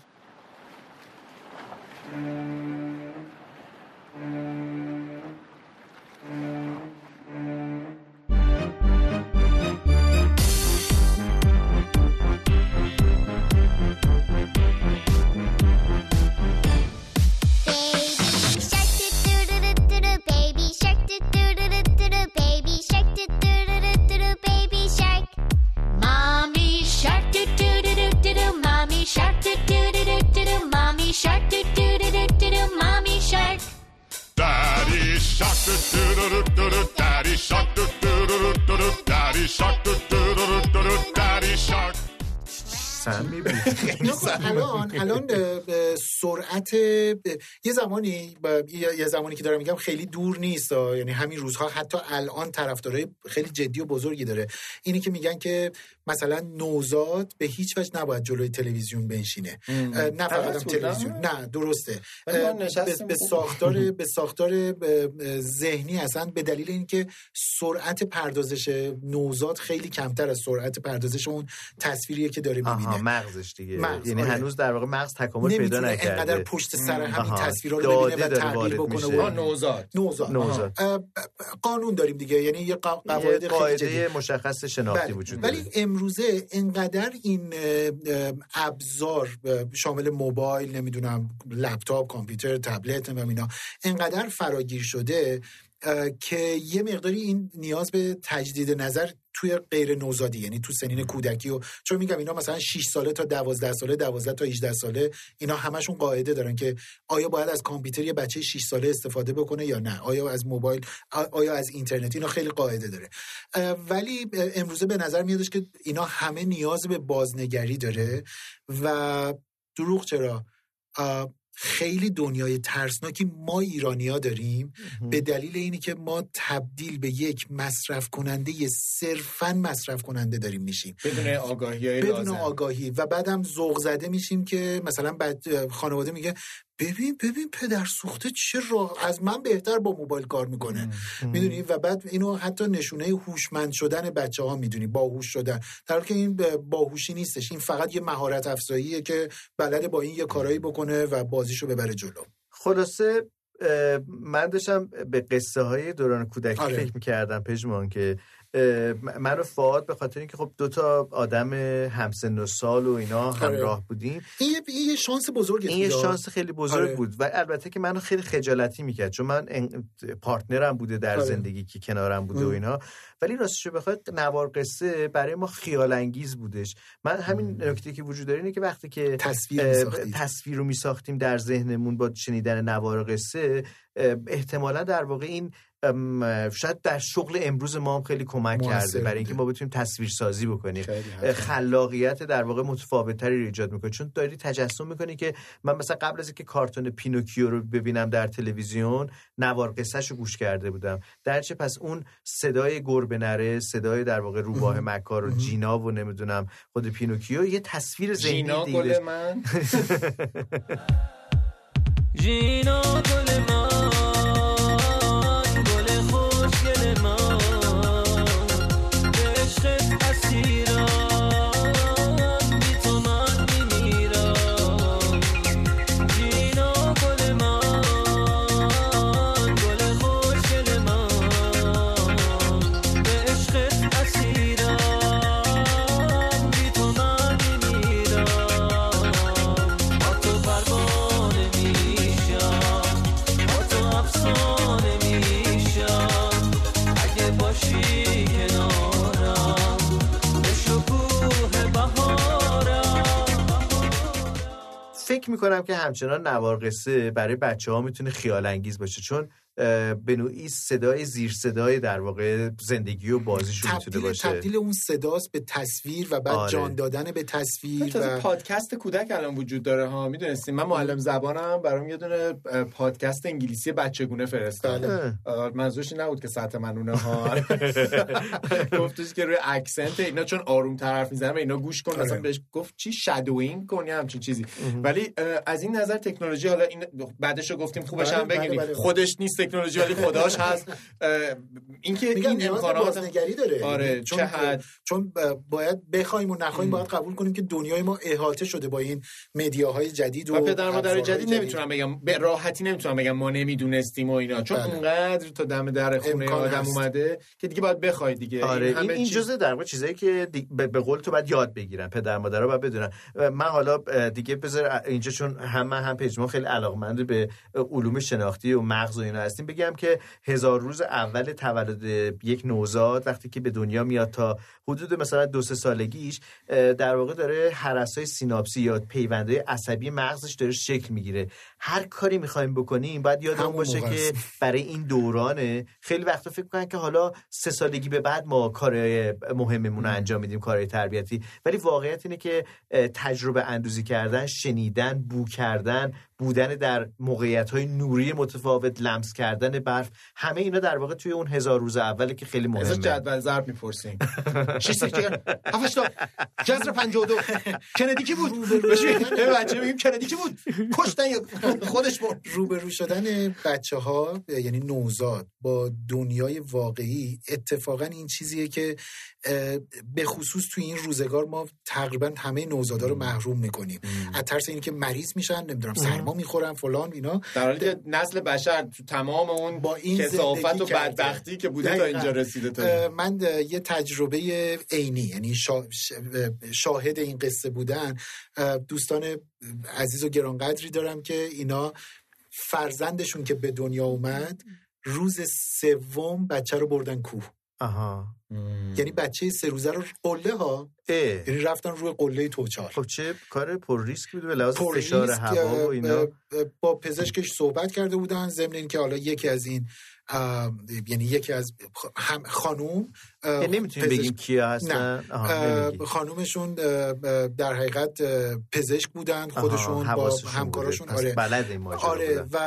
Shark do do do do do. Daddy shark do do do do do. Daddy shark do do do do do. Daddy shark. اینا *laughs* خب الان الان سرعت یه زمانی با- یه زمانی که دارم میگم خیلی دور نیست. یعنی همین روزها حتی الان طرفدارای خیلی جدی و بزرگی داره. اینی که میگن که مثلا نوزاد به هیچ وجه نباید جلوی تلویزیون بنشینه. نه فقط تلویزیون. نه؟ درسته. *laughs* به. ساختار به ساختار ذهنی اصلا به دلیل اینکه سرعت پردازش نوزاد خیلی کمتر از سرعت پردازش اون تصویریه که داره می‌بینه. آها مغزش دیگه مغز، یعنی آره. هنوز در واقع مغز تکامل پیدا نکرده انقدر پشت سر همین. تصویرها رو ببینه و وارد بکنه. و آه، نوزاد نوزاد نوزاد. قانون داریم دیگه یعنی یه قواعد قاعده مشخص شناختی بله. وجود داره ولی امروزه انقدر این ابزار شامل موبایل نمی‌دونم لپتاپ کامپیوتر تبلت و اینا انقدر فراگیر شده که یه مقداری این نیاز به تجدید نظر توی غیر نوزادی یعنی تو سنین کودکی و چون میگم اینا مثلا 6 ساله تا 12 ساله 12 تا 18 ساله اینا همشون قاعده دارن که آیا باید از کامپیوتر یه بچه 6 ساله استفاده بکنه یا نه؟ آیا از موبایل آیا از اینترنت؟ اینا خیلی قاعده داره. ولی امروزه به نظر میادش که اینا همه نیاز به بازنگری داره و دروغ چرا؟ خیلی دنیای ترسناکی ما ایرانیا داریم. به دلیل اینی که ما تبدیل به یک مصرف کننده صرفا مصرف کننده داریم میشیم. بدون آگاهی بدون لازم. آگاهی. و بعدم ذوق زده میشیم که مثلا بعد خانواده میگه ببین ببین پدر سوخته چه راه از من بهتر با موبایل کار می‌کنه. می‌دونی؟ و بعد اینو حتی نشونه هوشمند شدن بچه ها می‌دونی. باهوش شدن. در حالی که این باهوشی نیستش. این فقط یه مهارت افزاییه که بلده با این یه کارایی بکنه و بازیشو ببره جلو. خلاصه من داشتم به قصه های دوران کودکی آره. فکر می‌کردم پژمان که من و فعاد به خاطر اینکه خب دو تا آدم همسن و سال و اینا همراه بودیم این یه, شانس بزرگه این یه شانس خیلی بزرگ آره. بود و البته که منو خیلی خجالتی می‌کرد چون من پارتنرم بوده در آره. زندگی که کنارم بوده و. اینا ولی راستش بخواد نوار قصه برای ما خیال انگیز بودش من همین نکته که وجود داره اینه که وقتی که تصویر. تصویر رو میساختیم در ذهنمون با شنیدن نوار قصه احتمالا در واقع این شاید در شغل امروز ما هم خیلی کمک کرده برای اینکه ما بتونیم تصویر سازی بکنیم خلاقیت در واقع متفاوت تری رو ایجاد می‌کنه. چون داری تجسم می‌کنی که من مثلا قبل از اینکه کارتون پینوکیو رو ببینم در تلویزیون نوار قصهش رو گوش کرده بودم. در چه پس اون صدای گربه نره صدای در واقع روباه مکار و جینا و نمی‌دونم خود پینوکیو یه تصویر ذهنی *laughs* جینا گل من. جینا گل من. فکر می‌کنم که همچنان نوار قصه برای بچه ها می‌تونه خیال انگیز باشه چون به نوعی صدای زیر صدای در واقع زندگی و بازیشون می‌تونه باشه. تبدیل اون صداست به تصویر و بعد آره. جان دادن به تصویر و پادکست کودک الان وجود داره ها. می‌دونستیم. من معلم زبانم برام یه دونه پادکست انگلیسی بچگونه فرستاد. بله. منظورش این نبود که سطح منونه ها. *laughs* *laughs* گفتش که روی accent اینا چون آروم تر حرف می‌زنن اینا گوش کن. آره. مثلا بهش گفت چی؟ shadowing کن یا همچین چیزی. ولی از این نظر تکنولوژی حالا این بعدش رو گفتیم خوبش بله، هم بگیم بله، بله. خودش نیست تکنولوژی ولی خداش هست. اینکه این امکانات بازنگری داره. آره چون چه حد چون باید بخوایم و نخوایم باید قبول کنیم که دنیای ما احاطه شده با این مدیاهای جدید و و پدر مادر جدید نمی‌تونم بگم. به راحتی نمی‌تونم بگم ما نمی‌دونستیم و اینا. چون بله. اونقدر تا دم در خونه امکان آدم هست. اومده که دیگه باید بخوای دیگه. آره این, همه این چیز- جزء در واقع چیزایی که به قول تو باید یاد بگیرن پدر مادرها باید بدونن. من حالا دیگه بذار اینجا چون هم من هم پژمان خیلی علاقمند به علوم شناختی و مغز و اینا هستیم بگم که هزار روز اول تولد یک نوزاد وقتی که به دنیا میاد تا حدود مثلا دو سه سالگیش در واقع داره حرسای سیناپسی یا پیونده عصبی مغزش داره شکل می‌گیره. هر کاری می‌خوایم بکنیم باید یادمون باشه که. برای این دورانه خیلی وقتا فکر کنن که حالا سه سالگی به بعد ما کارهای مهممون رو انجام میدیم کارهای تربیتی. ولی واقعیت اینه که تجربه اندوزی کردن شنیدن بو کردن بودن در موقعیت های نوری متفاوت لمس کردن برف همه اینا در واقع توی اون هزار روز اوله که خیلی ازش مهمه. جدول ضرب می‌پرسیم. سکه هفتش تا جذر 52 کندی کی بود؟ بچه میگیم کندی کی بود؟ کشتن یا خودش بود روبرو شدن بچه ها یعنی نوزاد با دنیای واقعی اتفاقا این چیزیه که به خصوص توی این روزگار ما تقریبا همه نوزادا رو محروم می‌کنیم. از ترس اینکه مریض میشن نمی‌دونم سرما می‌خورن فلان اینا در حالی که نسل بشر تو تمام اون با این کسافت و. بدبختی که بوده تا. اینجا رسیده تا من یه تجربه عینی یعنی شا- شاهد این قصه بودن دوستان عزیز و گرانقدری دارم که اینا فرزندشون که به دنیا اومد روز سوم بچه رو بردن کوه آها یعنی بچه سه روزه رو قله ها؟ اه. یعنی رفتن روی قله توچال خب چه کار پر ریسک بود به لحاظ فشار هوا و اینا. با پزشکش صحبت کرده بودن ضمن اینکه حالا یکی از این یعنی یکی از هم خانوم که نمی‌تونیم پزشک- بگیم کیا هستن؟ نه. خانومشون در حقیقت پزشک بودن آها، خودشون با همکاراشون آره. بلد آره. و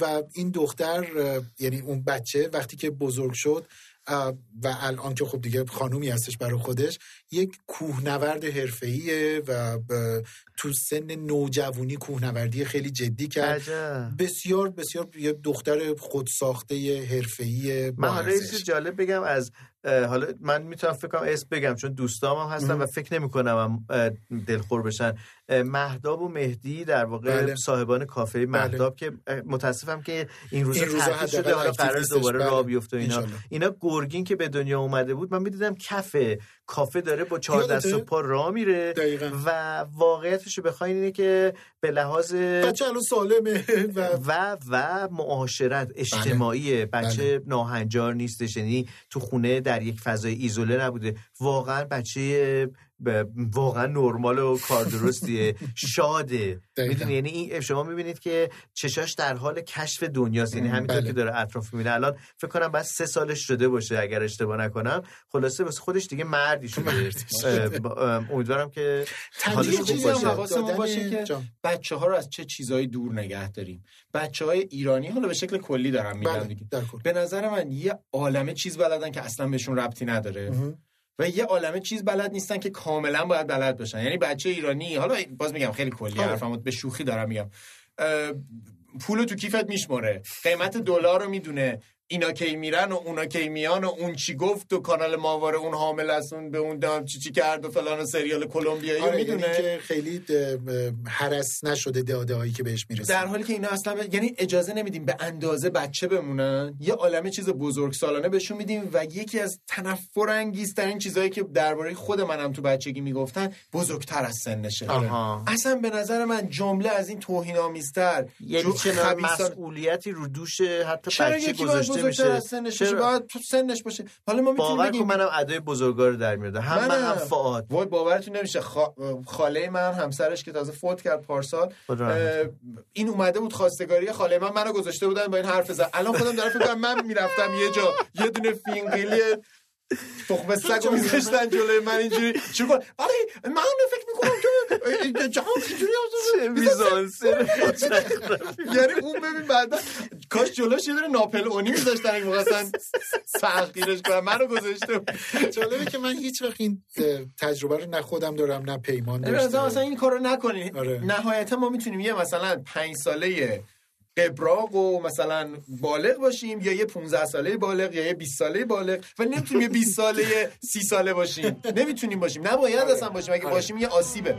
و این دختر یعنی اون بچه وقتی که بزرگ شد و الان که خب دیگه خانومی هستش برای خودش یک کوهنورد حرفه‌ایه و تو سن نوجوانی کوهنوردی خیلی جدی کرد عجب. بسیار بسیار یه دختر خودساخته حرفه‌ای من حالا جالب بگم از حالا من می‌تونم فکر کنم اسم بگم چون دوستام هم هستن مهم. و فکر نمی کنم دلخور بشن مهداب و مهدی در واقع بله. صاحبان کافه مهداب که اه، متاسفم که این روزا این روزا شده حالا قرار. دوباره بله. راه بیفته اینا انشالله. اینا گرگین که به دنیا اومده بود من می‌دیدم کف کافه داره با چهار؟ دست و پا راه میره دقیقاً. و واقعیتش رو بخواین اینه که به لحاظ بچه الان سالمه و و و معاشرت اجتماعی بچه ناهنجار نیستش یعنی تو خونه در یک فضای ایزوله نبوده واقعا بچه واقعا نرمال و کار درستیه. شاده. می‌دونی؟ یعنی این شما می‌بینید که چشاش در حال کشف دنیاست. یعنی همینطور بله. که داره اطراف می‌بینه. الان فکر کنم بعد سه سالش شده باشه اگر اشتباه نکنم. خلاصه واسه خودش دیگه مردی شده. امیدوارم که حالش تنظیم خوب چیزی هم باشه. حواسمون دادن باشه که. بچه ها رو از چه چیزایی دور نگه داریم. بچه های ایرانی حالا به شکل کلی دارم میگم بله دیگه. به نظر من یه عالمه چیز بلدن که اصلا بهشون ربطی نداره. و یه عالمه چیز بلد نیستن که کاملا باید بلد باشن. یعنی بچه ایرانی حالا باز میگم خیلی کلی آره. حرفمو به شوخی دارم میگم. اه، پولو تو کیفت میشمره. قیمت دلار رو می‌دونه. اینا کی میرن و اونا کی میان و اون چی گفت و کانال ماواره اون حامل است اون به اون دام چی چی کرد و فلان و سریال کلمبیایی آره یعنی می‌دونه. که خیلی هرس نشده داده هایی که بهش می‌رسه. در حالی که اینا اصلا ب- یعنی اجازه نمیدیم به اندازه بچه بمونن یه عالمه چیز بزرگ سالانه بهشون میدیم و یکی از تنفر انگیزترین چیزهایی که درباره خود منم تو بچگی می‌گفتن بزرگتر از سنشه. آها. اصلا به نظر من جمله از این توهین آمیزتر یعنی چنان مسئولیتی رو دوش حتی گذاشته بچه بزرگتر از سنش باشه؟ باید تو سنش باشه. حالا ما می‌تونیم باور بگیم منم ادای بزرگا رو در میاردم هم من هم فعاد وای باورتون نمیشه. خا... خاله من همسرش که تازه فوت کرد پارسال این اومده بود خواستگاری خاله من. منو گذاشته بودن با این حرف زد. الان خودم دارم فکر کنم من می‌رفتم یه جا یه دونه فینگلی تخم سگ رو میذاشتن جلوی من اینجوری. شروع کن آره من فکر می‌کنم که جهان اینجوری *laughs* یعنی اون ببین بعدا کاش جلوش یه دونه ناپل اونی میذاشتن اگه می‌خواستن سختگیرش کنن. منو گذاشته. جالبه که من هیچ وقت این تجربه رو نه خودم دارم نه پیمان داشته مثلا این کارو نکنین آره. نهایتا ما می‌تونیم یه مثلا پنج ساله قبراق و مثلا بالغ باشیم یا یه 15 ساله بالغ یا یه 20 ساله بالغ. و نمی‌تونیم یه 20 ساله 30 ساله باشیم. نمی‌تونیم باشیم. نباید اصلا باشیم. اگه باشیم یه آسیبه.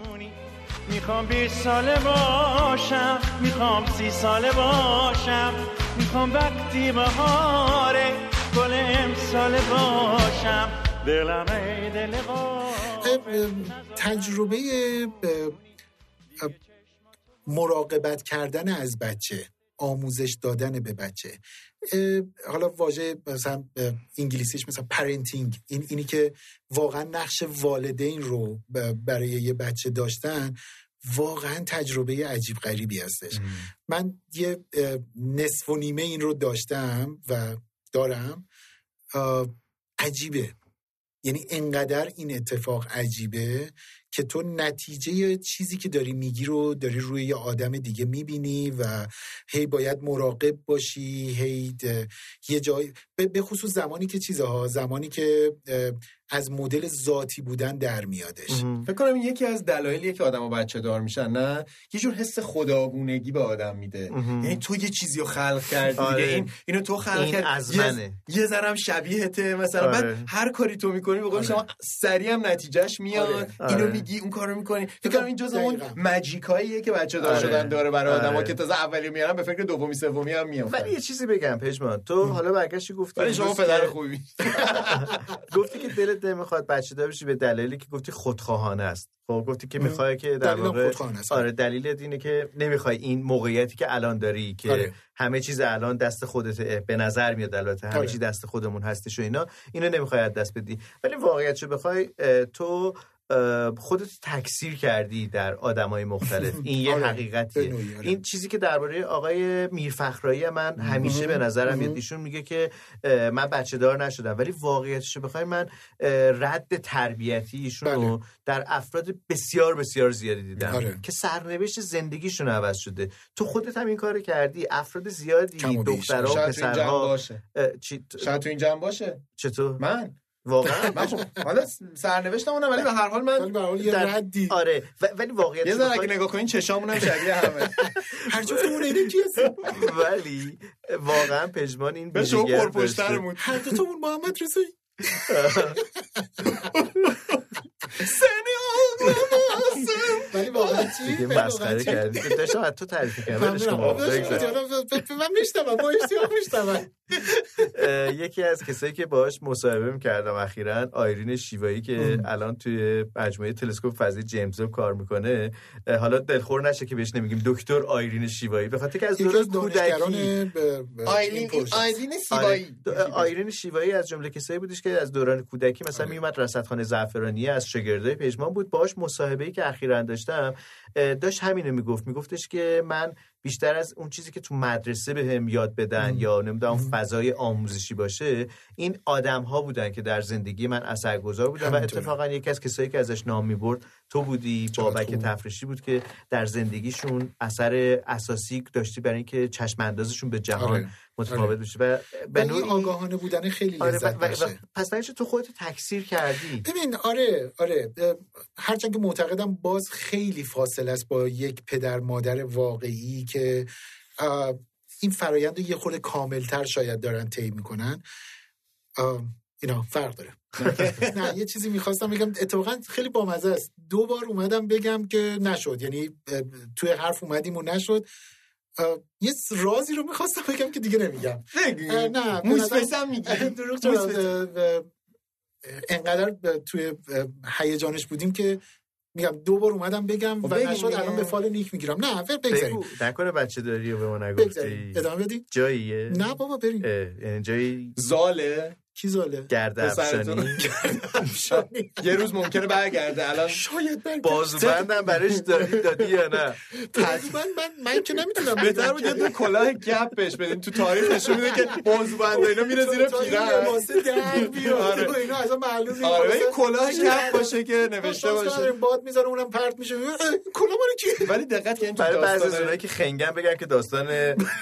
می‌خوام 20 ساله باشم. می‌خوام سی ساله باشم. می‌خوام وقتی بهاره گل امساله باشم. دلم ای دل تجربه مراقبت کردن از بچه. آموزش دادن به بچه. حالا واژه مثلا انگلیسیش مثلا پرنتینگ این اینی که واقعا نقش والدین رو برای یه بچه داشتن واقعا تجربه عجیب غریبی هستش. من یه نصف و نیمه این رو داشتم و دارم. عجیبه. یعنی انقدر این اتفاق عجیبه که تو نتیجه چیزی که داری میگی رو داری روی یه آدم دیگه می‌بینی و هی باید مراقب باشی هی یه جای به به خصوص زمانی که چیزها زمانی که از مدل ذاتی بودن در میادش فکر کنم یکی از دلایلیه که آدم بچه دار میشن نه یه جور حس خداگونگی به آدم میده یعنی تو یه چیزی رو خلق کردی آره. دیگه این اینو تو خلق این کردی از یه- منه. یه ذرم شبیهته مثلا آره. بعد هر کاری تو می‌کنی به قول شما سریع هم نتیجهش میاد آره. اینو آره. میگی اون کارو می‌کنی فکر کنم این جز اون. ماجیکاییه که بچه دار آره. شدن داره برای آدما آره. که تازه اولی میارن به فکر دومی سومی هم میافتن ولی یه چیزی بگم پژمان تو حالا برگشتی گفتی ولی شما پدر خوبی *laughs* گفتی که دلت نمی‌خواد بچه دار بشی به دلیلی که گفتی خودخواهانه است خب گفتی که می‌خوای که در واقع. آره دلیلت اینه که نمی‌خوای این موقعیتی که الان داری که آره. همه چیز الان دست خودت به نظر میاد البته همه آره. چیز دست خودمون هستش و اینا اینو نمی‌خوای از دست بدی ولی واقعیتشو بخوای تو خودت تکثیر کردی در آدمای مختلف. *laughs* این یه آره. حقیقتیه. آره. این چیزی که درباره آقای میرفخرایی من همیشه به نظرم میاد. ایشون میگه که من بچه دار نشدم ولی واقعیتش رو بخوای من رد تربیتی ایشون رو بله. در افراد بسیار بسیار زیادی دیدم. آره. که سرنوشت زندگیشون عوض شده. تو خودت هم این کار کردی. افراد زیادی. دخترها و پسرها شاید تو این جمع باشه. چطور؟ من؟ واقعا خب حالا سرنوشتم اونم ولی به هر حال من یه در- ردی. آره و- ولی واقعیت یه ذره اگه نگاه کنین چشامون هم شبیه همه. *laughs* هر جفتمون عینه کی هستیم *laughs* ولی واقعا پژمان این به شما پرپشترمون هر دوتامون محمد رضایی *laughs* سنی ولی واقعا چی دیگه مسخره چی؟ کردی داشتم از تو تعریف کردم ولش کن ممنونم. بابا. بگذار. من میشتم با اشتیاق میشتم اه، یکی از کسایی که باهاش مصاحبه می‌کردم اخیرا آیرین شیوایی که الان توی مجموعه تلسکوپ فضایی جیمز وب کار می‌کنه حالا دلخور نشه که بهش نمیگیم دکتر آیرین شیوایی به خاطر که از دوران کودکی آره. سیبایی دو- آیرین شیوایی از جمله کسایی بودش که از دوران کودکی مثلا میومد رصدخانه زعفرانی از شاگردای پژمان بود. باهاش مصاحبه ای که اخیرا داشتم داشت همینو می‌گفت میگفتش که من بیشتر از اون چیزی که تو مدرسه بهم یاد بدن یا نمی‌دونم فضای آموزشی باشه این آدم ها بودن که در زندگی من اثرگذار بودن و. اتفاقا یکی از کسایی که ازش نام می‌برد تو بودی بابک خوب. تفریشی بود که در زندگیشون اثر اساسی داشتی برای اینکه چشم اندازشون به جهان آره. متفاوت آره. بشه و به نوعی آگاهانه بودن خیلی آره و, لذت و, و پس برای تو خودت تکثیر کردی ببین آره آره هرچند که معتقدم باز خیلی فاصله است با یک پدر مادر واقعی که این فرایند رو یه خورده کاملتر شاید دارن طی می‌کنن. اینا فرق داره. نه. *laughs* یه چیزی می‌خواستم بگم. اتفاقا خیلی بامزه است. دو بار اومدم بگم که نشد. یعنی توی حرف اومدیم و نشد. یه رازی رو می‌خواستم بگم که دیگه نمیگم. نه *laughs* دروغ؟ اه، اه، انقدر توی هیجانش بودیم که میگم دو بار اومدم بگم و خب بگیم نشد الان. به فال نیک می‌گیرم. نه ول بگذاریم. بگو نکنه بچه داری و به ما بگذاریم. نگفتی ادامه بدیم؟ جاییه؟ نه بابا بریم. یعنی جایی؟ زاله؟ کی زاله؟ *laughs* گرد. افشانی. یه روز ممکنه برگرده الان شاید من بازوبندم براش دادی دادی یا نه؟ من من من که نمی‌تونم *laughs* بهتر بود یه دونه کلاه گپ بهش بدین تو تاریخ نشون میده که بازوبند اینا میره زیر پیرن واسه در بیاد آره. و اینا اصلا معلوم نیست. آره کلاه گپ باشه که نوشته باشه. داریم باد می‌ذاره اونم پرت میشه. اه، کلاه مال کی ولی دقت کنین تو برای بعضی از اونایی که خنگن بگن که داستان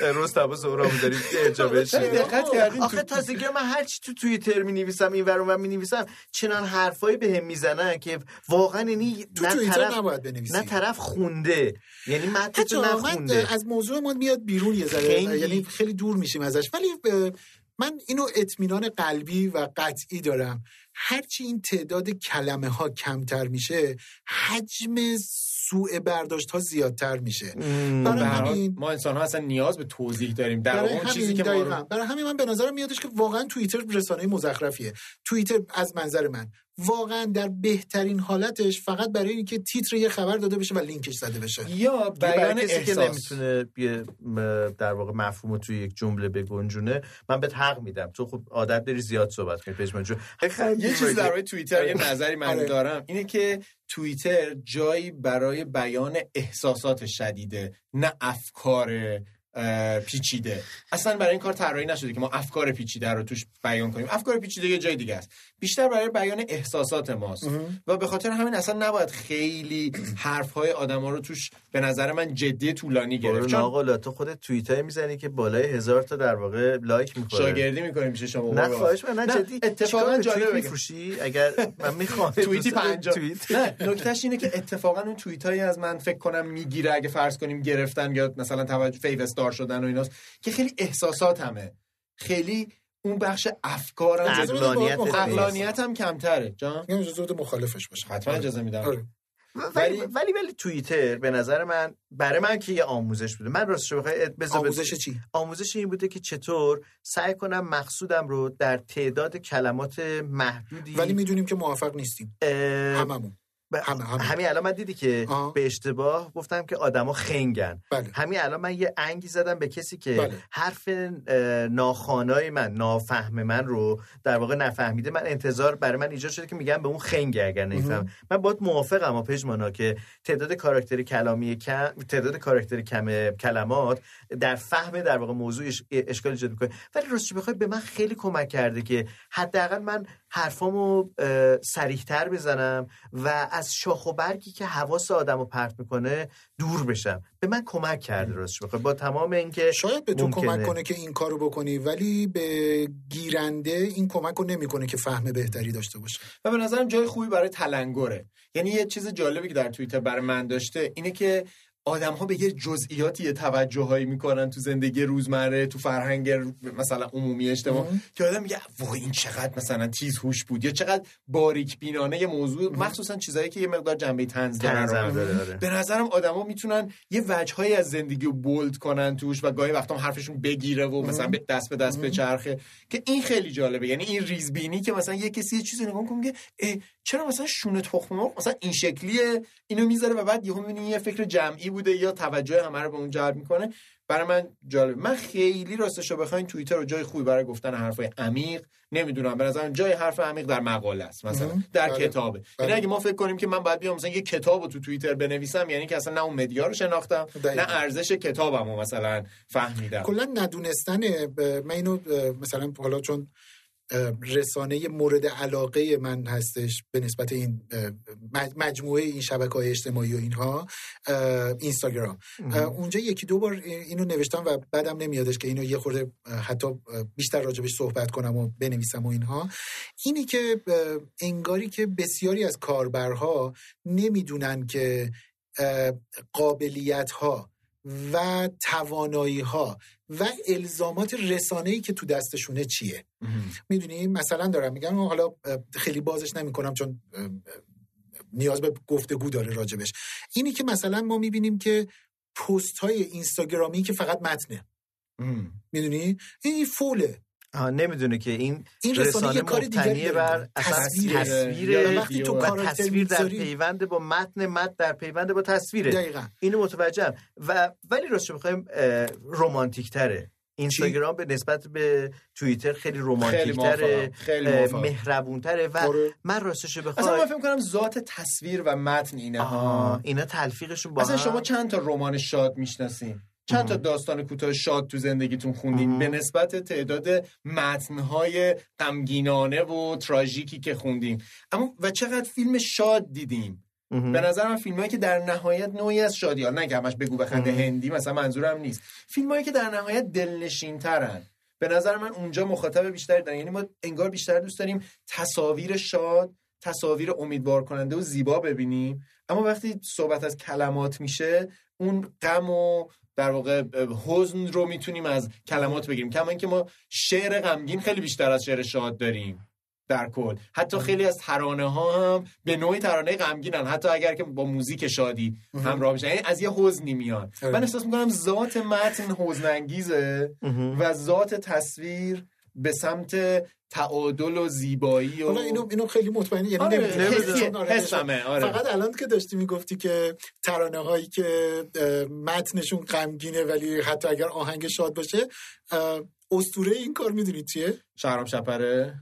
رستم و سهراب دارید ارجا بشه دقت کردین آخه تازگی من هر چی تو توییتر می نویسم این ور اونور می نویسم چنان حرفایی به هم می‌زنن که واقعا یعنی تو نه طرف نباید بنویسی. نه طرف خونده. یعنی متن نخونده از موضوع ما میاد بیرون یه ذره. خیلی. یعنی خیلی دور میشیم ازش. ولی من اینو اطمینان قلبی و قطعی دارم. هرچی این تعداد کلمه ها کمتر میشه حجم سوء برداشت ها زیادتر میشه. برای همین ما انسان ها اصلا نیاز به توضیح داریم در برای اون همین چیزی که ما. رو برای همین من به نظرم میادش که واقعا توییتر رسانه مزخرفیه توییتر از منظر من واقعا در بهترین حالتش فقط برای اینکه تیتر یه خبر داده بشه و لینکش زده بشه. یا بیان کسی که احساس. نمی‌تونه در واقع مفهوم توی یک جمله بگنجونه من بهت حق میدم. تو خب عادت داری زیاد صحبت کنی پژمان یه چیز در مورد توییتر یه نظری من آره. دارم. اینه که توییتر جایی برای بیان احساسات شدیده نه افکار پیچیده. اصلا برای این کار طراحی نشده که ما افکار پیچیده رو توش بیان کنیم. افکار پیچیده یه جای دیگه است. بیشتر برای بیان احساسات ماست. و به خاطر همین اصلا نباید خیلی حرفهای آدما رو توش به نظر من جدی طولانی گرفت. چون ناقلا تو خودت توییتر می‌زنی که بالای هزار تا در واقع لایک می‌خوره. شاگردی می‌کنیم میشه شما نه. خواهش من نه جدی. اتفاقا جالب توییت. میفروشی اگر من می‌خوام *laughs* توییتی پنجاه. توییت. نه نکتهش اینه که اتفاقا اون توییت هایی از من فکر کنم می‌گیره اگه فرض کنیم گرفتن یا مثلا توجه fav star شدن و ایناست که خیلی احساسات همه خیلی اون بخش افکارم. عقلانیت هم کمتره. جان؟ میگم اجازه بده مخالفش باشم حتما. اجازه میدم. آره. ولی ولی ولی توییتر به نظر من برای من که یه آموزش بوده. من راستش بخوای بذار آموزش چی؟ آموزش این بوده که چطور سعی کنم مقصودم رو در تعداد کلمات محدودی ولی می‌دونیم که موافق نیستیم. اه، هممون. همه. همین الان من دیدی که آه. به اشتباه گفتم که آدما خنگن بله همین الان من یه انگی زدم به کسی که بله. حرف اه، ناخوانای من نافهم من رو در واقع نفهمیده من انتظار برای من ایجاد شده که میگم به اون خنگه اگر نمیفهم من باید موافقم و پژمانا که تعداد کاراکتر کلامی کم تعداد کاراکتر کم کلمات در فهم در واقع موضوع اش- اشکال ایجاد می‌کنه ولی راستش بخوای به من خیلی کمک کرده که حداقل من حرفامو سریحتر بزنم و از شاخ و برگی که حواس آدمو پرت می‌کنه دور بشم. به من کمک کرده راستش بخوای با تمام اینکه شاید به تو ممکنه. کمک کنه که این کارو بکنی ولی به گیرنده این کمک رو نمی‌کنه که فهم بهتری داشته باشه. و به نظرم جای خوبی برای تلنگره یعنی یه چیز جالبی که در توییتر برای من داشته اینه که آدم ها به یه جزئیاتی یه توجههایی می‌کنن تو زندگی روزمره تو فرهنگ مثلا عمومی اجتماع که آدم میگه وای این چقدر مثلا تیز هوش بود یا چقدر باریک بینانه یه موضوع مخصوصا چیزایی که یه مقدار جنبه طنز. داره، آره. به نظرم آدما می‌تونن یه وجههایی از زندگی رو بولد کنن توش و گاهی وقتا حرفشون بگیره و مثلا به دست به دست بچرخه که این خیلی جالبه. یعنی این ریزبینی که مثلا یه کسی یه چیزی نگاه می‌کنه میگه چرا مثلا شونه تخم مرغ مثلا این شکلیه؟ اینو می‌ذاره و بعد یهو می‌بینی یه فکر جمعی بوده یا توجه همه رو به اون جلب می‌کنه برای من جالب من خیلی راستش رو بخواین توییتر رو جای خوبی برای گفتن حرفای عمیق نمی‌دونم به نظرم جای حرف عمیق در مقاله است مثلا. در بله. کتابه بله. یعنی اگه ما فکر کنیم که من باید بیام مثلا یه کتاب رو تو توییتر بنویسم یعنی که اصلا نه اون مدیا رو شناختم دقیقاً. نه ارزش کتابم رو مثلا فهمیدم کلا ندونستن من اینو مثلا حالا چون رسانه مورد علاقه من هستش به نسبت این مجموعه این شبکه های اجتماعی و اینها اینستاگرام. اونجا یکی دو بار اینو نوشتم و بعدم نمیادش که اینو یه خورده حتی بیشتر راجبش صحبت کنم و بنویسم و اینها. اینی که انگاری که بسیاری از کاربرها نمی‌دونن که قابلیت ها و توانایی ها و الزامات رسانه ای که تو دستشونه چیه؟ می‌دونی؟ مثلا دارم میگم حالا خیلی بازش نمی‌کنم چون اه، اه، نیاز به گفتگو داره راجبش. اینی که مثلا ما می‌بینیم که پست های اینستاگرامی که فقط متنه. می‌دونی؟ این فوله. نمی‌دونه که این این رسانه رسانه یه کار داره. بر اصلا تصویره. تصویر یا وقتی تو و کاراکتر تصویر در پیوند با متن متن در پیوند با تصویره. دقیقاً. اینو متوجهم. و ولی راستش بخوایم رمانتیک تره اینستاگرام به نسبت به توییتر خیلی رمانتیک تره. مهربون تره و. من راستش اصلا من بخوام فکر کنم ذات تصویر و متن اینه ها اینا تلفیقشون با اصلا شما چند تا رمان شاد می‌شناسین؟ چند تا داستان کوتاه شاد تو زندگیتون خوندین؟ به نسبت تعداد متنهای غمگینانه و تراژیکی که خوندیم اما و چقدر فیلم شاد دیدیم به نظر من فیلمایی که در نهایت نوعی از شادی نه که همش بگو بخنده هندی مثلا منظورم نیست. فیلمایی که در نهایت دلنشین ترن به نظر من اونجا مخاطب بیشتری دارن. یعنی ما انگار بیشتر دوست داریم تصاویر شاد تصاویر امیدوار کننده و زیبا ببینیم. اما وقتی صحبت از کلمات میشه اون غم و در واقع حزن رو می‌تونیم از کلمات بگیریم. کما اینکه ما شعر غمگین خیلی بیشتر از شعر شاد داریم در کل. حتی خیلی از ترانه ها هم به نوعی ترانه غمگینن. حتی اگر که با موزیک شادی همراه میشن یعنی از یه حزنی میان. من احساس می‌کنم ذات متن حزن انگیزه و ذات تصویر به سمت تعادل و زیبایی و حالا اینو اینو خیلی مطمئنی یعنی آره،. چون آره، حسمه، آره. فقط الان که داشتی می‌گفتی که ترانه هایی که متنشون غمگینه ولی حتی اگر آهنگ شاد باشه اسطوره این کار می‌دونی چیه؟ شهرام شپره.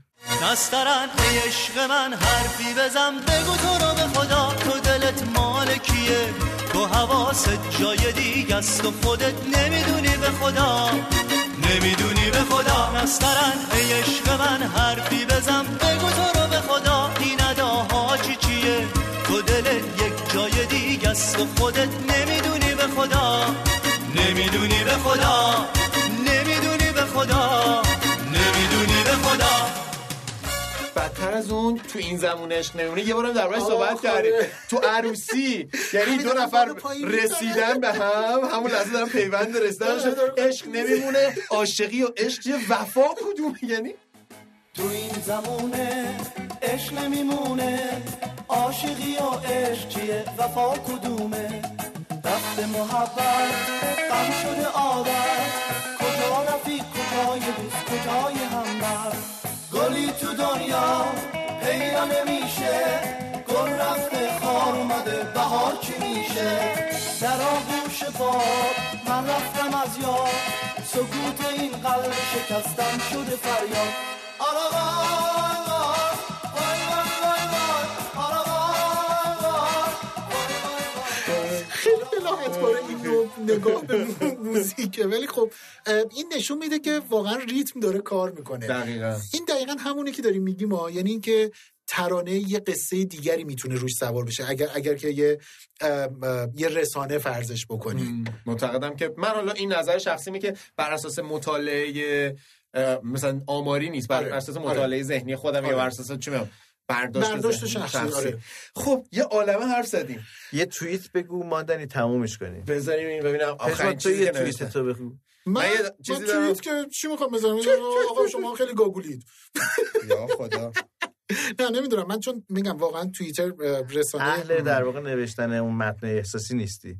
نسترن ای عشق من حرفی بزن. بگو تو رو به خدا تو دلت مال کیه؟ تو حواست جای دیگه است و خودت نمی‌دونی به خدا. نمی‌دونی به خدا نسترن ای عشق من حرفی بزن. بگو تو رو به خدا. این اداها چی چیه؟ تو دلت یک جای دیگه است و خودت نمی‌دونی به خدا. نمی‌دونی به خدا. بدتر از اون تو این زمان عشق نمونه یه بارم دربارش صحبت خوبه. کردیم. تو عروسی *laughs* یعنی دو نفر رسیدن به هم همون لحظه دارن پیوند رسیدنشون عشق نمیمونه. عاشقی و عشق وفا کدوم؟ یعنی تو این زمونه عشق نمیمونه. عاشقی و عشق چیه؟ وفا کدومه؟ رفت محبت غم شده عادت تو دنیا پیدا نمیشه. گل رفته خار اومده بهار چی میشه؟ در آغوش باد من رفتم از یاد. سکوت این قلب شکستم شده فریاد. آلا باره این نگاه به *laughs* موزیکه. ولی خب این نشون میده که واقعا ریتم داره کار می‌کنه. دقیقا. این دقیقا همونه که داریم میگیم ما یعنی اینکه ترانه یه قصه دیگری می‌تونه روش سوار بشه. اگر اگر که یه یه رسانه فرضش بکنی معتقدم که من حالا این نظر شخصی می که بر اساس مطالعه مثلا آماری نیست. بر آره. اساس آره. مطالعه ذهنی خودم یا آره. بر اساس چی میگم؟ برداشت, برداشت ذهنی، شخصی، آره. خب یه عالمه حرف زدیم. یه توییت بگو ماندنی تمومش کنیم. بذاریم این ببینم آخرین چیزی یه که توییت تو بگو. من, من یه من توییت دارم. که چی می‌خوام بذارم؟ آقا شما خیلی گاگولید. *laughs* یا خدا. *laughs* نه نمی‌دونم. من چون میگم واقعا توییتر رسانه اهل در واقع نوشتن اون متن احساسی نیستی.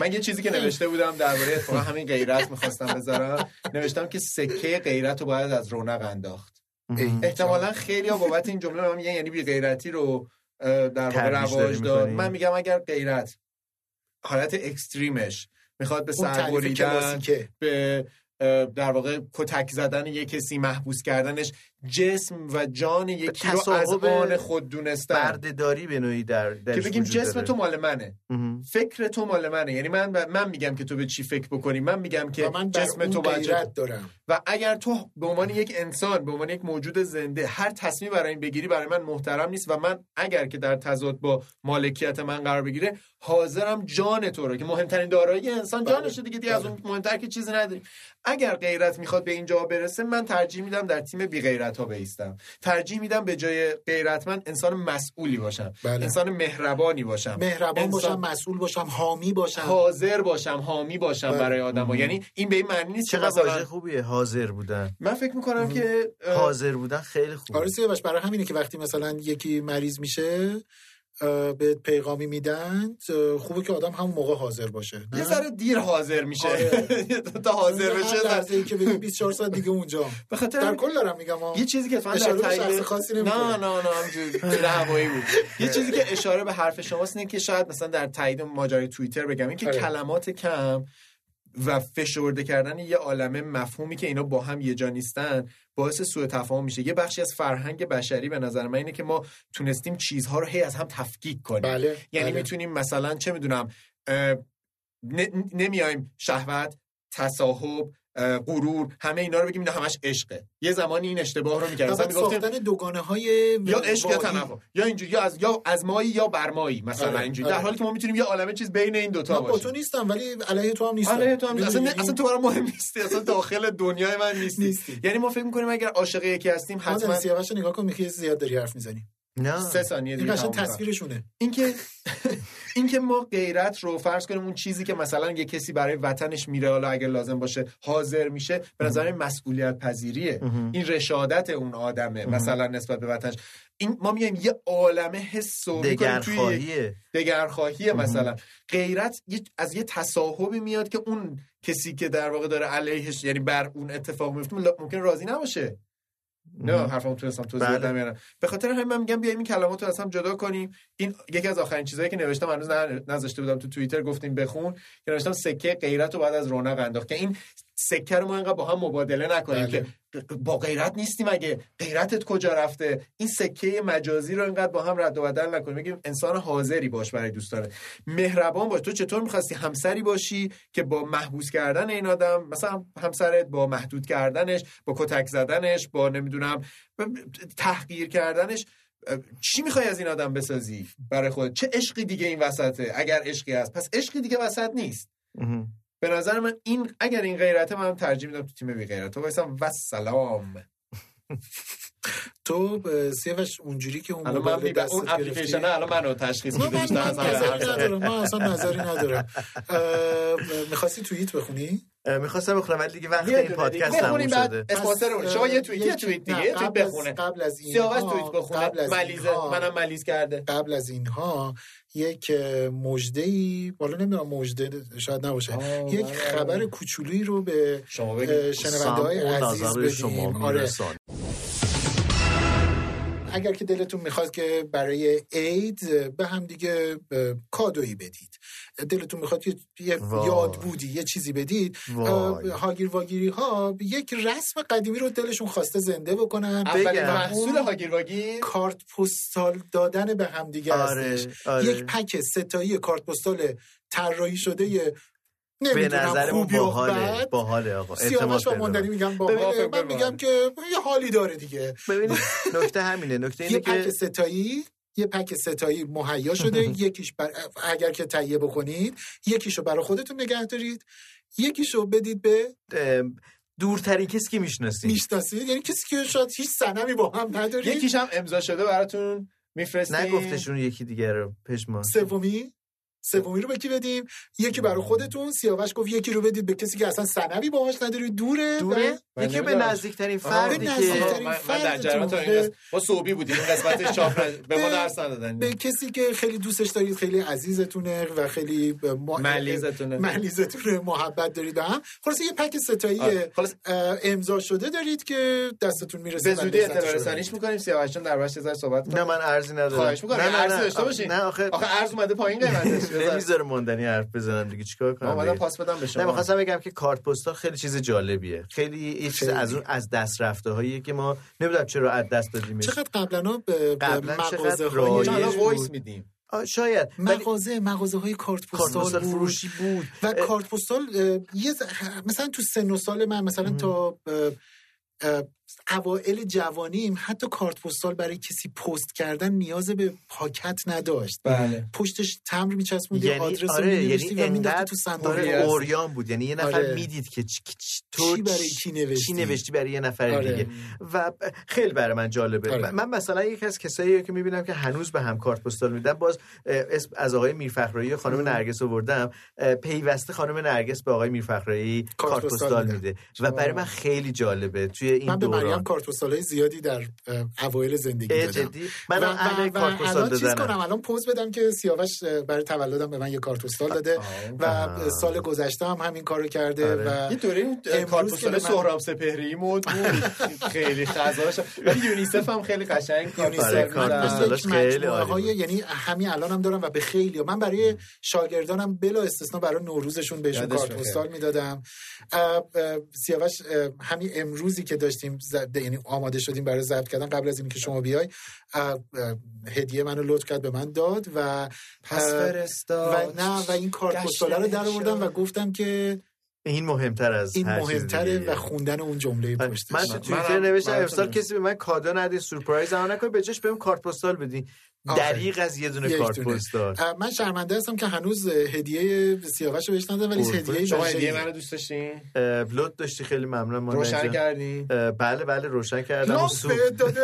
من یه چیزی که نوشته بودم درباره اتفاقا همین غیرت می‌خواستم بذارم. نوشتم که سکه غیرت رو باید از رونق انداخت. احتمالا خیلی ها بابت این جمله من میگن یعنی بی غیرتی رو در واقع رواج داد. من میگم اگر غیرت حالت extreme ش می‌خواد به اون سر تعریف بریدن کلاسیکه. به در واقع کتک زدن یک کسی محبوس کردنش جسم و جان یکی رو از آن خود دونستن. بردهداری به نوعی در که بگیم جسم داره. تو مال منه. فکر تو مال منه. یعنی من من میگم که تو به چی فکر بکنی؟ من میگم که من جسم تو باید دارم. و اگر تو به عنوان یک انسان به عنوان یک موجود زنده هر تصمیم برای این بگیری برای من محترم نیست و من اگر که در تضاد با مالکیت من قرار بگیره حاضرم جان تو رو که مهمترین دارایی انسان بله. جانشه دیگه دیگه از اون مهمتر که چیزی نداریم. اگر غیرت می‌خواد به اینجا برسه من ترجیح میدم در تیم بی غیرت ها بیستم. ترجیح میدم به جای غیرتمند انسان مسئولی باشم. بله. انسان مهربانی باشم. مهربان انسان- باشم مسئول باشم حامی باشم. حاضر باشم حامی باشم بله. برای آدم یعنی این به این معنی نیست چقدر مثلا واژه خوبیه حاضر بودن. من فکر می‌کنم که حاضر بودن خیلی خوبه. آره برای همینه که وقتی مثلا یکی مریض میشه به پیغامی میدن خوبه که آدم همون موقع حاضر باشه؟ یه ذره دیر حاضر میشه آره. *laughs* تا حاضر بشه لحظه ای که بگی 24 ساعت دیگه اونجا به خاطر در کل دارم میگم. یه چیزی که اتفاقا در تایید خاصی نه. نه نه همینجوری هوایی بود *laughs* یه چیزی که اشاره به حرف شماست اینه که شاید مثلا در تایید ماجرای توییتر بگم این که آره. کلمات کم و فشرده کردن یه عالمه مفهومی که اینا با هم یه جا نیستن باعث سوء تفاهم میشه یه بخشی از فرهنگ بشری به نظر من اینه که ما تونستیم چیزها رو هی از هم تفکیک کنیم بله یعنی بله. می‌تونیم مثلا چه می‌دونم نمیایم شهوت تصاحب غرور همه اینا رو بگیم اینا همش عشقه. یه زمانی این اشتباه رو می‌کردیم مثلا ساختن دوگانه های یا عشق یا تنفر یا اینجوری یا از یا از مایی یا برمایی مثلا آره، اینجوری. آره. در حالی که ما می‌تونیم یه عالمه چیز بین این دوتا من با تو نیستم ولی علیه تو هم نیستم. آره تو هم اصلا, می‌دونی؟ اصلا تو برام مهم نیستی. اصلا *laughs* داخل دنیای من نیستی, نیستی. یعنی ما فکر می‌کنیم اگر عاشق یکی هستیم حتما سیاوش نگاه کن میگه زیاد داری حرف می‌زنی. نه. سه ثانیه این دیگه کنم. تصویرشونه. اینکه *laughs* اینکه ما غیرت رو فرض کنیم اون چیزی که مثلا یه کسی برای وطنش میره حالا اگر لازم باشه حاضر میشه به نظر مسئولیت پذیریه. این رشادت اون آدمه مثلا نسبت به وطنش. این ما میایم یه عالمه حس و دگرخواهیه. دگرخواهیه مثلا. غیرت از یه تصاحبی میاد که اون کسی که در واقع داره علیهش یعنی بر اون اتفاق میفته ممکن راضی نباشه. نه حرفمو تونستم توضیح بله. بدم یا نه. به خاطر همین من میگم بیایم این کلمات رو از هم جدا کنیم. این یکی از آخرین چیزایی که نوشتم هنوز نذاشته بودم تو توییتر گفتیم بخون که نوشتم سکه غیرت رو بعد از رونق انداخت. که این سکه رو ما اینقدر با هم مبادله نکنیم بله. که با غیرت نیستیم اگه غیرتت کجا رفته. این سکه مجازی رو اینقدر با هم رد و بدل نکنیم. بگیم انسان حاضری باش برای دوستانت مهربان باش. تو چطور می‌خواستی همسری باشی که با محبوس کردن این آدم مثلا همسرت با محدود کردنش با کتک زدنش با نمی‌دونم تحقیر کردنش چی می‌خوای از این آدم بسازی برای خود؟ چه عشقی دیگه این وسطه؟ اگر عشقی هست. پس عشقی دیگه وسط نیست. به نظر من این اگر این غیرته من ترجیح میدم تو تیم بی غیرت تو وایسم و سلام تو اه، سیاوش اونجوری که اون الان من موبایل دستت اون اپلیکیشن الان منو تشخیص نه، میده من, بیشتر من از. ندارم من اصلا نظری ندارم می‌خواستی توییت بخونی؟ می‌خواستم بخونم ولی دیگه وقت این پادکست. تموم شده اسپانسر. شما یه توییت یه توییت دیگه توییت بخونه قبل از این سیاوش توییت بخونه قبل از ملیزه منم ملیز کرده قبل از اینها یک مجده ای بالا نمی‌دونم مجده شاید نباشه یک بله. خبر کوچولویی رو به. شنونده های عزیز نظر شما بدیم آره اگر که دلتون می‌خواد که برای عید به هم دیگه کادویی بدید دلتون می‌خواد یه. یاد بودی یه چیزی بدید هاگیر واگیری ها یک رسم قدیمی رو دلشون خواسته زنده بکنن اولین. محصول هاگیر واگیر کارت پستال دادن به هم دیگه آره، هستش آره. یک پک ستایی کارت پستال طراحی شده به نظر و باحاله باحاله آقا. اعتماد سیاوش و ماندنی. میگن باحاله فکر من میگم که یه حالی داره دیگه. ببینید *laughs* نکته همینه. نکته یه اینه پک که ستایی یه پک ستایی مهیا شده. *laughs* یکیش بر... اگر که تهیه بکنید یکیشو برای خودتون نگه دارید. یکیشو بدید به اه، دورترین کسی که می‌شناسیم می‌شناسید. یعنی کسی که شاید هیچ سنمی با هم ندارید. یکیش هم امضا شده براتون. میفرستیم. نگفتشون یکی دیگه رو پشما سومی؟ سومی رو به کی بدیم؟ یکی برای خودتون. سیاوش گفت یکی رو بدید به کسی که اصلا سنمی باهاش ندارید دوره؟ دوره؟ یکی به. نزدیکترین فردی که من, من در جریان تا این قسمت ما صوبی بودیم. این قسمتش *laughs* چاپ. به ما درس ندادن. به کسی که خیلی دوستش دارید خیلی عزیزتونه و خیلی ملیزتونه. ملیزتونه محبت دارید. هم خلاصه یه پک ستایی آره، خلاص امضا شده دارید که دستتون می‌رسه به زودی اطلاع. رسانیش می‌کنیم. سیاوش جان در ذره صحبت نه من عرضی ندارم. خواهش می‌کنم. نه نه عرضی نه. داشته باشین. نه آخه آخه ارز اومده پایین قیمتش. *laughs* نمی‌ذاره ماندنی حرف بزنم دیگه. چیکار کنم من؟ پاس بدم به شما. نه می‌خواستم بگم که کارت پستال خیلی چیز جالبیه. خیلی یه چیز. از اون از دست رفته هاییه که ما نمی‌دونم چرا از دست دادیم چقدر قبلا به, به قبلا چقدر مغازه های وایس میدیم؟ شاید. ولی مغازه مغازه های کارت کارت پستال فروشی بود. و اه، کارت پستال یه ز- مثلا تو سن و سال من مثلا تا اوائل جوانیم حتی کارت پستال برای کسی پست کردن نیاز به پاکت نداشت بله پشتش تمر میچسبوندی یعنی آدرس رو آره می‌نوشتی یعنی و مینداختی تو صندوق آره،. اوریان بود یعنی یه نفر آره. می‌دید که چ- چ- تو چی برای کی نوشتی؟ چی نوشتی برای یه نفر آره. دیگه و خیلی برای من جالبه آره. من مثلا یکی از کسایی که می‌بینم که هنوز به هم کارت پستال میدن باز اسم از آقای میرفخرایی و خانم نرگس آوردم پیوسته خانم نرگس به آقای میرفخرایی کارت پستال. میده و برای من خیلی جالبه توی این من به مریم دوران کارت پستالای زیادی در اوایل زندگی دادم جدی؟ من و, اهل و, کارت و پستال الان چیز دادنم. کنم الان پوز بدم که سیاوش برای تولدم به من یه کارت پستال داده و آه. سال گذشته هم همین کارو کرده آره. و یه دوره اون امروز کارت که پستال به من- سهراب سپهری مود بود. خیلی خزاش ولی یونیسف هم خیلی قشنگ آره، پستال کارت من می‌دن. مثل پستالاش یک خیلی عالی های. یعنی همین الان هم دارم و به خیلی من برای شاگردانم بلا استثنا برای نوروزشون بهشون کارت. پستال می‌دادم سیاوش همین امروزی که داشتیم ضبط- یعنی آماده شدیم برای ضبط کردن قبل از اینکه شما بیای هدیه منو لطف کرد به من داد و پس فرستاد. و نه و این کارت گشت پستاله رو در آوردم و. گفتم که این مهمتر از این هر چیز مهمتره. و خوندن اون جمله پشتش من تو توییتر نوشتم امسال کسی به من کادو نده سورپرایز هم نکنه به جاش بهم کارت پستال بدین. دریق از یه دونه کارت. پستال من شرمنده هستم که هنوز هدیه سیاوش رو بهش ندادم ولی. هدیه شما. هدیه منو دوست داشتین لط داشتی خیلی ممنون ماندن روشن. کردی بله بله روشن کردم لامپ داده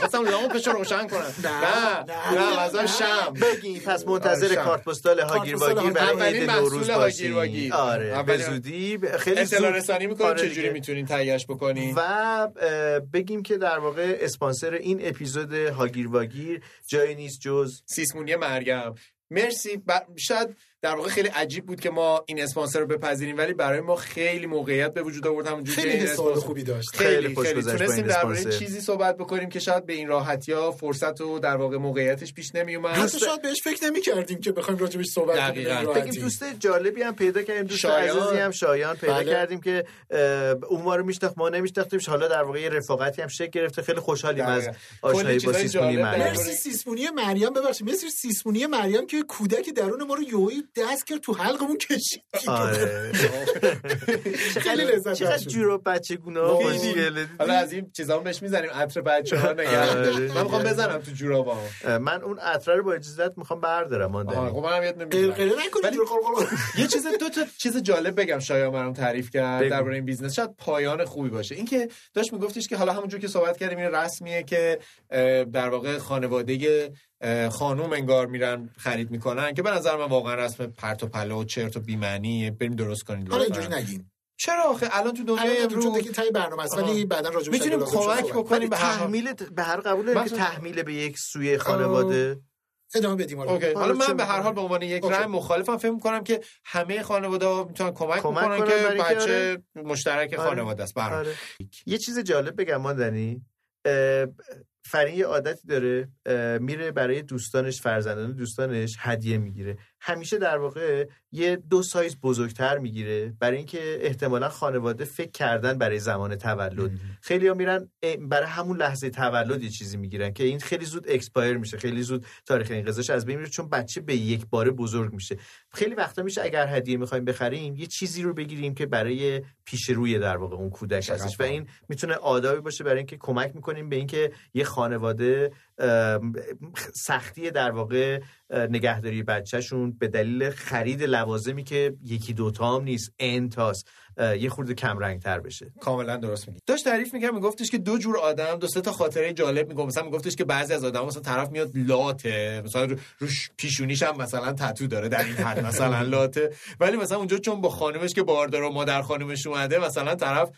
خواستم لامپش رو روشن کنم نه نه مثلا شم بگین پس منتظر آره،. کارت پستال هاگیر واگیر برای عید نوروز باشین واگیر. آره به زودی خیلی اطلاع زود. رسانی می‌کنیم چجوری دیگه. می‌تونین تهیهش بکنین و بگیم که در واقع اسپانسر این اپیزود هاگیر واگیر جایی نیست جز سیسمونی مریم. مرسی. ب... شاید در واقع خیلی عجیب بود که ما این اسپانسر رو بپذیریم ولی برای ما خیلی موقعیت به وجود آورد همونجور که خیلی اسپانسر- خوبی داشت خیلی خیلی خوش خیلی تونستیم این درباره اسپانسر. چیزی صحبت بکنیم که شاید به این راحتی ها فرصت و در واقع موقعیتش پیش نمی اومد حتی شاید بهش فکر نمی کردیم که بخوایم راجبش صحبت کنیم. بگیم دوست جالبی هم پیدا کردیم دوست شایان. عزیزی هم شایان پیدا بله. کردیم که اون ما رو میشناخت ما نمیشناختیمش حالا در واقع یه رفاقتی هم شکل گرفته خیلی خوشحالیم از. آشنایی با سیسمونی مریم مرسی سیسمونی مریم ببخشید مثل سیسمونی مریم که کودک درون ما رو یوهی دست کرد تو حلقمون کشید. آره. *laughs* خیلی لذت چقدر بخش بود. جور و بچه گونه. حالا از این چیزا هم بهش می‌زنیم عطر بچه ها نگه آره. من می‌خوام بزنم تو جورابام من اون عطره رو با اجازت می‌خوام بردارم ماندنی خب منم یاد نمی‌گیرم یه چیز دو تا چیز جالب بگم شایان برام تعریف کرد. درباره این بیزنس. شاید پایان خوبی باشه. اینکه داشت میگفتش که حالا همونجور که صحبت کردیم این رسمیه که در واقع خانواده خانوم انگار میرن خرید می‌کنن که به نظر من واقعا رسم پرت و پلا و چرت و بی‌معنی بریم درست کنید حالا. اینجوری نگین چرا آخه الان تو دنیای امروز چون دیگه تای برنامه است ولی بعدا راجبش می‌تونیم کمک. بکنیم به. تحمیل به هر قبول که تحمیل به یک سوی خانواده ادامه بدیم حالا. من به هر؟ حال به عنوان یک. رأی مخالفم فکر می‌کنم که همه خانواده می‌تونن کمک, کمک که که بچه مشترک آره. خانواده است. آره. یه چیز جالب بگم ماندنی اه، فرین یه عادتی داره میره برای دوستانش فرزندان دوستانش هدیه می‌گیره. همیشه در واقع یه دو سایز بزرگتر می‌گیره. برای اینکه احتمالا خانواده فکر کردن برای زمان تولد. خیلی ها میرن برای همون لحظه تولد یه چیزی می‌گیرن که این خیلی زود expire میشه. خیلی زود تاریخ انقضاش از بین میره چون بچه به یک باره بزرگ میشه. خیلی وقتا میشه اگر هدیه می‌خوایم بخریم یه چیزی رو بگیریم که برای پیش روی در واقع اون کودک هستش. و این می‌تونه آدابی باشه برای اینکه کمک می‌کنیم به اینکه یه خانواده سختی در واقع نگهداری بچهشون به دلیل خرید لوازمی که یکی دوتا هم نیست انتاست یه خورده کم رنگ تر بشه. کاملا درست میگی. داشت تعریف می‌کرد میگفتش که دو جور آدم دو سه تا خاطره جالب میگم مثلا میگفتش که بعضی از آدم مثلا طرف میاد لاته. مثلا رو- روش پیشونیش هم مثلا تتو داره در این حد مثلا *laughs* لاته. ولی مثلا اونجا چون با خانومش که باردار و مادر خانومش اومده مثلا طرف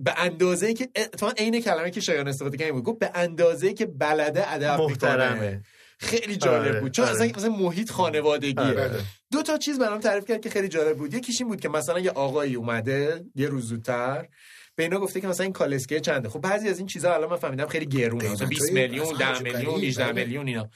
به اندازه ای که اتفاقا عین کلمه که شایان استفاده کرد بود گفت به اندازه ای که بلده ادب محترمه. خیلی جالب آره، بود چون آره. اصلا مثلا محیط خانوادگیه آره. دو تا چیز برام تعریف کرد که خیلی جالب بود یکیش این بود که مثلا یه آقایی اومده یه روز زودتر به اینا گفته که مثلا این کالسکه چنده خب بعضی از این چیزا الان من فهمیدم خیلی گرونه مثلا 20 قیمتای میلیون اصلا 10 عجیب میلیون غریب، 18 بله. میلیون اینا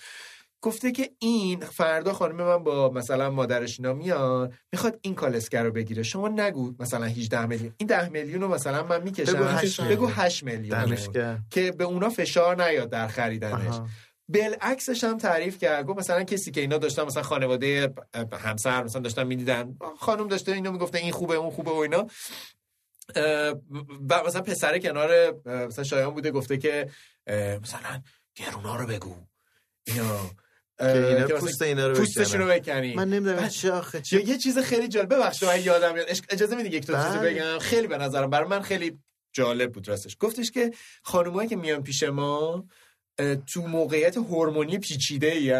گفته که این فردا خانم من با مثلا مادرش اینا میاد می‌خواد این کالسکه رو بگیره. شما نگو مثلا 18 میلیون. این 10 میلیون رو مثلا من می‌کشم. بگو هشت بگو میلیون. 8 میلیون. که به اونا فشار نیاد در خریدنش. آها. بالعکسش هم تعریف کرد. گفت مثلا کسی که اینا داشتن مثلا خانواده همسر مثلا داشتن می‌دیدن. خانم داشته اینو می‌گفته این خوبه اون خوبه و اینا. و مثلا پسر کنار مثلا شایان بوده گفته که مثلا گرونا رو بگو. اینا که اینا که پوست اینا رو پوستشون رو. بکنی. من نمی‌دونم چه آخه یه, یه چیز خیلی جالب ببخشید من یادم میاد. اجازه میدی یک تا چیزی بله. بگم؟ خیلی به نظرم برای من خیلی جالب بود راستش. گفتش که خانمایی که میان پیش ما تو موقعیت هورمونی پیچیده ای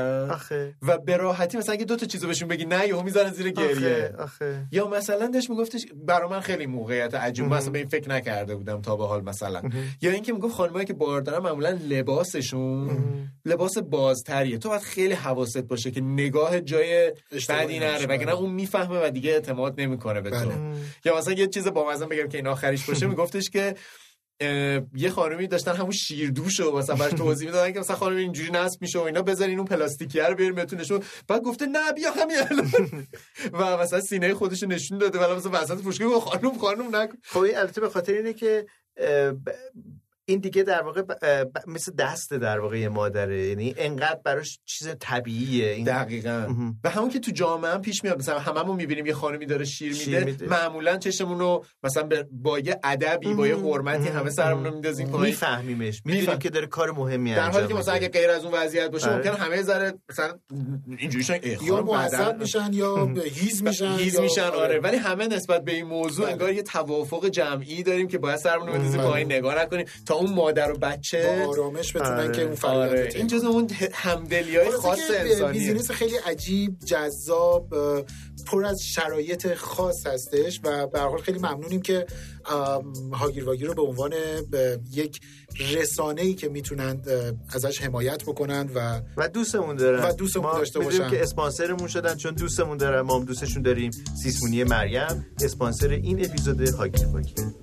و به راحتی مثلا اگه دو تا چیزو بهشون بگی نه یهو می‌زنن زیر گریه. آخه. آخه یا مثلا داشت میگفتش برا من خیلی موقعیت عجیب. اصلا به این فکر نکرده بودم تا به حال مثلا. یا اینکه می‌گفت خانمایی که بار دارن معمولا لباسشون لباس بازتریه. تو باید خیلی حواست باشه که نگاه جای بدی نره وگرنه. اون می‌فهمه و دیگه اعتماد نمی‌کنه به تو. بله. یا مثلا یه چیز با بگم که این آخریش باشه. *laughs* میگفتش که یه خانمی داشتن همون شیردوش رو مثلا براش توضیح می‌دادن که مثلا خانم اینجوری نصب میشه و اینا بذارین اون پلاستیکیه رو بیاریم بهتون نشون بعد گفته نه بیا همین *laughs* و مثلا سینه خودش نشون داده ولی مثلا وسط فروشگاه خانم خانم نکن. خب البته به خاطر اینه که این دیگه در واقع ب- ب- مثل دست در واقع یه مادره. یعنی انقدر براش چیز طبیعیه. این دقیقا. و همون که تو جامعه هم پیش میاد. مثلا هممون می‌بینیم یه خانمی داره شیر شیر میده. میده. معمولا چشمون رو مثلا به- با یه ادبی با یه حرمتی همه سرمون رو میندازیم پایین. میفهمیمش. می‌دونیم. که داره کار مهمی در انجام حالی که مثلا. اگه غیر از اون وضعیت باشه آره. ممکن همه ذره مثلا اینجوری شن یا معذب میشن یا هیز میشن هیز میشن آره. آره. ولی همه نسبت به این موضوع انگار یه توافق جمعی داریم که باید سرمون رو بندازیم بله. پایین. نگاه نکنیم. تا اون مادر و بچه با آرامش بتونن آره. که اون فریاد آره. رو طی این جز اون همدلی های خلاصه خاص که انسانیه بیزینس خیلی عجیب جذاب پر از شرایط خاص هستش و به هر حال خیلی ممنونیم که هاگیر واگیر رو به عنوان یک رسانه ای که می‌تونن ازش حمایت بکنن و و دوستمون دارن و دوستمون داشته باشن. که اسپانسرمون شدن چون دوستمون دارن ما هم دوستشون داریم سیسمونی مریم اسپانسر این اپیزود هاگیر واگیر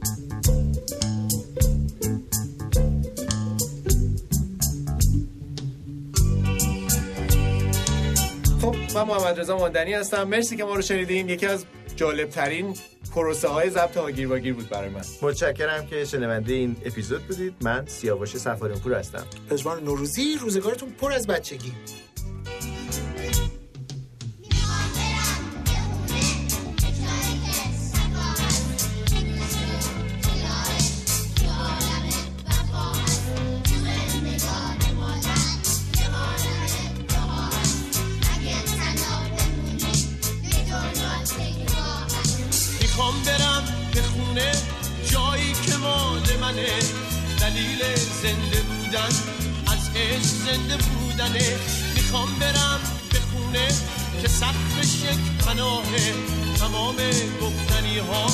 من محمد رضا ماندنی هستم. مرسی که ما رو شنیدین. یکی از جالب ترین پروسه های ضبط هاگیر واگیر بود برای من. متشکرم که شنونده این اپیزود بودید. من سیاوش سفاریان پور هستم. پژمان نوروزی روزگارتون پر از بچگی. بودن از عشق زنده بودنه. می‌خوام برم به خونه که سقفش یک پناهه. تمام گفتنی ها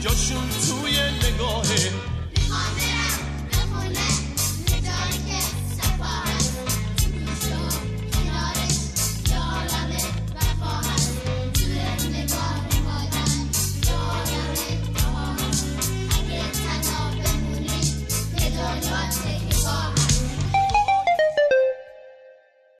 جاشون توی نگاهه.